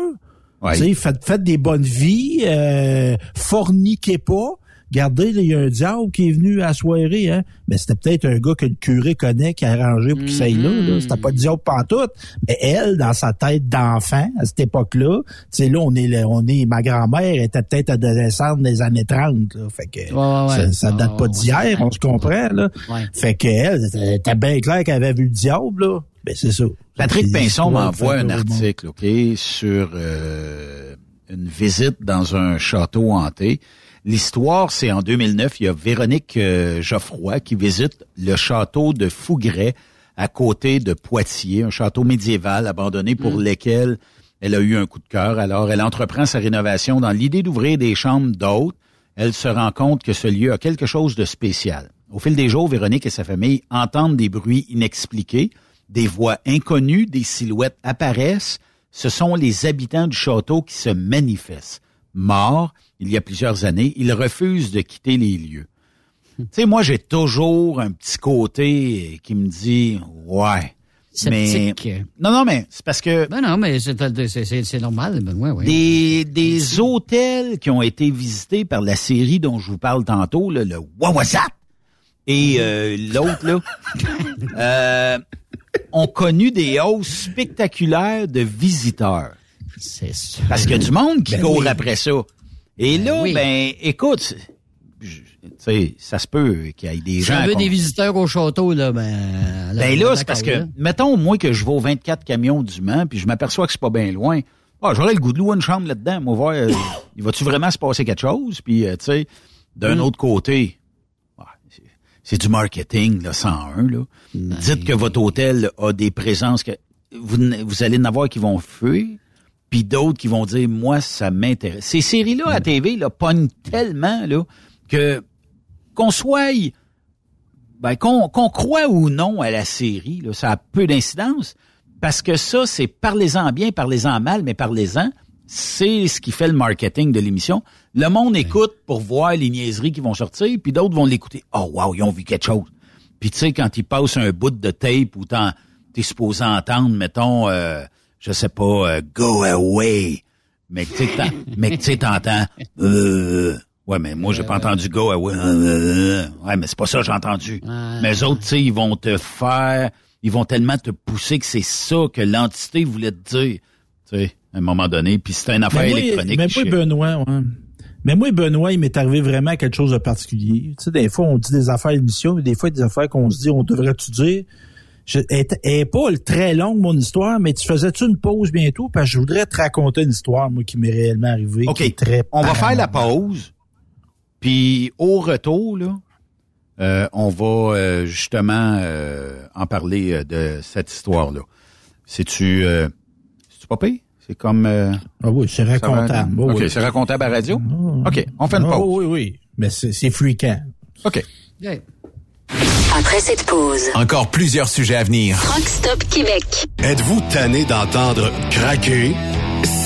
Ouais. Faites, faites des bonnes vies, euh, forniquez pas. Regardez, là, il y a un diable qui est venu à la soirée, hein. Mais c'était peut-être un gars que le curé connaît, qui a arrangé pour qu'il s'aille là, là. C'était pas le diable pantoute. Mais elle, dans sa tête d'enfant, à cette époque-là, tu sais, là, on est, là, on est, ma grand-mère était peut-être adolescente des années 30, là. Fait que, Ouais, ouais, ouais. ça, ça date Ouais, pas d'hier, on se comprend, là. Ouais. Fait que elle, était bien clair qu'elle avait vu le diable, là. Ben, c'est ça. Patrick Pinson m'envoie un article, OK, sur euh, une visite dans un château hanté. L'histoire, c'est en 2009, il y a Véronique euh, Geoffroy qui visite le château de Fougueray à côté de Poitiers, un château médiéval abandonné pour lequel elle a eu un coup de cœur. Alors, elle entreprend sa rénovation dans l'idée d'ouvrir des chambres d'hôtes. Elle se rend compte que ce lieu a quelque chose de spécial. Au fil des jours, Véronique et sa famille entendent des bruits inexpliqués, des voix inconnues, des silhouettes apparaissent. Ce sont les habitants du château qui se manifestent. Morts, il y a plusieurs années, ils refusent de quitter les lieux. Tu sais, moi, j'ai toujours un petit côté qui me dit, ouais, mais... Sceptique. Non, non, mais c'est parce que Ben non, mais c'est, normal. Ben ouais, ouais. des, des hôtels qui ont été visités par la série dont je vous parle tantôt, là, le Wawasat et euh, l'autre, là, euh, ont connu des hausses spectaculaires de visiteurs. C'est sûr. Parce qu'il y a du monde qui Ben court oui. après ça. Et là, oui. ben, écoute, je- tu sais, ça se peut qu'il y ait des Si gens... on veut qu'on- des visiteurs au château, là, ben. Ben là, c'est parce que, là. mettons, moi, que je vais aux 24 camions du Mans, puis je m'aperçois que c'est pas bien loin. Ah, j'aurais le goût de louer une chambre là-dedans, moi, voir, euh, il va-tu vraiment se passer quelque chose? Puis, euh, tu sais, d'un Mm. autre côté, ouais, c'est- du marketing, là, 101, là. Ben, Dites que votre hôtel a des présences que vous, vous allez en avoir qui vont fuir, puis d'autres qui vont dire, moi, ça m'intéresse. Ces séries-là à TV, là, pognent tellement, là, que qu'on soit ben, qu'on qu'on croit ou non à la série, là, ça a peu d'incidence. Parce que ça, c'est parlez-en bien, parlez-en mal, mais parlez-en. C'est ce qui fait le marketing de l'émission. Le monde écoute pour voir les niaiseries qui vont sortir, puis d'autres vont l'écouter. Oh wow, ils ont vu quelque chose. Puis tu sais, quand ils passent un bout de tape t'en- t'es supposé entendre, mettons, euh, je sais pas, euh, go away. Mais tu sais, t'en- mais que tu sais, t'entends. Euh, ouais, mais moi j'ai pas entendu go away. Euh, ouais, mais c'est pas ça que j'ai entendu. Mais eux autres, tu sais, ils vont te faire, ils vont tellement te pousser que c'est ça que l'entité voulait te dire. Tu sais, à un moment donné. Puis c'est une affaire Mais moi, électronique. Mais moi, chie. Benoît, ouais. Mais moi, Benoît, il m'est arrivé vraiment quelque chose de particulier. Tu sais, des fois, on dit des affaires à l'émission, mais des fois, des affaires qu'on se dit, on devrait-tu dire? Je, elle, est- elle est pas très longue, mon histoire, mais tu faisais-tu une pause bientôt? Parce que je voudrais te raconter une histoire, moi, qui m'est réellement arrivée. OK. qui est très on va faire la pause. Puis au retour, là, euh, on va euh, justement euh, en parler euh, de cette histoire-là. C'est-tu euh, c'est-tu pas pire? C'est comme... euh, Ah oui, c'est va- racontable. Oui, OK, oui. c'est racontable à radio? OK, on fait une Ah pause. oui, oui. Mais c'est c'est fréquent. OK. Après cette pause, Encore plusieurs sujets à venir. Truck Stop Québec. Êtes-vous tanné d'entendre craquer,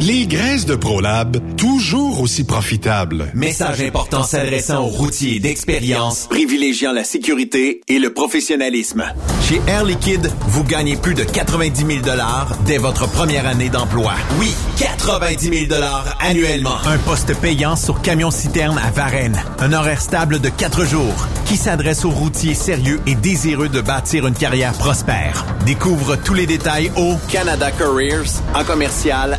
Les graisses de ProLab, toujours aussi profitables. Message important s'adressant aux routiers d'expérience, privilégiant la sécurité et le professionnalisme. Chez Air Liquide, vous gagnez plus de 90 000 dès votre première année d'emploi. Oui, 90 000 annuellement. Un poste payant sur camion-citerne à Varennes. Un horaire stable de 4 jours qui s'adresse aux routiers sérieux et désireux de bâtir une carrière prospère. Découvre tous les détails au Canada Careers en commercial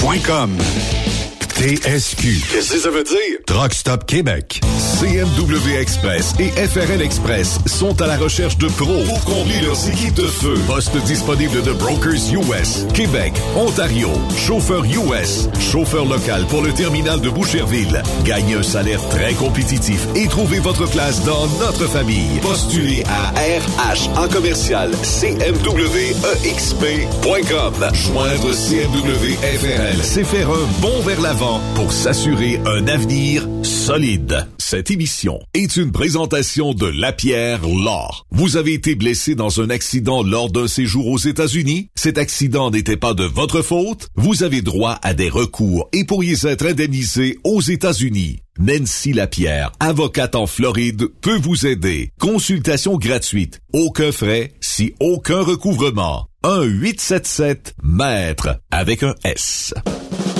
Saint-Michel.com. TSQ. Qu'est-ce que ça veut dire? Truck Stop Québec. CMW Express et FRL Express sont à la recherche de pros pour combler leurs équipes de feu. Poste disponible de Brokers US, Québec, Ontario, chauffeur US, chauffeur local pour le terminal de Boucherville. Gagnez un salaire très compétitif et trouvez votre place dans notre famille. Postulez à RH en commercial CMWEXP.com. Joindre CMW FRL, c'est faire un bond vers l'avant pour s'assurer un avenir solide. Cette émission est une présentation de Lapierre Law. Vous avez été blessé dans un accident lors d'un séjour aux États-Unis? Cet accident n'était pas de votre faute? Vous avez droit à des recours et pourriez être indemnisé aux États-Unis. Nancy Lapierre, avocate en Floride, peut vous aider. Consultation gratuite. Aucun frais, si aucun recouvrement. 1-877-MAître avec un S.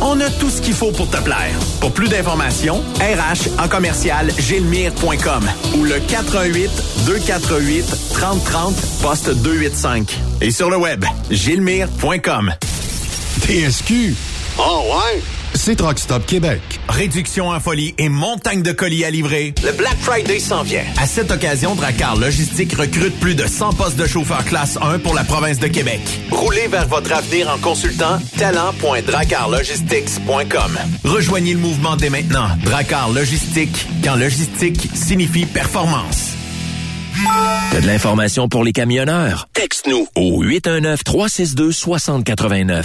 On a tout ce qu'il faut pour te plaire. Pour plus d'informations, RH en commercial gilmire.com ou le 418 248 3030 poste 285. Et sur le web, gilmire.com. TSQ. Oh ouais? C'est Truck Stop Québec. Réduction en folie et montagne de colis à livrer. Le Black Friday s'en vient. À cette occasion, Dracar Logistique recrute plus de 100 postes de chauffeurs classe 1 pour la province de Québec. Roulez vers votre avenir en consultant talent.dracarlogistics.com. Rejoignez le mouvement dès maintenant. Dracar Logistique, quand logistique signifie performance. T'as de l'information pour les camionneurs? Texte-nous au 819-362-6089.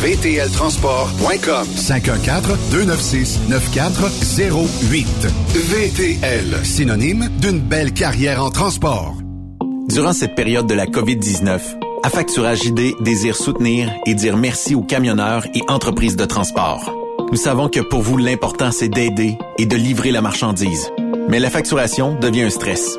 vtltransport.com 514-296-9408. VTL, synonyme d'une belle carrière en transport. Durant cette période de la COVID-19, Affacturage ID désire soutenir et dire merci aux camionneurs et entreprises de transport. Nous savons que pour vous, l'important, c'est d'aider et de livrer la marchandise. Mais la facturation devient un stress.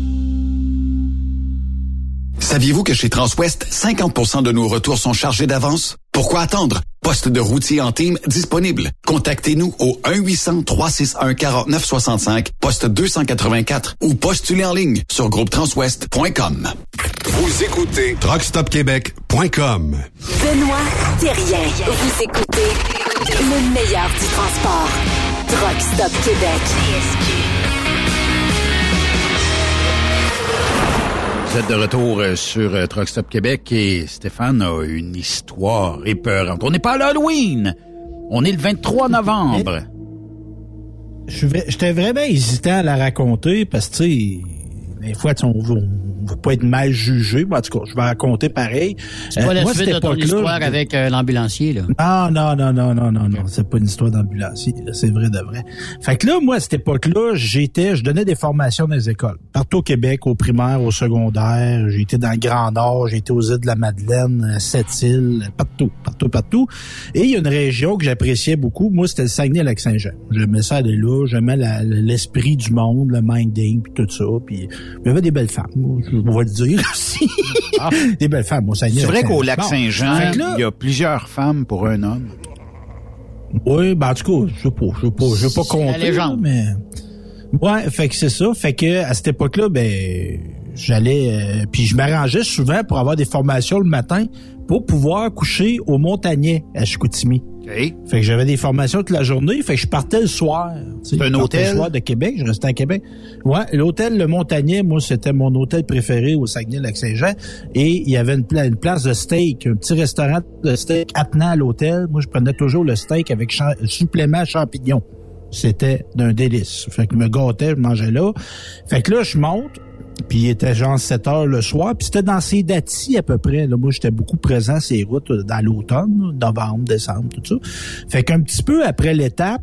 Saviez-vous que chez Transwest, 50% de nos retours sont chargés d'avance? Pourquoi attendre? Poste de routier en team disponible. Contactez-nous au 1-800-361-4965, poste 284 ou postulez en ligne sur groupetranswest.com. Vous écoutez TruckStopQuébec.com. Benoît Thérien. Vous écoutez le meilleur du transport. Truck Stop Québec. Vous êtes de retour euh, sur euh, Truck Stop Québec et Stéphane a une histoire épeurante. On n'est pas à l'Halloween. On est le 23 novembre. j'étais vraiment hésitant à la raconter parce que, tu sais, des fois, on on veut pas être mal jugé. mais en tout cas, je vais raconter pareil. C'est pas Euh, la moi, suite de ton histoire avec euh, l'ambulancier, là. non, non, non, non, non, non, non. C'est pas une histoire d'ambulancier. C'est vrai de vrai. Fait que là, moi, à cette époque-là, j'étais, je donnais des formations dans les écoles. Partout au Québec, au primaire, au secondaire. J'ai été dans le Grand Nord, j'ai été aux îles de la Madeleine, à Sept-Îles, partout, partout, partout. Et il y a une région que j'appréciais beaucoup. Moi, c'était le Saguenay-Lac-Saint-Jean. J'aimais ça aller là. J'aimais l'esprit du monde, le minding, puis tout ça. Puis il y avait des belles femmes. Moi, Je vais le dire aussi. des belles femmes Saguenay. C'est vrai qu'au lac. Saint-Jean, il y a plusieurs femmes pour un homme. Oui, ben en tout cas, je sais pas, je sais pas, je sais pas compter. légende. Mais ouais, fait que c'est ça, fait que à cette époque-là, ben j'allais, euh, puis je m'arrangeais souvent pour avoir des formations le matin pour pouvoir coucher au Montagnet à Chicoutimi. Fait que j'avais des formations toute la journée, fait que je partais le soir. C'est un hôtel? Le soir de Québec, je restais à Québec. Ouais, l'hôtel Le Montagnet, moi, c'était mon hôtel préféré au Saguenay-Lac-Saint-Jean. Et il y avait une, pla- une place de steak, un petit restaurant de steak attenant à l'hôtel. Moi, je prenais toujours le steak avec cha- supplément champignons. C'était d'un délice. Fait que je me gâtais, je mangeais là. Fait que là, je monte. Puis il était genre 7 heures le soir. Puis c'était dans ces datis à peu près. Moi, j'étais beaucoup présent ces routes euh, dans l'automne, novembre, décembre, tout ça. Fait qu'un petit peu après l'étape,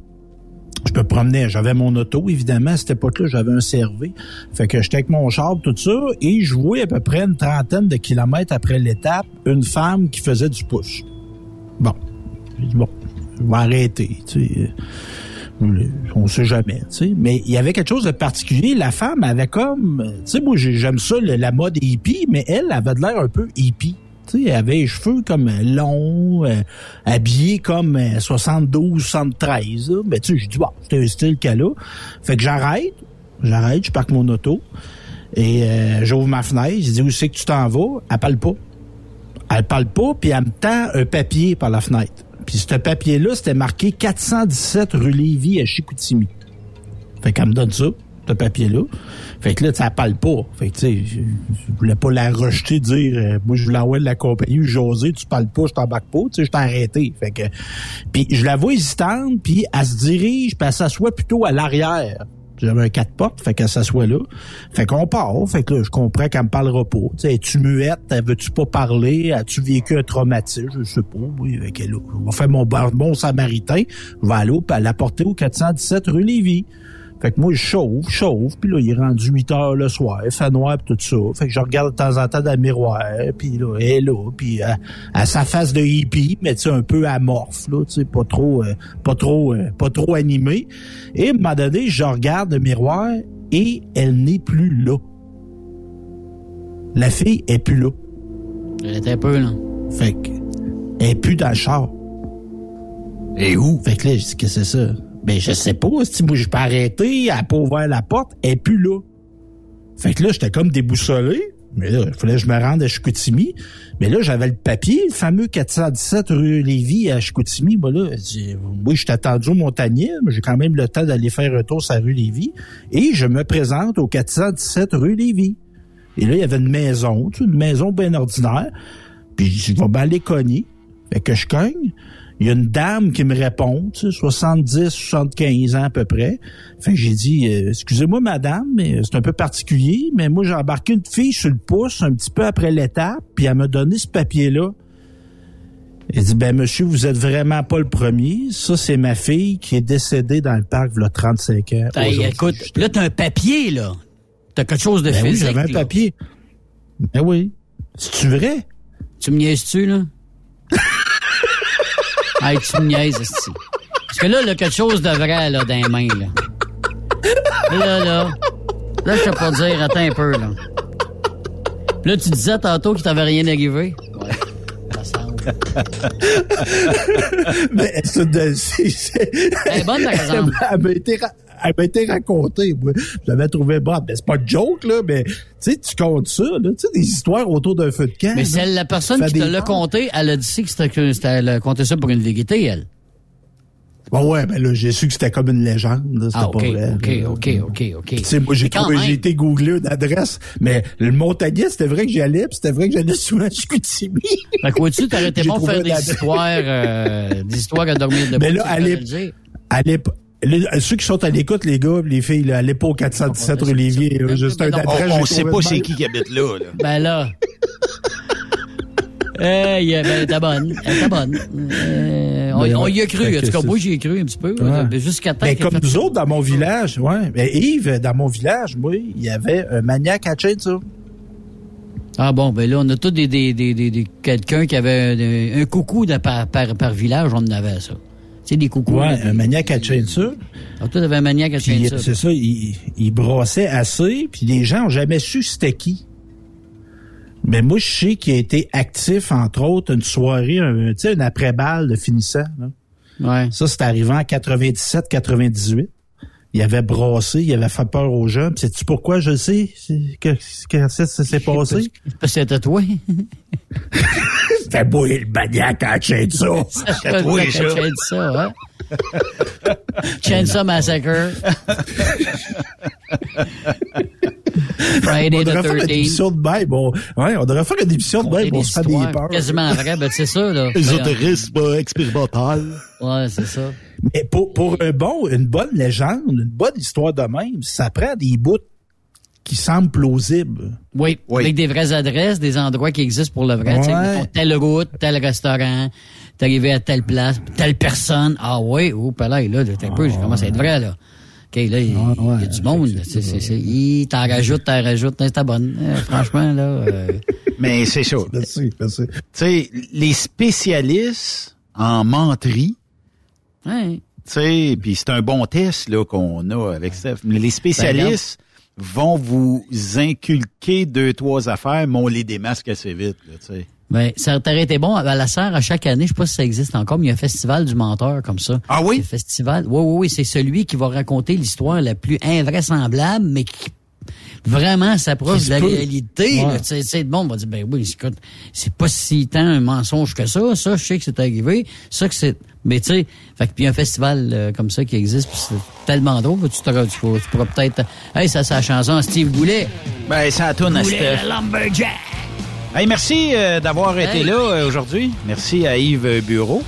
je me promenais. J'avais mon auto, évidemment. À cette époque-là, j'avais un CRV. Fait que j'étais avec mon char, tout ça. Et je voyais à peu près une trentaine de kilomètres après l'étape une femme qui faisait du push. Bon. J'ai dit, bon, je vais arrêter. Tu sais. On sait jamais, tu sais. Mais il y avait quelque chose de particulier. La femme avait comme, tu sais, moi j'ai- j'aime ça, la mode hippie, mais elle avait de l'air un peu hippie. Tu sais, elle avait les cheveux comme euh, longs, euh, habillée comme euh, 72, 73. là. Mais tu sais, j'ai dit, bon, c'était un style qu'elle a. Fait que j'arrête, j'arrête, je parque mon auto et euh, j'ouvre ma fenêtre. J'ai dit, où c'est que tu t'en vas? Elle parle pas. Elle parle pas, puis elle me tend un papier par la fenêtre. Puis ce papier-là, c'était marqué 417 rue Lévis à Chicoutimi. Fait qu'elle me donne ça, ce papier-là. Fait que là, ça parle pas. Fait que, tu sais, je, voulais pas la rejeter, dire, euh, moi, je voulais envoyer de la compagnie, José, tu parles pas, je t'embarque pas, tu sais, je t'ai arrêté. Fait que, puis je la vois hésitante, puis elle se dirige, puis elle s'assoit plutôt à l'arrière. J'avais un quatre portes, fait qu'elle s'assoit là. Fait qu'on part, fait que là, je comprends qu'elle me parlera pas. Tu sais, es-tu muette? Veux-tu pas parler? As-tu vécu un traumatisme? Je sais pas. Oui, fait que là, je vais faire mon bon, samaritain. Je vais aller au- à la porter au 417 rue Lévis. Fait que moi, je chauffe, je chauffe, puis là, il est rendu 8 heures le soir, il fait noir, puis tout ça. Fait que je regarde de temps en temps dans le miroir, puis là, elle est là, puis à, à sa face de hippie, mais tu sais, un peu amorphe, là, tu sais, pas trop, euh, pas trop, euh, pas trop animé. Et à un moment donné, je regarde le miroir, et elle n'est plus là. La fille est plus là. Elle était un peu, là. Fait que, elle est plus dans le char. Et où? Fait que là, je dis, qu'est-ce que c'est ça? Ben, je sais pas. Si moi, je peux arrêter, elle a pas ouvert la porte, elle est plus là. Fait que là, j'étais comme déboussolé. Mais là, il fallait que je me rende à Chicoutimi. Mais là, j'avais le papier, le fameux 417 rue Lévis à Chicoutimi. Moi, là, oui, je suis attendu au Montagnier, mais j'ai quand même le temps d'aller faire un tour sur rue Lévis. Et je me présente au 417 rue Lévis. Et là, il y avait une maison, une maison bien ordinaire. Puis je vais bien aller cogner. Fait que je cogne. Il y a une dame qui me répond, tu sais, 70, 75 ans à peu près. Fait que j'ai dit, euh, excusez-moi madame, mais c'est un peu particulier, mais moi j'ai embarqué une fille sur le pouce un petit peu après l'étape, puis elle m'a donné ce papier-là. Elle dit, ben monsieur, vous êtes vraiment pas le premier. Ça, c'est ma fille qui est décédée dans le parc il y a 35 ans. Hey, écoute, là, t'as un papier, là. T'as quelque chose de Ben oui, j'avais un là. papier. Ben oui. C'est-tu vrai? Tu me niaises-tu, là? Hey, tu me niaises, esti. Parce que là, là, quelque chose de vrai, là, dans les mains, là. Là, là. Là, je peux pas dire, attends un peu, là. Là, tu disais tantôt qu'il t'avait rien arrivé. Ouais. Mais c'est de- c'est- c'est- bonne, par exemple. Elle m'a été, ra- elle m'a été racontée, moi. Je l'avais trouvé bonne. Ben, c'est pas de joke, là, mais, tu sais, tu comptes ça, là. Tu sais, des histoires autour d'un feu de camp. Mais c'est la personne qui te l'a compté, elle a dit que c'était, elle a compté ça pour une vérité, elle. Bon, ouais, ben là, j'ai su que c'était comme une légende, là. C'était Ah, pas vrai. OK. OK, OK, OK. Tu sais, moi, j'ai trouvé, j'ai été googlé une adresse, mais le Montagnier, c'était vrai que j'y allais, puis c'était vrai que j'allais souvent à Chicoutimi. Fait que vois-tu, t'aurais été bon faire des histoires, euh, des histoires à dormir debout. Mais là, à sais, à Les- ceux qui sont à l'écoute, les gars, les filles, là, pas au 417 rue Lévier. Juste un non. adresse, On, on j'ai sait pas c'est qui qui habite là. là. Ben là. Hey, ben, elle était bonne. Elle était bonne. Euh, on, Ben, on y a cru. En tout que cas, moi, j'y ai cru un petit peu. Ouais. Jusqu'à temps Ben, comme fait nous ça. autres, dans mon village, ouais. Ben, Yves, dans mon village, moi, il y avait un maniaque à chainsaw. Ah bon, ben là, on a tous des, des, des, des, des- quelqu'un qui avait un, un coucou de par, par, par village, on en avait ça. Tu sais, des coucous. Ouais, là, un maniaque à chainsaw. Ah, toi, t'avais un maniaque à chainsaw. c'est ça, il, il brassait assez, puis les gens ont jamais su c'était qui. Mais moi, je sais qu'il a été actif, entre autres, une soirée, un, tu sais, une après-balle de finissant. là. Ouais. Ça, c'est arrivé en 97-98. Il avait brassé, il avait fait peur aux gens. Puis Sais-tu pourquoi je le sais? Que, que ça, s'est passé? Parce que c'était toi. C'était moi le maniaque à chainsaw. C'était toi, ça. Chainsaw, hein? Chainsaw Massacre. Friday On the devrait faire une 13th. émission de même. On, ouais, on devrait faire une émission de même. On se fait des peurs. Quasiment vrai, ben c'est ça, là. Ésotérisme expérimental. Ouais, c'est ça. Mais pour, pour un bon, une bonne légende, une bonne histoire de même, ça prend des bouts qui semblent plausibles. Oui, avec des vraies adresses, des endroits qui existent pour le vrai. Ouais. telle route, tel restaurant, t'es arrivé à telle place, telle personne. Ah oui, oh, pas là, là, t'es un peu, j'ai commencé à être vrai, là? OK, là, il y a du monde. là. C'est, c'est, c'est, il t'en rajoute, t'en rajoute. C'est bonne. Euh, franchement, là. euh, Mais c'est ça. Merci, merci. Tu sais, les spécialistes en menterie, ouais. tu sais, puis c'est un bon test là qu'on a avec Steph. Mais les spécialistes vont vous inculquer deux trois affaires, mais on les démasque assez vite, là, tu sais. Ben, ça t'aurait été bon. À la serre, à chaque année, je sais pas si ça existe encore, mais il y a un festival du menteur comme ça. Ah oui? Le festival. Oui, oui, oui. C'est celui qui va raconter l'histoire la plus invraisemblable, mais qui vraiment s'approche de la peut. réalité. Ouais. là. Tu sais, tu sais, le monde va dire, ben oui, écoute, c'est pas si tant un mensonge que ça. Ça, je sais que c'est arrivé. Ça, que c'est... Mais tu sais, fait que puis un festival euh, comme ça qui existe, puis c'est tellement drôle, tu, t'auras- tu, pourras- tu pourras peut-être... Hey, ça, c'est la chanson à Steve Goulet. Ben, ça tourne à le lumberjack. Hey, merci euh, d'avoir été là euh, aujourd'hui. Merci à Yves Bureau.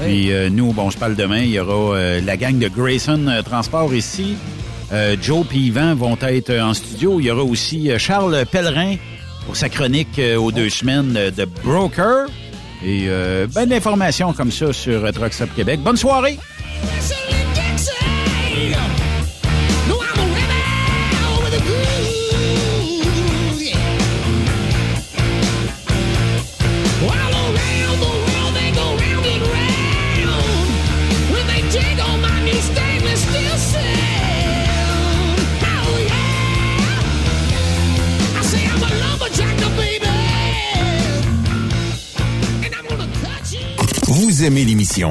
Puis euh, nous, bon, je parle demain, il y aura euh, la gang de Grayson euh, Transport ici. Euh, Joe et Yvan vont être euh, en studio. Il y aura aussi euh, Charles Pellerin pour sa chronique aux deux semaines de Broker. Et euh, ben d'informations comme ça sur Truck Stop Québec. Bonne soirée! Aimez l'émission?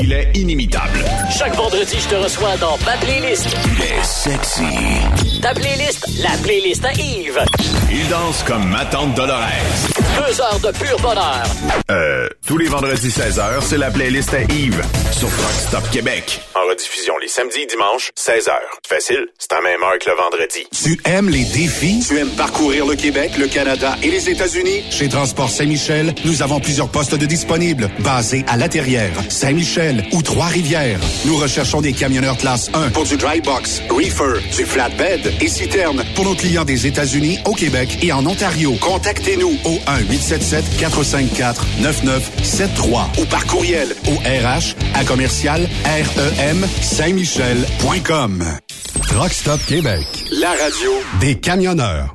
Il est inimitable. Chaque vendredi, je te reçois dans ma playlist. Il est sexy. Ta playlist, la playlist à Yves. Il danse comme ma tante Dolores. Deux heures de pur bonheur. Euh, tous les vendredis 16h, c'est la playlist à Yves sur Truck Stop Québec. En rediffusion les samedis et dimanches, 16h. Facile, c'est à même heure que le vendredi. Tu aimes les défis? Tu aimes parcourir le Québec, le Canada et les États-Unis? Chez Transport Saint-Michel, nous avons plusieurs postes de disponibles, basés à La Terrière, Saint-Michel ou Trois-Rivières. Nous recherchons des camionneurs classe 1 pour du dry box, reefer, du flatbed et citerne pour nos clients des États-Unis, au Québec et en Ontario. Contactez-nous au 1-877-454-9973 ou par courriel au RH à commercial REM Saint-Michel.com. Rockstop Québec. La radio des camionneurs.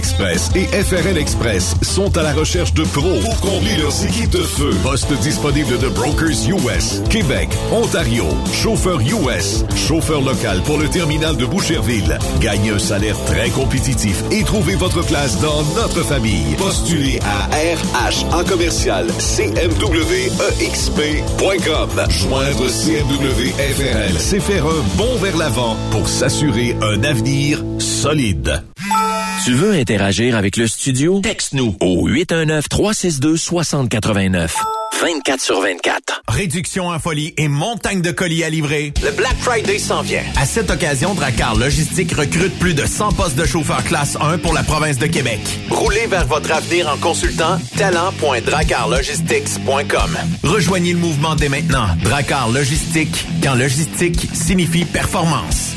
Express et FRL Express sont à la recherche de pros pour combler leurs équipes de feu. Poste disponible de Brokers US, Québec, Ontario, chauffeur US, chauffeur local pour le terminal de Boucherville. Gagnez un salaire très compétitif et trouvez votre place dans notre famille. Postulez à RH en commercial CMWEXP.com. Joindre CMW FRL, c'est faire un bond vers l'avant pour s'assurer un avenir solide. Tu veux interagir avec le studio? Texte-nous au 819-362-6089. 24 sur 24. Réduction en folie et montagne de colis à livrer. Le Black Friday s'en vient. À cette occasion, Dracar Logistique recrute plus de 100 postes de chauffeurs classe 1 pour la province de Québec. Roulez vers votre avenir en consultant talent.dracarlogistics.com. Rejoignez le mouvement dès maintenant. Dracar Logistique, quand logistique signifie performance.